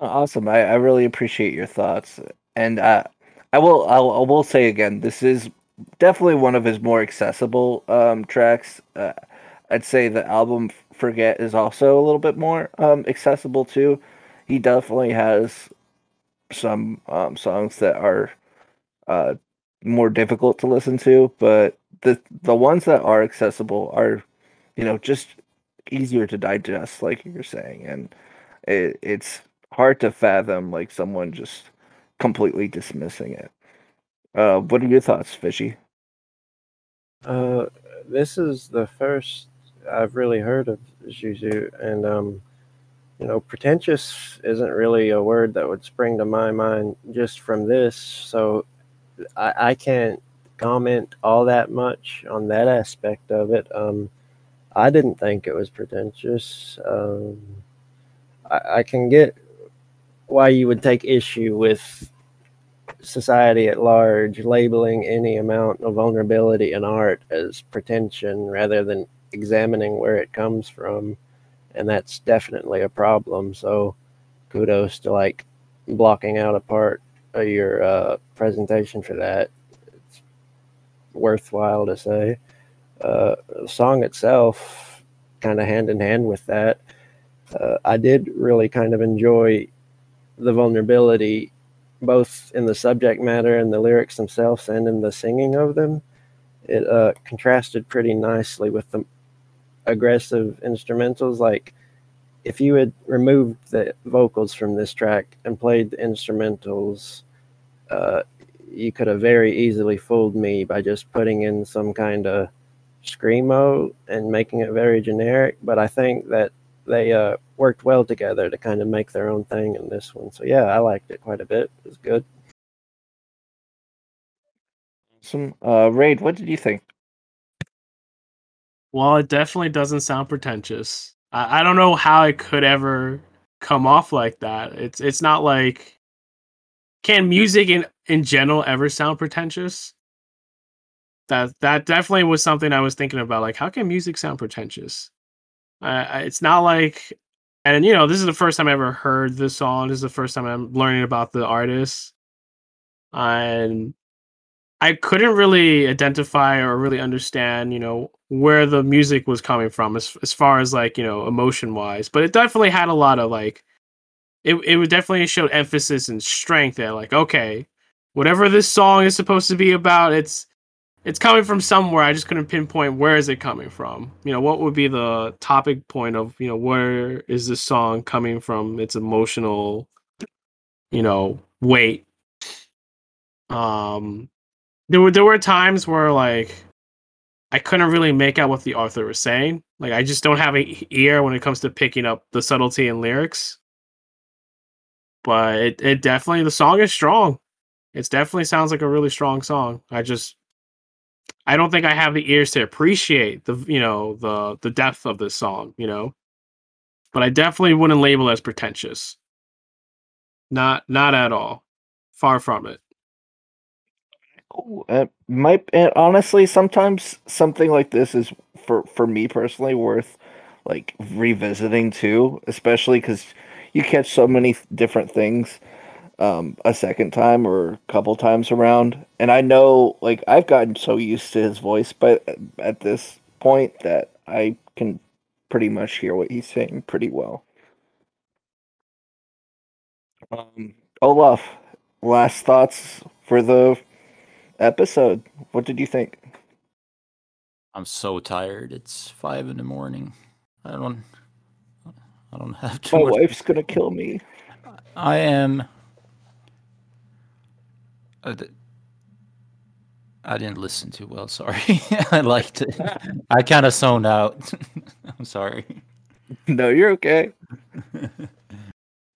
Awesome. I, I really appreciate your thoughts. And uh, I will I'll, I will say again, this is definitely one of his more accessible um, tracks. Uh, I'd say the album Forget is also a little bit more um, accessible too. He definitely has some um, songs that are uh, more difficult to listen to, but the the ones that are accessible are, you know, just easier to digest, like you're saying, and it, it's hard to fathom like someone just completely dismissing it. Uh, what are your thoughts, Fishy? Uh, this is the first I've really heard of Xiu Xiu, and um, you know, pretentious isn't really a word that would spring to my mind just from this. So I, I can't comment all that much on that aspect of it. Um, I didn't think it was pretentious. Um, I, I can get why you would take issue with society at large labeling any amount of vulnerability in art as pretension rather than examining where it comes from and that's definitely a problem. So kudos to like blocking out a part of your uh, presentation for that. It's worthwhile to say. Uh, the song itself kind of hand in hand with that uh, i did really kind of enjoy the vulnerability both in the subject matter and the lyrics themselves and in the singing of them. It uh, contrasted pretty nicely with the aggressive instrumentals like if you had removed the vocals from this track and played the instrumentals uh, you could have very easily fooled me by just putting in some kind of screamo and making it very generic but i think that they uh, worked well together to kind of make their own thing in this one. So yeah, I liked it quite a bit. It was good. Some uh, Rade, what did you think? Well, it definitely doesn't sound pretentious. I, I don't know how it could ever come off like that. It's it's not like can music in in general ever sound pretentious? That that definitely was something I was thinking about. Like, how can music sound pretentious? Uh, it's not like, and you know, this is the first time I ever heard this song. This is the first time I'm learning about the artist, and I couldn't really identify or really understand, you know, where the music was coming from as as far as like you know emotion wise. But it definitely had a lot of like, it it would definitely showed emphasis and strength there. Like, okay, whatever this song is supposed to be about, it's it's coming from somewhere. I just couldn't pinpoint where is it coming from. You know, what would be the topic point of you know where is this song coming from? Its emotional, you know, weight. Um, there were there were times where like I couldn't really make out what the author was saying. Like I just don't have an ear when it comes to picking up the subtlety in lyrics. But it, it definitely the song is strong. It definitely sounds like a really strong song. I just I don't think I have the ears to appreciate the you know the the depth of this song, you know. But I definitely wouldn't label as pretentious. Not not at all. Far from it. Ooh, it might and honestly sometimes something like this is for for me personally worth like revisiting too, especially because you catch so many different things um, a second time or a couple times around. And I know, like, I've gotten so used to his voice, but at this point, that I can pretty much hear what he's saying pretty well. Um, Olaf, last thoughts for the episode. What did you think? I'm so tired. It's five in the morning. I don't. I don't have too My much. wife's gonna kill me. I am. Uh, I didn't listen too well. Sorry. I liked it. I kind of zoned out. I'm sorry. No, you're okay.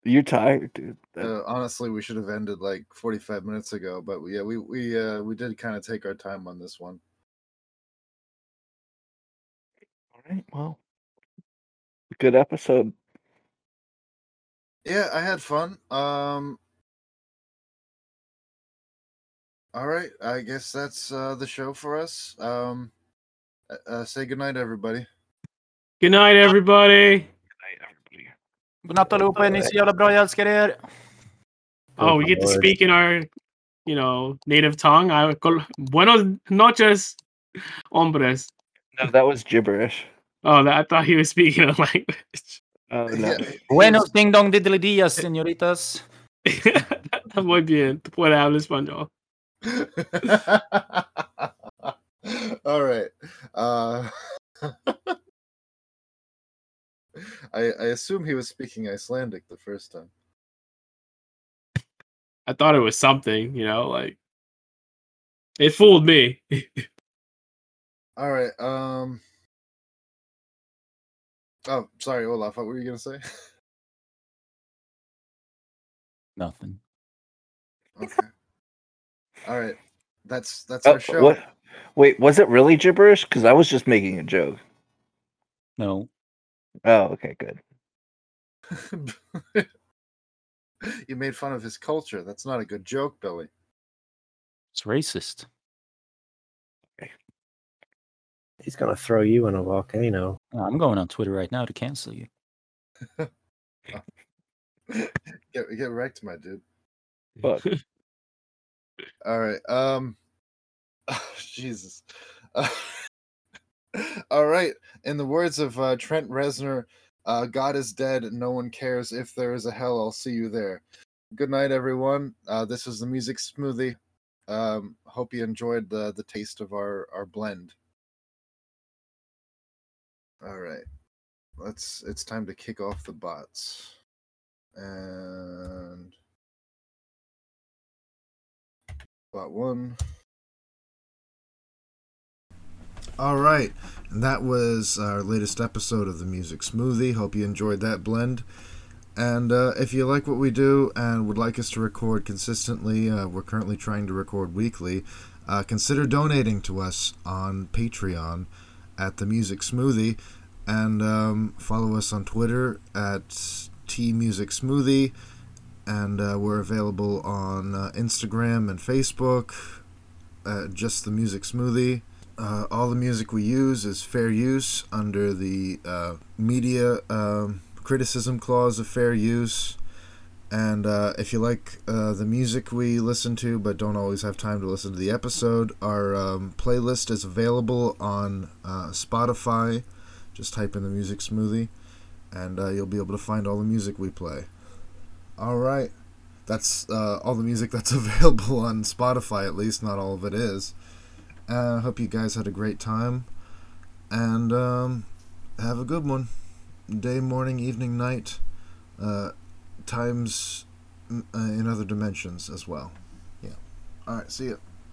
You're tired, dude. Uh, honestly, we should have ended like 45 minutes ago, but yeah, we we uh, we did kind of take our time on this one. All right. Well, good episode. Yeah, I had fun. Um All right, I guess that's uh the show for us. Um uh, uh, say goodnight everybody. Good night, everybody. Godnatt allihopa, ni är så jävla bra, jag älskar er. Oh, we get to speak in our, you know, native tongue. I col- buenos noches, hombres. No, that was gibberish. Oh, that, I thought he was speaking a language. Oh no. Buenos ding dong diddly dias, señoritas. Muy bien. Tú puedes hablar español. All right. Uh, I I assume he was speaking Icelandic the first time. I thought it was something, you know, like it fooled me. All right. Um. Oh, sorry, Olaf. What were you gonna say? Nothing. Okay. All right. That's that's Oh, our show. what? Wait, was it really gibberish? Because I was just making a joke. No. Oh, okay, good. you made fun of his culture. That's not a good joke, Billy. It's racist. He's gonna throw you in a volcano. I'm going on Twitter right now to cancel you. Get get wrecked, my dude. But All right. Um. Jesus. Uh, all right. In the words of uh, Trent Reznor, uh, "God is dead. No one cares if there is a hell. I'll see you there." Good night, everyone. Uh, this is the music smoothie. Um, hope you enjoyed the the taste of our our blend. All right. Let's. It's time to kick off the bots. And bot one. All right, and that was our latest episode of the Music Smoothie. Hope you enjoyed that blend. And uh, if you like what we do and would like us to record consistently, uh, we're currently trying to record weekly. Uh, consider donating to us on Patreon at the Music Smoothie, and um, follow us on Twitter at T Music Smoothie, and uh, we're available on uh, Instagram and Facebook. Just the Music Smoothie. Uh, all the music we use is fair use under the uh, media um, criticism clause of fair use. And uh, if you like uh, the music we listen to but don't always have time to listen to the episode, our um, playlist is available on uh, Spotify. Just type in the music smoothie, and uh, you'll be able to find all the music we play. All right. That's all the music that's available on Spotify, at least. Not all of it is. I uh, hope you guys had a great time. And um, have a good one. Day, morning, evening, night. Uh, times mm, uh, in other dimensions as well. Yeah. All right. See ya.